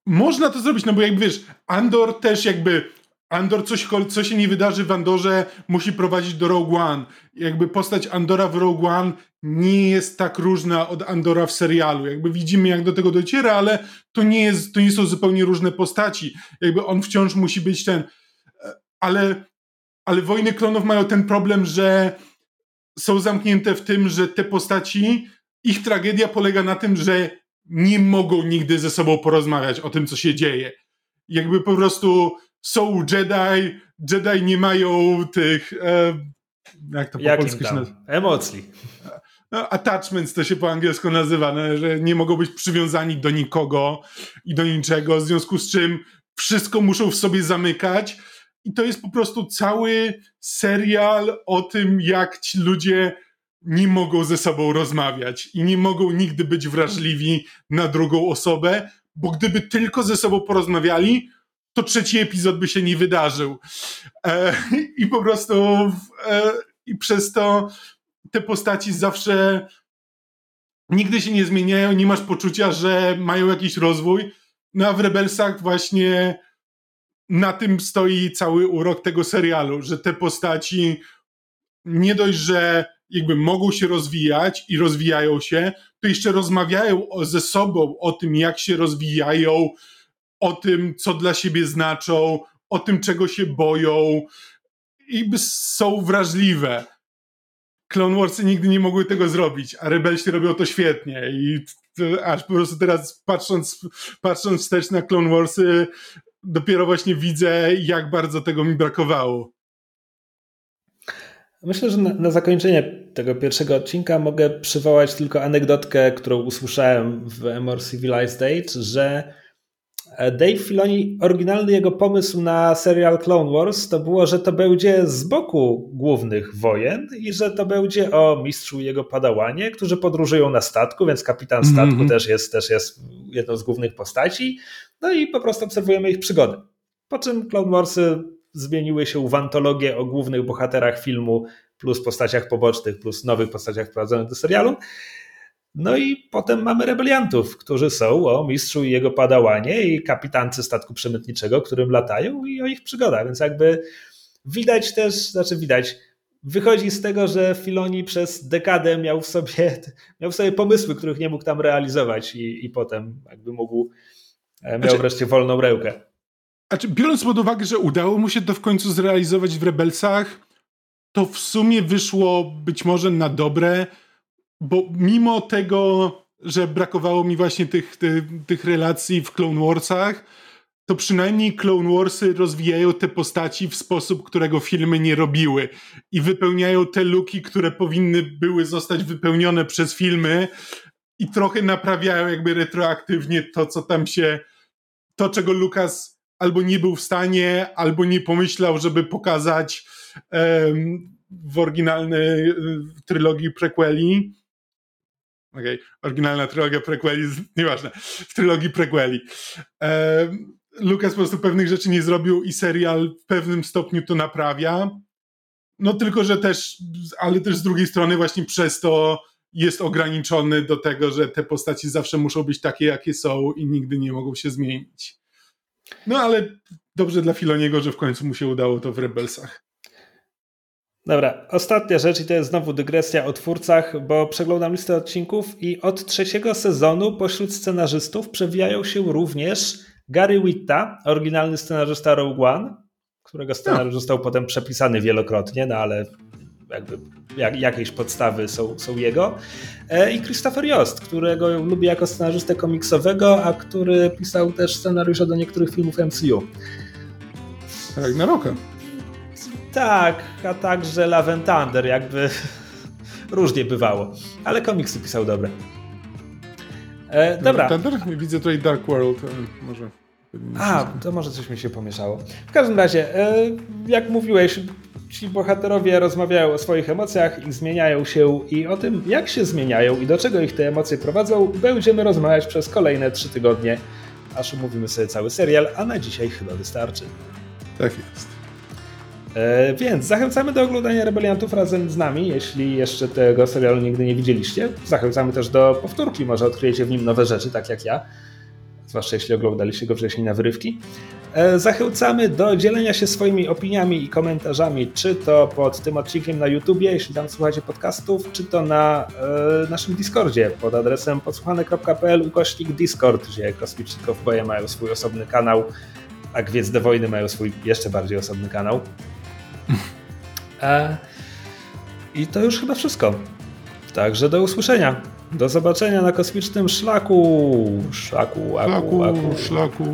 można to zrobić, no bo jakby wiesz, Andor też jakby Andor, coś, co się nie wydarzy w Andorze, musi prowadzić do Rogue One. Jakby postać Andora w Rogue One nie jest tak różna od Andora w serialu. Jakby widzimy, jak do tego dociera, ale to nie, jest, to nie są zupełnie różne postaci. Jakby on wciąż musi być ten. Ale, ale Wojny Klonów mają ten problem, że są zamknięte w tym, że te postaci, ich tragedia polega na tym, że nie mogą nigdy ze sobą porozmawiać o tym, co się dzieje. Jakby po prostu są Jedi, Jedi nie mają tych. E, jak to po Jakim polsku się nazywa? Emocji. No, attachments to się po angielsku nazywa, no, że nie mogą być przywiązani do nikogo i do niczego, w związku z czym wszystko muszą w sobie zamykać. I to jest po prostu cały serial o tym, jak ci ludzie nie mogą ze sobą rozmawiać i nie mogą nigdy być wrażliwi na drugą osobę, bo gdyby tylko ze sobą porozmawiali, to trzeci epizod by się nie wydarzył. E, I po prostu e, i przez to te postaci zawsze nigdy się nie zmieniają, nie masz poczucia, że mają jakiś rozwój. No a w Rebelsach właśnie na tym stoi cały urok tego serialu, że te postaci nie dość, że jakby mogą się rozwijać i rozwijają się, to jeszcze rozmawiają ze sobą o tym, jak się rozwijają, o tym, co dla siebie znaczą, o tym, czego się boją i są wrażliwe. Clone Warsy nigdy nie mogły tego zrobić, a Rebelsi robią to świetnie i aż po prostu teraz patrząc, patrząc wstecz na Clone Warsy dopiero właśnie widzę, jak bardzo tego mi brakowało. Myślę, że na, na, zakończenie tego pierwszego odcinka mogę przywołać tylko anegdotkę, którą usłyszałem w More Civilized Age, że Dave Filoni, oryginalny jego pomysł na serial Clone Wars to było, że to będzie z boku głównych wojen i że to będzie o mistrzu i jego padałanie, którzy podróżują na statku, więc kapitan statku mm -hmm. też, jest, też jest jedną z głównych postaci. No i po prostu obserwujemy ich przygody. Po czym Clone Warsy zmieniły się w antologię o głównych bohaterach filmu, plus postaciach pobocznych, plus nowych postaciach wprowadzonych do serialu. No i potem mamy rebeliantów, którzy są o mistrzu i jego padałanie i kapitance statku przemytniczego, którym latają i o ich przygodach. Więc jakby widać też, znaczy widać, wychodzi z tego, że Filoni przez dekadę miał w sobie, miał w sobie pomysły, których nie mógł tam realizować i, i potem jakby mógł, miał znaczy, wreszcie wolną rękę. Znaczy, biorąc pod uwagę, że udało mu się to w końcu zrealizować w Rebelsach, to w sumie wyszło być może na dobre, bo mimo tego, że brakowało mi właśnie tych, tych, tych relacji w Clone Warsach, to przynajmniej Clone Warsy rozwijają te postaci w sposób, którego filmy nie robiły i wypełniają te luki, które powinny były zostać wypełnione przez filmy i trochę naprawiają jakby retroaktywnie to, co tam się, to czego Lucas albo nie był w stanie, albo nie pomyślał, żeby pokazać um, w oryginalnej trylogii prequeli Okej, okay. oryginalna trylogia prequeli, nieważne, w trylogii prequeli. E, Lucas po prostu pewnych rzeczy nie zrobił i serial w pewnym stopniu to naprawia. No tylko, że też, ale też z drugiej strony właśnie przez to jest ograniczony do tego, że te postaci zawsze muszą być takie, jakie są i nigdy nie mogą się zmienić. No ale dobrze dla Filoniego, że w końcu mu się udało to w Rebelsach. Dobra, ostatnia rzecz i to jest znowu dygresja o twórcach, bo przeglądam listę odcinków i od trzeciego sezonu pośród scenarzystów przewijają się również Gary Witta, oryginalny scenarzysta Rogue One, którego scenariusz no. został potem przepisany wielokrotnie, no ale jakby jak, jakieś podstawy są, są jego. E, I Christopher Jost, którego lubię jako scenarzystę komiksowego, a który pisał też scenariusze do niektórych filmów MCU. Tak, na rokę. Tak, a także Love Thunder, jakby (laughs) różnie bywało, ale komiksy pisał dobre. E, dobra. Thunder? Widzę tutaj Dark World, może... A, to może coś mi się pomieszało. W każdym razie, e, jak mówiłeś, ci bohaterowie rozmawiają o swoich emocjach i zmieniają się i o tym, jak się zmieniają i do czego ich te emocje prowadzą, będziemy rozmawiać przez kolejne trzy tygodnie, aż umówimy sobie cały serial, a na dzisiaj chyba wystarczy. Tak jest. E, więc zachęcamy do oglądania Rebeliantów razem z nami, jeśli jeszcze tego serialu nigdy nie widzieliście. Zachęcamy też do powtórki, może odkryjecie w nim nowe rzeczy, tak jak ja zwłaszcza jeśli oglądaliście go wcześniej na wyrywki. E, zachęcamy do dzielenia się swoimi opiniami i komentarzami, czy to pod tym odcinkiem na YouTubie, jeśli tam słuchacie podcastów, czy to na e, naszym Discordzie pod adresem podsłuchane.pl ukośnik Discord, gdzie kosmiczni kowboje mają swój osobny kanał, a Gwiezdne Wojny mają swój jeszcze bardziej osobny kanał. E, I to już chyba wszystko. Także do usłyszenia. Do zobaczenia na kosmicznym szlaku. Szlaku, aku, szlaku, aku. szlaku.